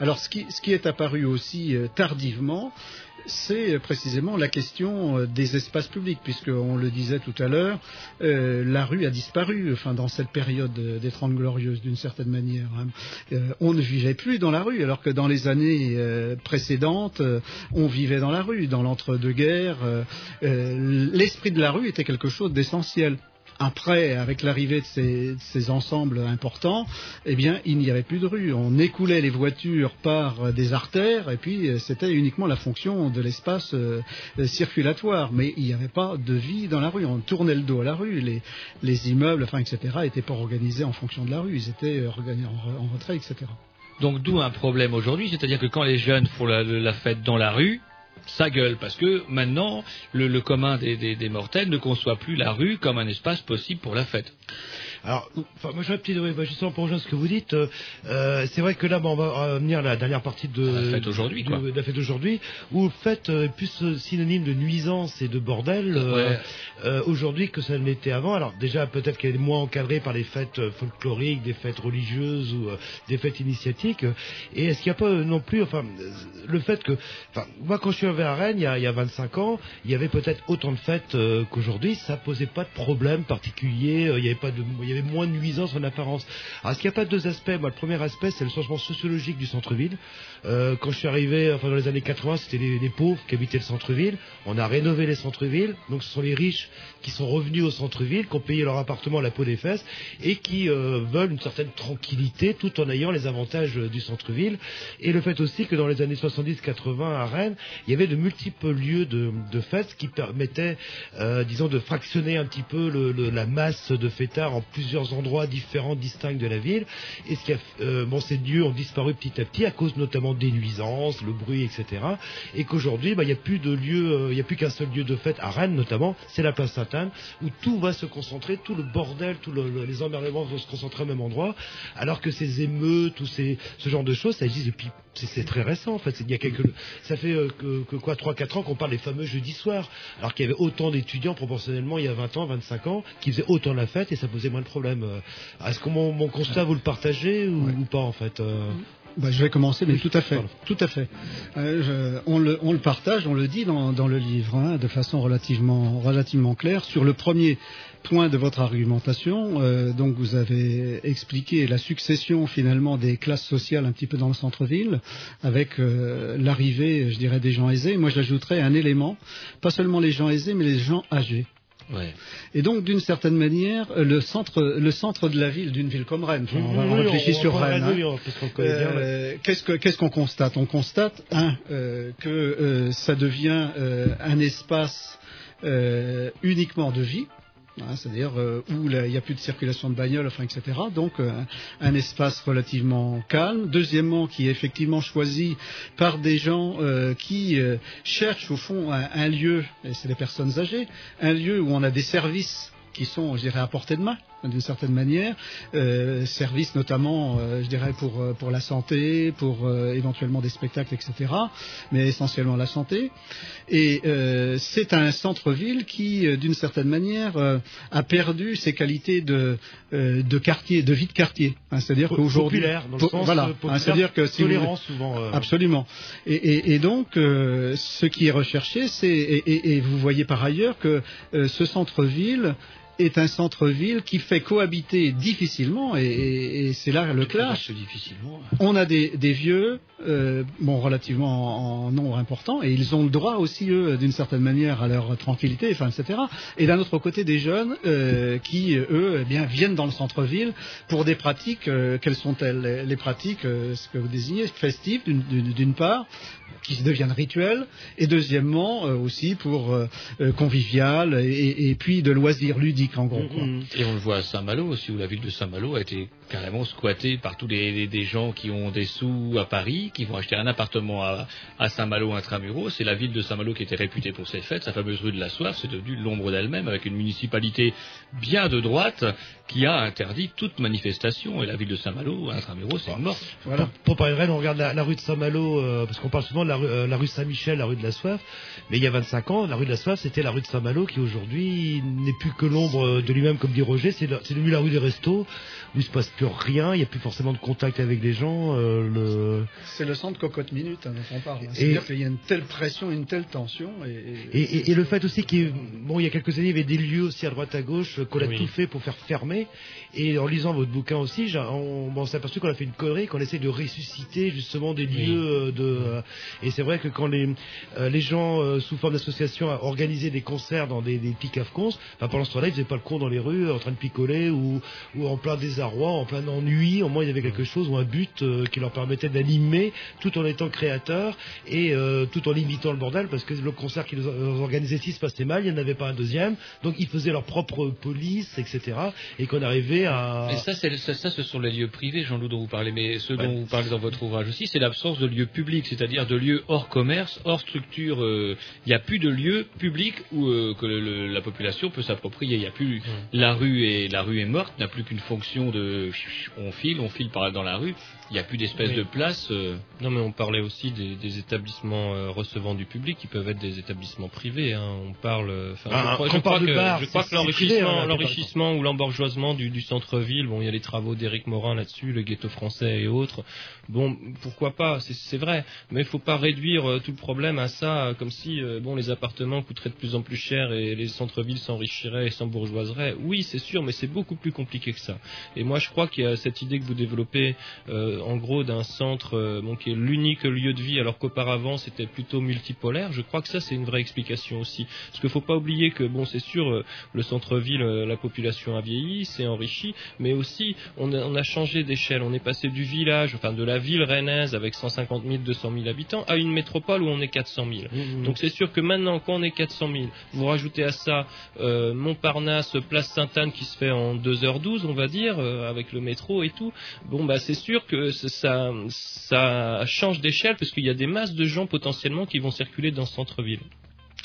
Alors, ce qui, ce qui est apparu aussi euh, tardivement, c'est euh, précisément la question euh, des espaces publics, puisqu'on le disait tout à l'heure, euh, la rue a disparu, enfin dans cette période des Trente Glorieuses, d'une certaine manière. hein. On ne vivait plus dans la rue, alors que dans les années précédentes, on vivait dans la rue, dans l'entre-deux-guerres. L'esprit de la rue était quelque chose d'essentiel. Après, avec l'arrivée de ces, ensembles importants, eh bien, il n'y avait plus de rue. On écoulait les voitures par des artères, et puis euh, c'était uniquement la fonction de l'espace euh, circulatoire. Mais il n'y avait pas de vie dans la rue. On tournait le dos à la rue. Les, les immeubles, enfin, etc., n'étaient pas organisés en fonction de la rue. Ils étaient euh, en, re- en retrait, etc. Donc d'où un problème aujourd'hui, c'est-à-dire que quand les jeunes font la fête dans la rue, ça gueule, parce que maintenant, le, le commun des- des mortels ne conçoit plus la rue comme un espace possible pour la fête. Alors, enfin, moi, je vais peut-être, oui, bah, justement, pour rejoindre ce que vous dites, euh, euh, c'est vrai que là, bon, on va revenir à la dernière partie de la fête aujourd'hui, quoi. de la fête d'aujourd'hui, où le fait euh, est plus synonyme de nuisance et de bordel Ouais. euh, aujourd'hui que ça ne l'était avant. Alors déjà, peut-être qu'elle est moins encadrée par les fêtes folkloriques, des fêtes religieuses ou euh, des fêtes initiatiques. Et est-ce qu'il n'y a pas non plus, enfin, le fait que, enfin, moi, quand je suis arrivé à Rennes, il y a, il y a 25 ans, il y avait peut-être autant de fêtes qu'aujourd'hui, ça posait pas de problème particulier, il y avait pas de, il y avait moins de nuisance en apparence. Alors, est-ce qu'il n'y a pas deux aspects? Moi, le premier aspect, c'est le changement sociologique du centre-ville. Euh, quand je suis arrivé, enfin, dans les années 80, c'était les, pauvres qui habitaient le centre-ville. On a rénové les centres-villes, donc ce sont les riches qui sont revenus au centre-ville, qui ont payé leur appartement à la peau des fesses et qui euh, veulent une certaine tranquillité tout en ayant les avantages euh, du centre-ville. Et le fait aussi que dans les années 70-80 à Rennes, il y avait de multiples lieux de, de fêtes qui permettaient, disons, de fractionner un petit peu la masse de fêtards en plusieurs endroits différents, distincts de la ville. Et ce qui a, euh, bon, ces lieux ont disparu petit à petit à cause notamment des nuisances, le bruit, etc. Et qu'aujourd'hui, bah, il n'y a plus de lieu, euh, il n'y a plus qu'un seul lieu de fête à Rennes notamment, c'est la place Sainte-Anne, où tout va se concentrer, tout le bordel, tous les emmerlements vont se concentrer au même endroit, alors que ces émeutes ou ces, ce genre de choses, ça existe depuis, c'est très récent en fait. Il y a quelques, ça fait euh, que, que quoi, 3-4 ans qu'on parle des fameux jeudis soirs, alors qu'il y avait autant d'étudiants proportionnellement il y a 20 ans, 25 ans, qui faisaient autant la fête et ça posait moins de problèmes. Euh, Est-ce que mon, mon constat vous le partagez ou, ou pas en fait euh Bah, je vais commencer, mais tout à fait, tout à fait. Euh, je- on, le, on le partage, on le dit dans, dans le livre, hein, de façon relativement, relativement claire. Sur le premier point de votre argumentation, euh, donc vous avez expliqué la succession finalement des classes sociales un petit peu dans le centre-ville, avec euh, l'arrivée, je dirais, des gens aisés. Moi, j'ajouterais un élément, pas seulement les gens aisés, mais les gens âgés. Ouais. Et donc, d'une certaine manière, euh, le centre, le centre de la ville, d'une ville comme Rennes, enfin, on Oui, on- sur Rennes. hein. Euh, Qu'est-ce que- qu'est-ce qu'on constate? On constate, un, euh, que euh, ça devient euh, un espace euh, uniquement de vie. Hein, C'est-à-dire euh, où il n'y a plus de circulation de bagnoles, enfin, etc. Donc euh, un espace relativement calme. Deuxièmement, qui est effectivement choisi par des gens euh, qui cherchent au fond un, lieu, et c'est les personnes âgées, un lieu où on a des services qui sont, je dirais, à portée de main. D'une certaine manière, euh, services notamment, euh, je dirais, pour, euh, pour la santé, pour euh, éventuellement des spectacles, etc., mais essentiellement la santé. Et euh, c'est un centre-ville qui, euh, d'une certaine manière, euh, a perdu ses qualités de, euh, de quartier, de vie de quartier. Hein, C'est-à-dire qu'aujourd'hui, populaire, dans le po- sens, voilà, Hein, c'est-à-dire que si vous tolérant, voulez- souvent, euh. absolument. Et, et- et donc, euh, ce qui est recherché, c'est et, et- et vous voyez par ailleurs que euh, ce centre-ville est un centre-ville qui fait cohabiter difficilement, et, et- et c'est là le clash. difficilement. On a des, des vieux, euh, bon, relativement en, en nombre important, et ils ont le droit aussi, eux, d'une certaine manière, à leur tranquillité, enfin, etc. Et d'un autre côté, des jeunes euh, qui, eux, eh bien, viennent dans le centre-ville pour des pratiques. euh, quelles sont-elles les, les pratiques, ce que vous désignez, festives, d'une- part, qui deviennent rituels, et deuxièmement, aussi pour convivial, et, et puis de loisirs ludiques, en gros. quoi. Et on le voit à Saint-Malo aussi, où la ville de Saint-Malo a été carrément squattée par tous les, des gens qui ont des sous à Paris, qui vont acheter un appartement à, à Saint-Malo intramuros. C'est la ville de Saint-Malo qui était réputée pour ses fêtes, sa fameuse rue de la Soif, c'est devenu l'ombre d'elle-même, avec une municipalité bien de droite qui a interdit toute manifestation. Et la ville de Saint-Malo, intramuros, c'est mort. Pour, pour parler de Rennes, on regarde la, la rue de Saint-Malo, euh, parce qu'on parle souvent de la rue, euh, la rue Saint-Michel, la rue de la Soif, mais il y a 25 ans, la rue de la Soif, c'était la rue de Saint-Malo, qui aujourd'hui n'est plus que l'ombre de lui-même, comme dit Roger, c'est devenu la rue des restos, où il se passe plus rien, il n'y a plus forcément de contact avec les gens. euh, le... C'est le centre cocotte minute hein, dont on parle. hein. Et- C'est-à-dire qu'il y a une telle pression, une telle tension. Et, Et, et- et le fait aussi qu'il y ait- bon, il y a quelques années, il y avait des lieux aussi à droite à gauche euh, qu'on a Oui. tout fait pour faire fermer. Et en lisant votre bouquin aussi, on, bon, on s'est aperçu qu'on a fait une connerie, qu'on essaie de ressusciter justement des lieux euh, de. euh, et c'est vrai que quand les euh, les gens euh, sous forme d'association organisaient des concerts dans des, des petits cafcons, bah, pendant ce temps-là, ils faisaient pas le con dans les rues, en train de picoler ou, ou en plein désarroi, en plein ennui. Au moins, il y avait quelque chose ou un but euh, qui leur permettait d'animer tout en étant créateurs et euh, tout en limitant le bordel parce que le concert qu'ils euh, organisaient s'il se passait mal, il n'y en avait pas un deuxième. Donc ils faisaient leur propre police, etc. Et qu'on arrivait à... Et ça, c'est- ça, ça, ce sont les lieux privés, Jean-Loup, dont vous parlez. Mais ce Ouais. dont vous parlez dans votre ouvrage aussi, c'est l'absence de lieux publics, c'est-à-dire de lieux hors commerce, hors structure. euh, Il n'y a plus de lieux publics où que le- la population peut s'approprier. A plus la rue et la rue est morte, n'a plus qu'une fonction de on file, on file par dans la rue. Il n'y a plus d'espèce Oui. de place. euh, Non, mais on parlait aussi des, des établissements euh, recevant du public qui peuvent être des établissements privés. hein. On parle. euh, Ah, je crois, quand je crois que, bar, je crois que privé, hein, l'enrichissement, l'enrichissement ou l'embourgeoisement du, du centre-ville. Bon, il y a les travaux d'Éric Morin là-dessus, le ghetto français et autres. Bon, pourquoi pas C'est c'est vrai, mais il faut pas réduire euh, tout le problème à ça, comme si euh, bon les appartements coûteraient de plus en plus cher et les centres-villes s'enrichiraient et s'embourgeoiseraient. Oui, c'est sûr, mais c'est beaucoup plus compliqué que ça. Et moi, je crois qu'il y a cette idée que vous développez, euh, en gros, d'un centre euh, bon, qui est l'unique lieu de vie, alors qu'auparavant c'était plutôt multipolaire. Je crois que ça, c'est une vraie explication aussi. Parce qu'il faut pas oublier que, bon, c'est sûr, euh, le centre-ville, euh, la population a vieilli, s'est enrichi, mais aussi on a, on a changé d'échelle. On est passé du village, enfin de la ville rennaise avec 150 000, 200 000 habitants, à une métropole où on est 400 000. Donc c'est sûr que maintenant, quand on est 400 000, vous rajoutez à ça euh, Montparnasse, Place Sainte-Anne qui se fait en 2h12, on va dire, euh, avec le métro et tout. Bon, bah c'est sûr que ça change d'échelle parce qu'il y a des masses de gens potentiellement qui vont circuler dans ce centre-ville.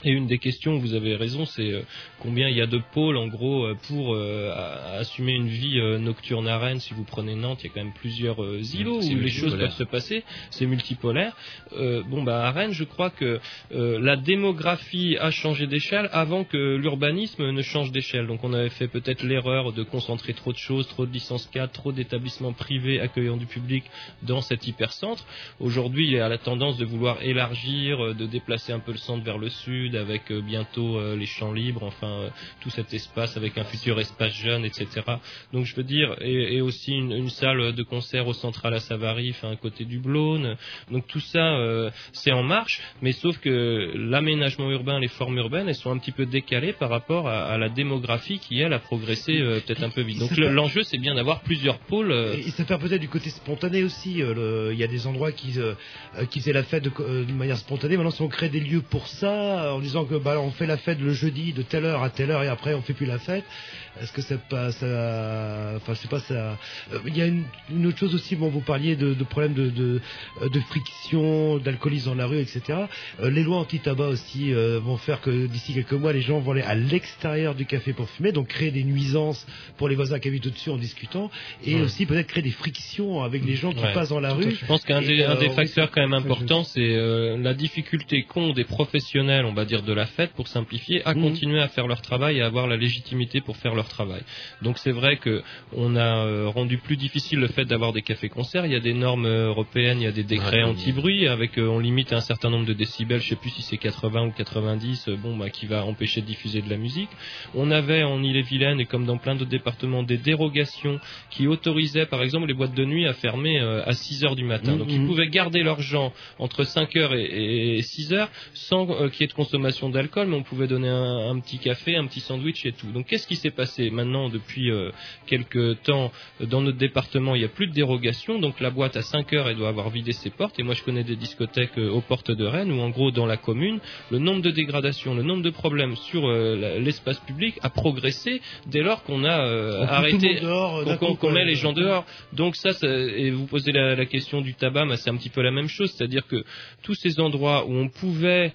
Et une des questions, vous avez raison, c'est euh, combien il y a de pôles en gros euh, pour euh, assumer une vie euh, nocturne à Rennes. Si vous prenez Nantes, il y a quand même plusieurs euh, îlots C'est où les choses peuvent se passer. C'est multipolaire. Euh, bon, bah à Rennes, je crois que euh, la démographie a changé d'échelle avant que l'urbanisme ne change d'échelle. Donc on avait fait peut-être l'erreur de concentrer trop de choses, trop de licences 4, trop d'établissements privés accueillant du public dans cet hypercentre. Aujourd'hui, il y a la tendance de vouloir élargir, de déplacer un peu le centre vers le sud, avec euh, bientôt euh, les champs libres, enfin euh, tout cet espace avec un futur espace jeune, etc. Donc je veux dire, et, et aussi une, une salle de concert au central à Savary, enfin à côté du Blône. Donc tout ça, euh, c'est en marche, mais sauf que l'aménagement urbain, les formes urbaines, elles sont un petit peu décalées par rapport à, à la démographie qui, elle, a progressé euh, peut-être un peu vite. Donc le- l'enjeu, c'est bien d'avoir plusieurs pôles. euh, Et ça fait peut-être du côté spontané aussi. euh, Il y a des endroits qui, qui faisaient la fête de, euh, d'une manière spontanée. Maintenant, si on crée des lieux pour ça, disant que bah on fait la fête le jeudi de telle heure à telle heure et après on fait plus la fête. Est-ce que c'est pas ça Enfin, c'est pas ça. Euh, Il y a une, une autre chose aussi. Bon, vous parliez de, de problèmes de, de, de friction, d'alcoolisme dans la rue, etc. Euh, les lois anti-tabac aussi euh, vont faire que d'ici quelques mois, les gens vont aller à l'extérieur du café pour fumer, donc créer des nuisances pour les voisins qui habitent au-dessus en discutant, et Ouais. aussi peut-être créer des frictions avec les gens qui Ouais. passent dans la Tout rue. Je pense qu'un des, euh, facteurs quand même importants, c'est euh, la difficulté qu'ont des professionnels, on va dire, de la fête, pour simplifier, à Mhm. continuer à faire leur travail et à avoir la légitimité pour faire leur travail. Donc c'est vrai que on a euh, rendu plus difficile le fait d'avoir des cafés-concerts. Il y a des normes euh, européennes, il y a des décrets Ouais, anti-bruit avec euh, on limite un certain nombre de décibels. Je sais plus si c'est 80 ou 90, euh, bon bah qui va empêcher de diffuser de la musique. On avait en Ille-et-Vilaine et comme dans plein d'autres départements des dérogations qui autorisaient par exemple les boîtes de nuit à fermer à 6 heures du matin. Mhm. Donc ils pouvaient garder leurs gens entre 5 heures et, et 6 heures sans euh, qu'il y ait de consommation d'alcool, mais on pouvait donner un, un petit café, un petit sandwich et tout. Donc qu'est-ce qui s'est passé maintenant depuis euh, quelques temps? Dans notre département Il n'y a plus de dérogation, donc la boîte à 5 heures elle doit avoir vidé ses portes. Et moi je connais des discothèques euh, aux portes de Rennes où en gros dans la commune le nombre de dégradations, le nombre de problèmes sur euh, l'espace public a progressé dès lors qu'on a euh, arrêté qu'on quoi. met les gens dehors. Donc ça, ça- et vous posez la, la question du tabac, c'est un petit peu la même chose, c'est-à-dire que tous ces endroits où on pouvait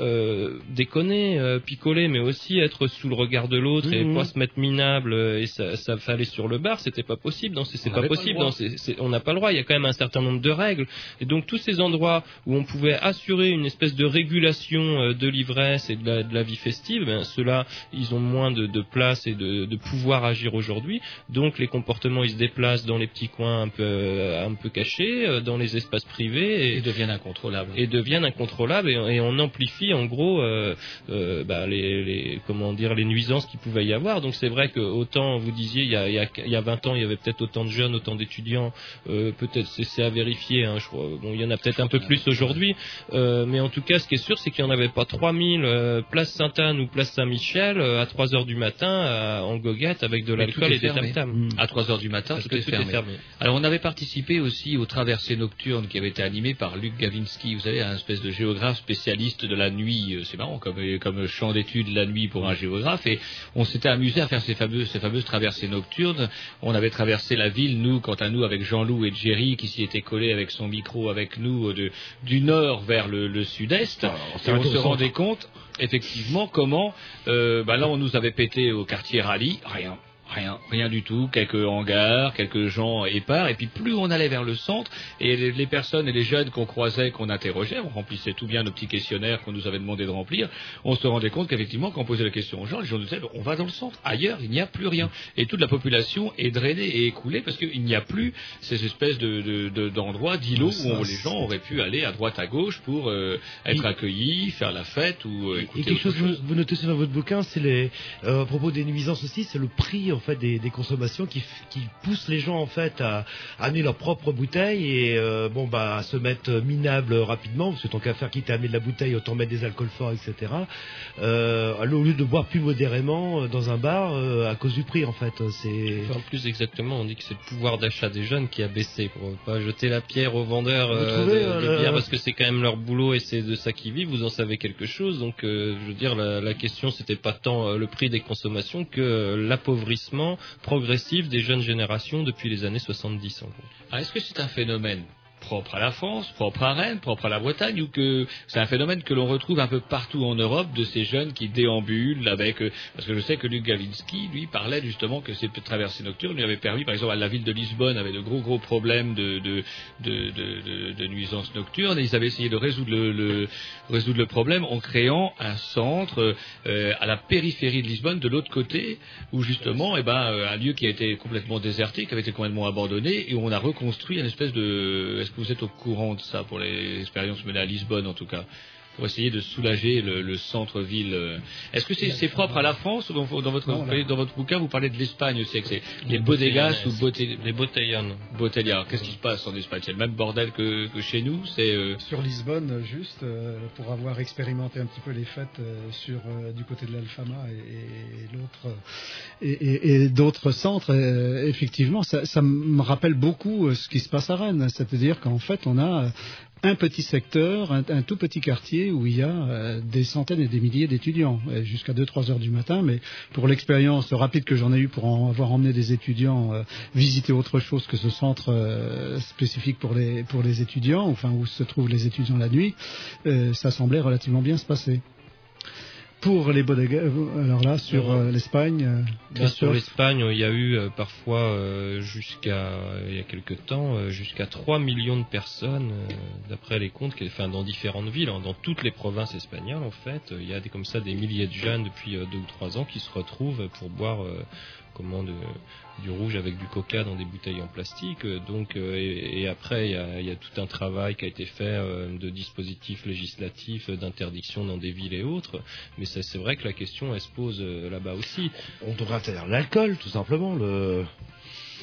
euh, déconner, euh, picoler, mais aussi être sous le regard de l'autre et Mhm. pas se mettre minable euh, et ça, ça fallait sur le bar, c'était pas possible. Dans ces- c'est pas possible. dans ces- on n'a pas le droit. Il y a quand même un certain nombre de règles. Et donc tous ces endroits où on pouvait assurer une espèce de régulation euh, de l'ivresse et de la, de la vie festive, ben, ceux-là, ils ont moins de, de place et de, de pouvoir agir aujourd'hui. Donc les comportements, ils se déplacent dans les petits coins un peu, euh, un peu cachés, euh, dans les espaces privés et, Et deviennent incontrôlables. et deviennent incontrôlables et, et on amplifie en gros euh, euh, bah, les, les comment dire les nuisances qu'il pouvait y avoir. Donc c'est vrai que autant vous disiez il y a, il y a, il y a 20 ans il y avait peut-être autant de jeunes, autant d'étudiants, euh, peut-être c'est à vérifier. Hein, je crois. Bon il y en a peut-être un peu plus aujourd'hui, euh, mais en tout cas ce qui est sûr c'est qu'il n'y en avait pas 3000 euh, place Sainte-Anne ou place Saint-Michel euh, à 3 heures du matin à- en goguette avec de l'alcool tout et des tam-tams. À 3 heures du matin, Parce tout, est, tout est fermé. fermé. Alors, on avait participé aussi aux traversées nocturnes qui avaient été animées par Luc Gavinsky. Vous savez, un espèce de géographe spécialiste de la nuit. Euh, C'est marrant comme, comme champ d'étude la nuit pour un géographe. Et on s'était amusé à faire ces fameuses, ces fameuses traversées nocturnes. On avait traversé la ville, nous, quant à nous, avec Jean-Loup et Jerry, qui s'y étaient collés avec son micro avec nous euh, de, du nord vers le, le sud-est. et on se rendait compte, effectivement, comment, euh, bah là, on nous avait pété au quartier Rallye, rien. Rien, rien du tout, quelques hangars, quelques gens épars, et puis plus on allait vers le centre, et les, les personnes et les jeunes qu'on croisait, qu'on interrogeait, on remplissait tout bien nos petits questionnaires qu'on nous avait demandé de remplir, on se rendait compte qu'effectivement, quand on posait la question aux gens, les gens nous disaient, on va dans le centre, ailleurs, il n'y a plus rien. Et toute la population est drainée et écoulée parce qu'il n'y a plus ces espèces de, de- de- d'endroits, d'îlots où on- les gens auraient pu aller à droite à gauche pour euh, être accueillis, faire la fête ou euh, Et écouter quelque autre chose que vous, notez dans votre bouquin, c'est les euh, à propos des nuisances aussi, c'est le prix en fait des, des consommations qui, f- qui pousse les gens en fait à, à amener leur propre bouteille et euh, bon bah à se mettre minables rapidement parce que tant qu'à faire quitte à amener de la bouteille autant mettre des alcools forts etc. Euh, au lieu de boire plus modérément euh, dans un bar euh, à cause du prix en fait c'est En plus, exactement, on dit que c'est le pouvoir d'achat des jeunes qui a baissé pour pas jeter la pierre aux vendeurs Vous trouvez, de, de le- bière parce que c'est quand même leur boulot et c'est de ça qu'ils vivent. Vous en savez quelque chose, donc je veux dire la, la question c'était pas tant le prix des consommations que euh, progressif des jeunes générations depuis les années 70 en gros. Ah, Est-ce que c'est un phénomène propre à la France, propre à Rennes, propre à la Bretagne, ou que c'est un phénomène que l'on retrouve un peu partout en Europe de ces jeunes qui déambulent avec... euh, parce que je sais que Luc Gavinsky, lui, parlait justement que ces traversées nocturnes lui avaient permis, par exemple, la ville de Lisbonne avait de gros gros problèmes de, de, de, de, de- nuisances nocturnes, et ils avaient essayé de résoudre le, le- résoudre le problème en créant un centre euh, à la périphérie de Lisbonne, de l'autre côté, où justement, eh ben, euh, un lieu qui a été complètement déserté, qui avait été complètement abandonné, et où on a reconstruit une espèce de... Est-ce que vous êtes au courant de ça, pour les expériences menées à Lisbonne en tout cas pour essayer de soulager le, le centre-ville. Est-ce que c'est c'est propre à la France ou dans, dans votre, Non, dans votre bouquin, vous parlez de l'Espagne aussi, avec ces- les bodegas ou Les botellones. Qu'est-ce qui se passe en Espagne? C'est le même bordel que, que chez nous? C'est euh, Sur Lisbonne, juste euh, pour avoir expérimenté un petit peu les fêtes euh, sur euh, du côté de l'Alfama et, et l'autre euh, et, et- et d'autres centres, euh, effectivement, ça, ça me rappelle beaucoup ce qui se passe à Rennes. C'est-à-dire qu'en fait, on a euh, un petit secteur, un, tout petit quartier où il y a euh, des centaines et des milliers d'étudiants, jusqu'à 2-3 heures du matin. Mais pour l'expérience rapide que j'en ai eue pour en avoir emmené des étudiants euh, visiter autre chose que ce centre euh, spécifique pour les, pour les étudiants, enfin où se trouvent les étudiants la nuit, ça semblait relativement bien se passer. Pour les bodegas, euh, alors là, sur euh, l'Espagne, euh, Christophe l'Espagne, il y a eu euh, parfois, euh, jusqu'à il y a quelque temps, euh, jusqu'à 3 millions de personnes, euh, d'après les comptes, qui- enfin, dans différentes villes, hein, dans toutes les provinces espagnoles, en fait, il y a des, comme ça des milliers de jeunes depuis deux ou trois ans qui se retrouvent pour boire euh, du rouge avec du coca dans des bouteilles en plastique. Donc, euh, et, après, il y, a, tout un travail qui a été fait euh, de dispositifs législatifs, d'interdiction dans des villes et autres. Mais c'est vrai que la question, elle se pose là-bas aussi. On devrait interdire l'alcool, tout simplement. Le...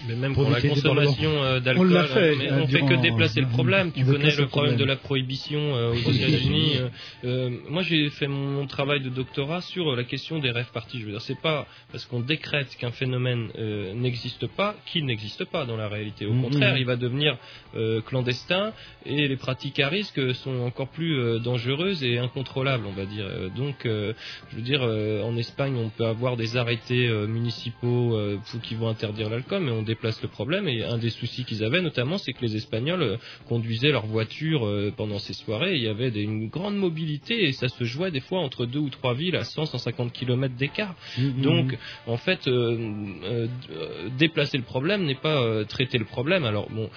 Mais même Pour pour la consommation euh, On d'alcool, l'a fait, mais on fait que déplacer le problème. Tu on connais le problème de la prohibition euh, aux États-Unis. euh, euh, moi, j'ai fait mon, travail de doctorat sur la question des rêves partis. Je veux dire, c'est pas parce qu'on décrète qu'un phénomène euh, n'existe pas qu'il n'existe pas dans la réalité. Au Mhm. contraire, il va devenir euh, clandestin et les pratiques à risque sont encore plus euh, dangereuses et incontrôlables, on va dire. Donc, euh, je veux dire, euh, en Espagne, on peut avoir des arrêtés euh, municipaux euh, qui vont interdire l'alcool, mais on déplace le problème. Et un des soucis qu'ils avaient, notamment, c'est que les Espagnols euh, conduisaient leur voiture euh, pendant ces soirées. Il y avait des- une grande mobilité et ça se jouait des fois entre deux ou trois villes à 100-150 km d'écart. Donc, en fait, euh, euh, euh, déplacer le problème n'est pas euh, traiter le problème. Alors, bon,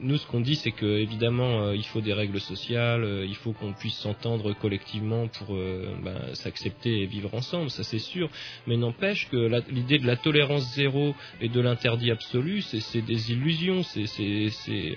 nous, ce qu'on dit, c'est que évidemment, euh, il faut des règles sociales, euh, il faut qu'on puisse s'entendre collectivement pour euh, ben, s'accepter et vivre ensemble, ça c'est sûr. Mais n'empêche que l'idée de la tolérance zéro et de l'interdit absolu, c'est des illusions. C'est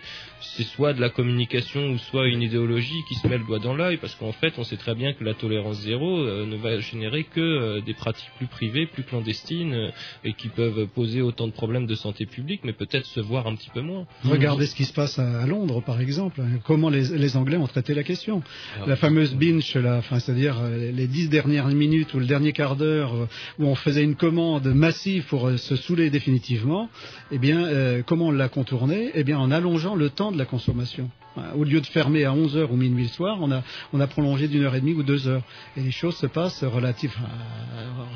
soit de la communication ou soit une idéologie qui se met le doigt dans l'œil, parce qu'en fait, on sait très bien que la tolérance zéro ne va générer que des pratiques plus privées, plus clandestines, et qui peuvent poser autant de problèmes de santé publique, mais peut-être se voir un petit peu moins. Regardez se passe à Londres, par exemple. Comment les, les Anglais ont traité la question. Ah, la fameuse binge, là, enfin, c'est-à-dire euh, les dix dernières minutes ou le dernier quart d'heure euh, où on faisait une commande massive pour euh, se saouler définitivement. Eh bien, euh, comment on l'a contourné? Eh bien, en allongeant le temps de la consommation. Au lieu de fermer à 11 heures ou minuit le soir, on a, on a prolongé d'une heure et demie ou deux heures. Et les choses se passent relative,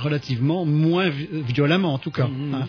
relativement moins vi- violemment, en tout cas. hein.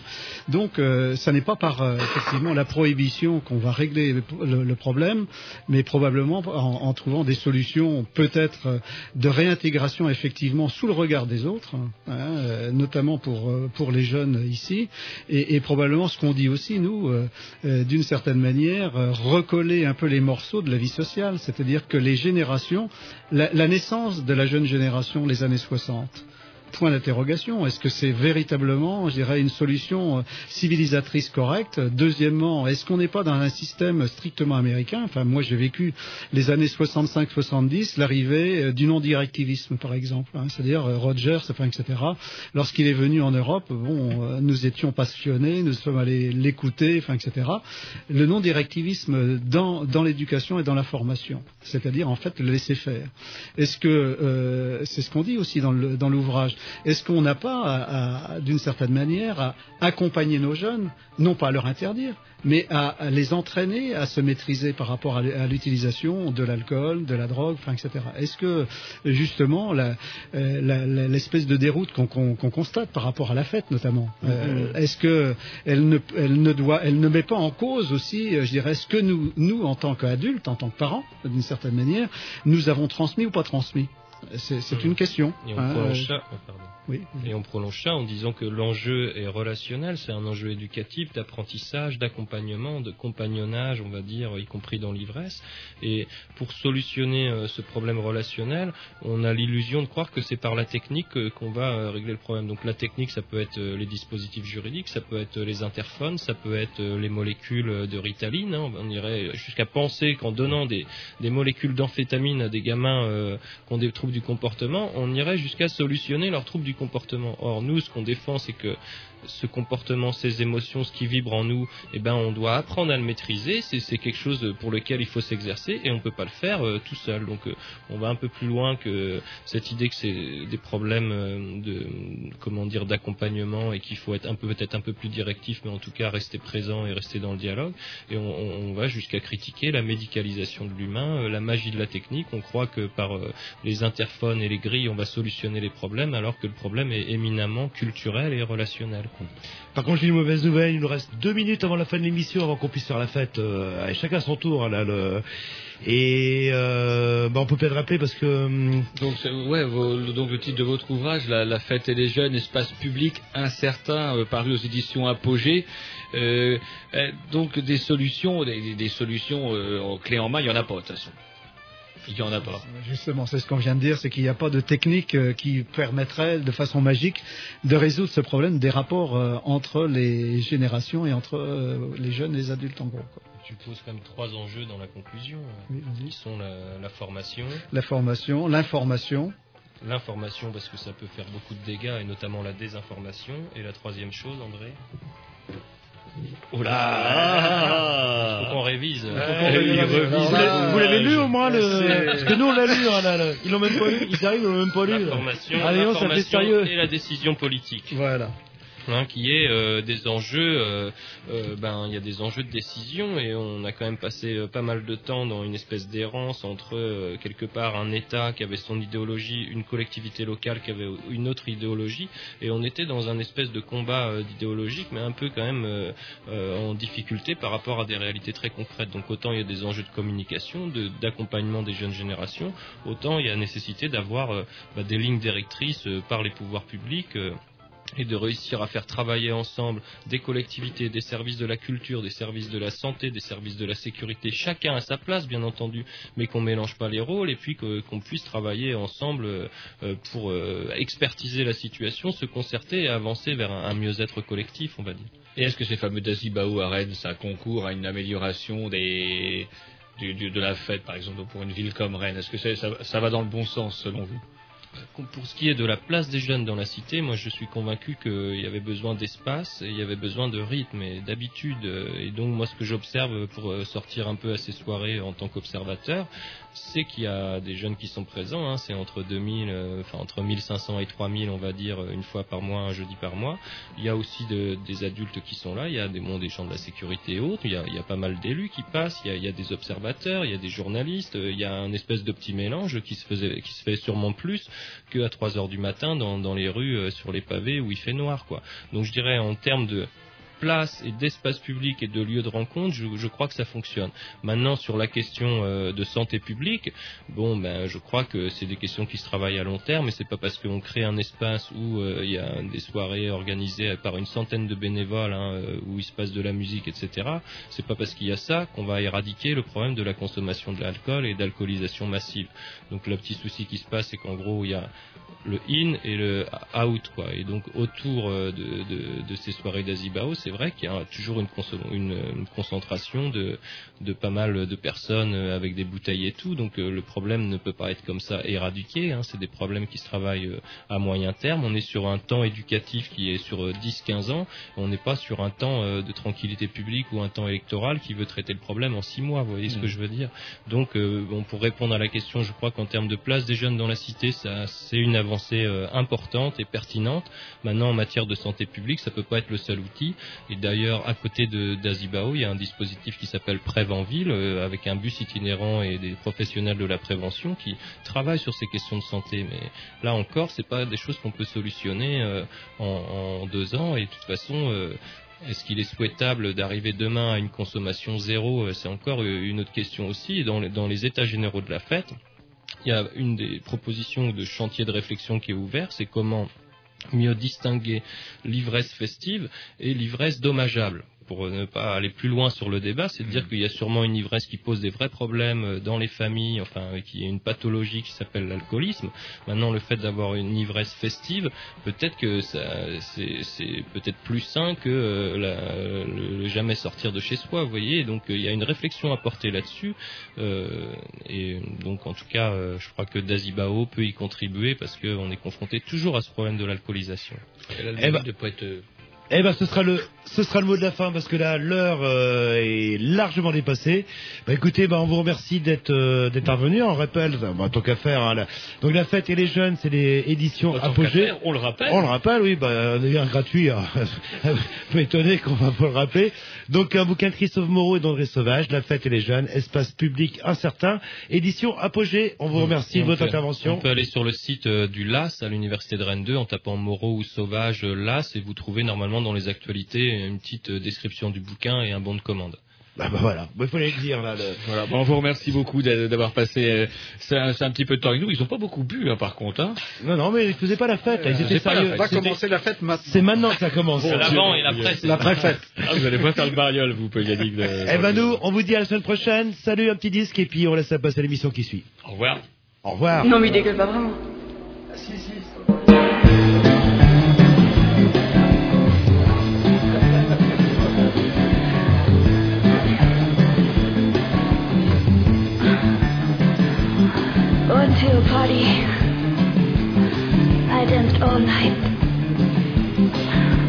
Donc, euh, ça n'est pas par euh, effectivement la prohibition qu'on va régler le, le- problème, mais probablement en, trouvant des solutions peut-être de réintégration effectivement sous le regard des autres, hein, euh, notamment pour euh, pour les jeunes ici, et, probablement ce qu'on dit aussi nous, euh, d'une certaine manière, recoller un peu les morceaux de la vie sociale, c'est-à-dire que les générations, la, la naissance de la jeune génération, les années 60 point d'interrogation. Est-ce que c'est véritablement, je dirais, une solution euh, civilisatrice correcte? Deuxièmement, est-ce qu'on n'est pas dans un système strictement américain? Enfin, moi, j'ai vécu les années 65-70, l'arrivée euh, du non-directivisme, par exemple. hein, C'est-à-dire euh, Rogers, etc. Lorsqu'il est venu en Europe, bon, nous étions passionnés, nous sommes allés l'écouter, etc. Le non-directivisme dans, l'éducation et dans la formation, c'est-à-dire en fait le laisser faire. Est-ce que c'est ce qu'on dit aussi dans l'ouvrage Est-ce qu'on n'a pas, d'une certaine manière, à accompagner nos jeunes, non pas à leur interdire, mais à, les entraîner à se maîtriser par rapport à l'utilisation de l'alcool, de la drogue, enfin, etc. Est-ce que justement euh, l'espèce de déroute qu'on constate par rapport à la fête notamment, euh, est-ce que elle ne, elle ne doit, elle ne met pas en cause aussi, euh, je dirais, ce que nous, nous en tant qu'adultes, en tant que parents, d'une certaine manière, nous avons transmis ou pas transmis? C'est c'est une question. Et on prolonge euh, ça, oh, pardon. Et on prolonge ça en disant que l'enjeu est relationnel, c'est un enjeu éducatif, d'apprentissage, d'accompagnement, de compagnonnage, on va dire, y compris dans l'ivresse. Et pour solutionner euh, ce problème relationnel, on a l'illusion de croire que c'est par la technique qu'on va euh, régler le problème. Donc la technique, ça peut être euh, les dispositifs juridiques, ça peut être les interphones, ça peut être les molécules de ritaline. hein. On irait jusqu'à penser qu'en donnant des, molécules d'amphétamine à des gamins qui ont des troubles du comportement, on irait jusqu'à solutionner leurs troubles du comportement. Or, nous, ce qu'on défend, c'est que ce comportement, ces émotions, ce qui vibre en nous, eh ben, on doit apprendre à le maîtriser. C'est quelque chose pour lequel il faut s'exercer et on peut pas le faire euh, tout seul. Donc, euh, on va un peu plus loin que cette idée que c'est des problèmes euh, de, comment dire, d'accompagnement et qu'il faut être un peu peut-être un peu plus directif, mais en tout cas rester présent et rester dans le dialogue. Et on, on- on va jusqu'à critiquer la médicalisation de l'humain, euh, la magie de la technique. On croit que par euh, les interphones et les grilles, on va solutionner les problèmes, alors que le problème est éminemment culturel et relationnel. Par contre, j'ai une mauvaise nouvelle. Il nous reste deux minutes avant la fin de l'émission, avant qu'on puisse faire la fête. Euh, allez, chacun son tour. hein, le... Et euh, bah, on peut peut-être rappeler parce que hum, Donc, ouais, donc le titre de votre ouvrage, la, fête et les jeunes, espace public incertain, euh, paru aux éditions Apogée. Euh, donc des solutions, des, des- solutions euh, en main, il y en a pas de toute façon. Il y en a pas. Justement, c'est ce qu'on vient de dire, c'est qu'il n'y a pas de technique euh, qui permettrait de façon magique de résoudre ce problème des rapports euh, entre les générations et entre euh, les jeunes et les adultes en gros. quoi. Tu poses quand même trois enjeux dans la conclusion, euh, Oui, qui sont la, la formation, La formation, l'information, l'information parce que ça peut faire beaucoup de dégâts et notamment la désinformation, et la troisième chose, André? Oh là Faut qu'on révise. Faut qu'on révise. Vous l'avez- vous l'avez lu au moins le... Parce que nous on l'a lu, hein, là, là. ils l'ont même pas lu, ils arrivent, ils l'ont même pas lu. L'information, Allez, on ça fait sérieux. et la décision politique. Voilà. Hein, qui est euh, des enjeux, euh, euh, ben il y a des enjeux de décision et on a quand même passé euh, pas mal de temps dans une espèce d'errance entre euh, quelque part un État qui avait son idéologie, une collectivité locale qui avait une autre idéologie et on était dans un espèce de combat d'idéologique mais un peu quand même en difficulté par rapport à des réalités très concrètes. Donc autant il y a des enjeux de communication, de- d'accompagnement des jeunes générations, autant il y a nécessité d'avoir bah, des lignes directrices par les pouvoirs publics. Et de réussir à faire travailler ensemble des collectivités, des services de la culture, des services de la santé, des services de la sécurité, chacun à sa place bien entendu, mais qu'on mélange pas les rôles et puis qu'on puisse travailler ensemble euh, euh, pour euh, expertiser la situation, se concerter et avancer vers un, mieux-être collectif, on va dire. Et est-ce que ces fameux Dazibao à Rennes, ça concourt à une amélioration des, de la fête, par exemple, pour une ville comme Rennes? Est-ce que ça va dans le bon sens, selon vous? Pour ce qui est de la place des jeunes dans la cité, moi je suis convaincu qu'il y avait besoin d'espace et il y avait besoin de rythme et d'habitude. Et donc moi ce que j'observe pour euh, sortir un peu à ces soirées en tant qu'observateur, c'est qu'il y a des jeunes qui sont présents. hein. c'est entre 2000, euh, entre 1500 et 3000 on va dire une fois par mois, un jeudi par mois. Il y a aussi de- des adultes qui sont là. Il y a des, bon, des gens de la sécurité et autres. Il y a, pas mal d'élus qui passent. Il y, a, des observateurs. Il y a des journalistes. euh, Il y a un espèce de mélange qui se faisait, qui se fait sûrement plus qu'à 3 heures du matin dans, les rues euh, sur les pavés où il fait noir quoi. Donc je dirais en termes de place et d'espace public et de lieux de rencontre, je, crois que ça fonctionne. Maintenant sur la question euh, de santé publique, bon ben je crois que c'est des questions qui se travaillent à long terme et c'est pas parce qu'on crée un espace où euh, il y a des soirées organisées par une centaine de bénévoles hein, euh, où il se passe de la musique etc. C'est pas parce qu'il y a ça qu'on va éradiquer le problème de la consommation de l'alcool et d'alcoolisation massive. Donc le petit souci qui se passe c'est qu'en gros il y a le in et le out quoi. Et donc autour de, de, de ces soirées d'Azibao, c'est vrai qu'il y a toujours une, conso- une, une concentration de, de pas mal de personnes euh, avec des bouteilles et tout. Donc euh, le problème ne peut pas être comme ça éradiqué. Hein. C'est des problèmes qui se travaillent euh, à moyen terme. On est sur un temps éducatif qui est sur euh, 10-15 ans. On n'est pas sur un temps de tranquillité publique ou un temps électoral qui veut traiter le problème en 6 mois. Vous voyez ce Mm. que je veux dire Donc bon, pour répondre à la question, je crois qu'en termes de place des jeunes dans la cité, ça c'est une avancée importante et pertinente. Maintenant, en matière de santé publique, ça peut pas être le seul outil. Et d'ailleurs, à côté d'Azibao, il y a un dispositif qui s'appelle Prève en ville, euh, avec un bus itinérant et des professionnels de la prévention qui travaillent sur ces questions de santé. Mais là encore, c'est pas des choses qu'on peut solutionner euh, en, en deux ans. Et de toute façon. euh, est-ce qu'il est souhaitable d'arriver demain à une consommation zéro Euh, C'est encore euh, une autre question aussi. Dans les, dans les états généraux de la fête, il y a une des propositions de chantier de réflexion qui est ouvert, c'est comment mieux distinguer l'ivresse festive et l'ivresse dommageable. Pour ne pas aller plus loin sur le débat, c'est de dire qu'il y a sûrement une ivresse qui pose des vrais problèmes euh, dans les familles, enfin qui est une pathologie qui s'appelle l'alcoolisme. Maintenant, le fait d'avoir une ivresse festive, peut-être que ça, c'est, peut-être plus sain que euh, la- le, jamais sortir de chez soi, vous voyez. Donc euh, il y a une réflexion à porter là-dessus. Euh, et donc en tout cas, je crois que Dazibao peut y contribuer parce qu'on est confronté toujours à ce problème de l'alcoolisation. Eh ben- de pas être euh, Eh ben, ce sera le, ce sera le mot de la fin parce que là, l'heure euh, est largement dépassée. Bah, écoutez, bah, on vous remercie d'être euh, d'être. On rappelle, bah, tant qu'à faire. hein, là. Donc la fête et les jeunes, c'est les éditions qu'à Apogée. faire, on le rappelle. On le rappelle, oui. Bah, d'ailleurs gratuit. hein. peu étonné qu'on va pas le rappeler. Donc un bouquin de Christophe Moreau et d'André Sauvage, La fête et les jeunes, espace public incertain, édition Apogée. On vous remercie de votre peut- intervention. On peut aller sur le site euh, du LAS à l'université de Rennes 2 en tapant Moreau ou Sauvage euh, LAS et vous trouvez normalement dans les actualités une petite euh, description du bouquin et un bon de commande. Bah, bah, voilà, il fallait le dire là. le- Voilà, bon, on vous remercie beaucoup d'a- d'avoir passé euh, c'est un, c'est un petit peu de temps avec nous. Ils ont pas beaucoup bu, hein, par contre. Hein. Non, non, mais ils faisaient pas la fête. là, Ils Euh, étaient pas la sérieux. fête. On va commencer la fête maintenant. C'est maintenant que ça commence. C'est l'avant et l'après. c'est La ça. préfète. Ah, vous allez pas faire le bariole, vous, Yannick. de- Eh ben nous, on vous dit à la semaine prochaine. Salut, un petit disque et puis on laisse passer à l'émission qui suit. Au revoir. Au revoir. Non, mais dégueule pas vraiment. Went party. I danced all night.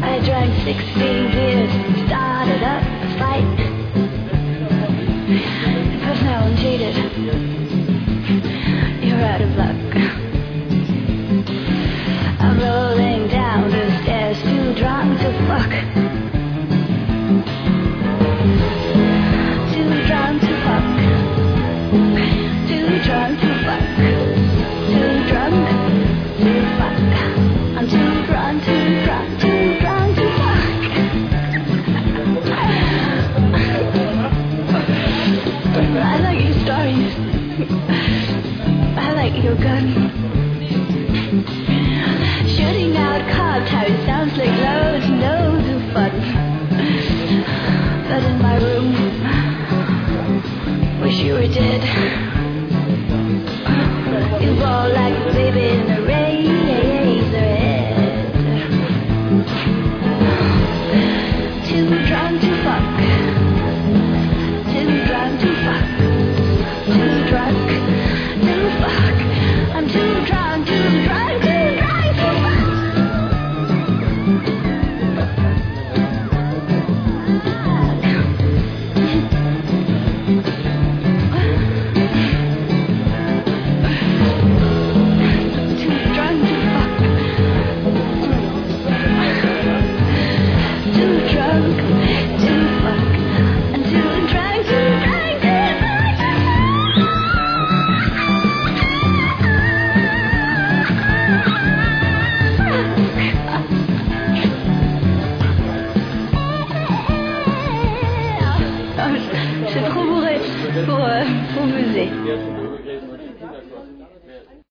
I drank 16 beers, and started up a fight. Because now I'm jaded. You're out of luck. I'm rolling down the stairs, too drunk to fuck. Wish you were dead. You roll like a baby in a razor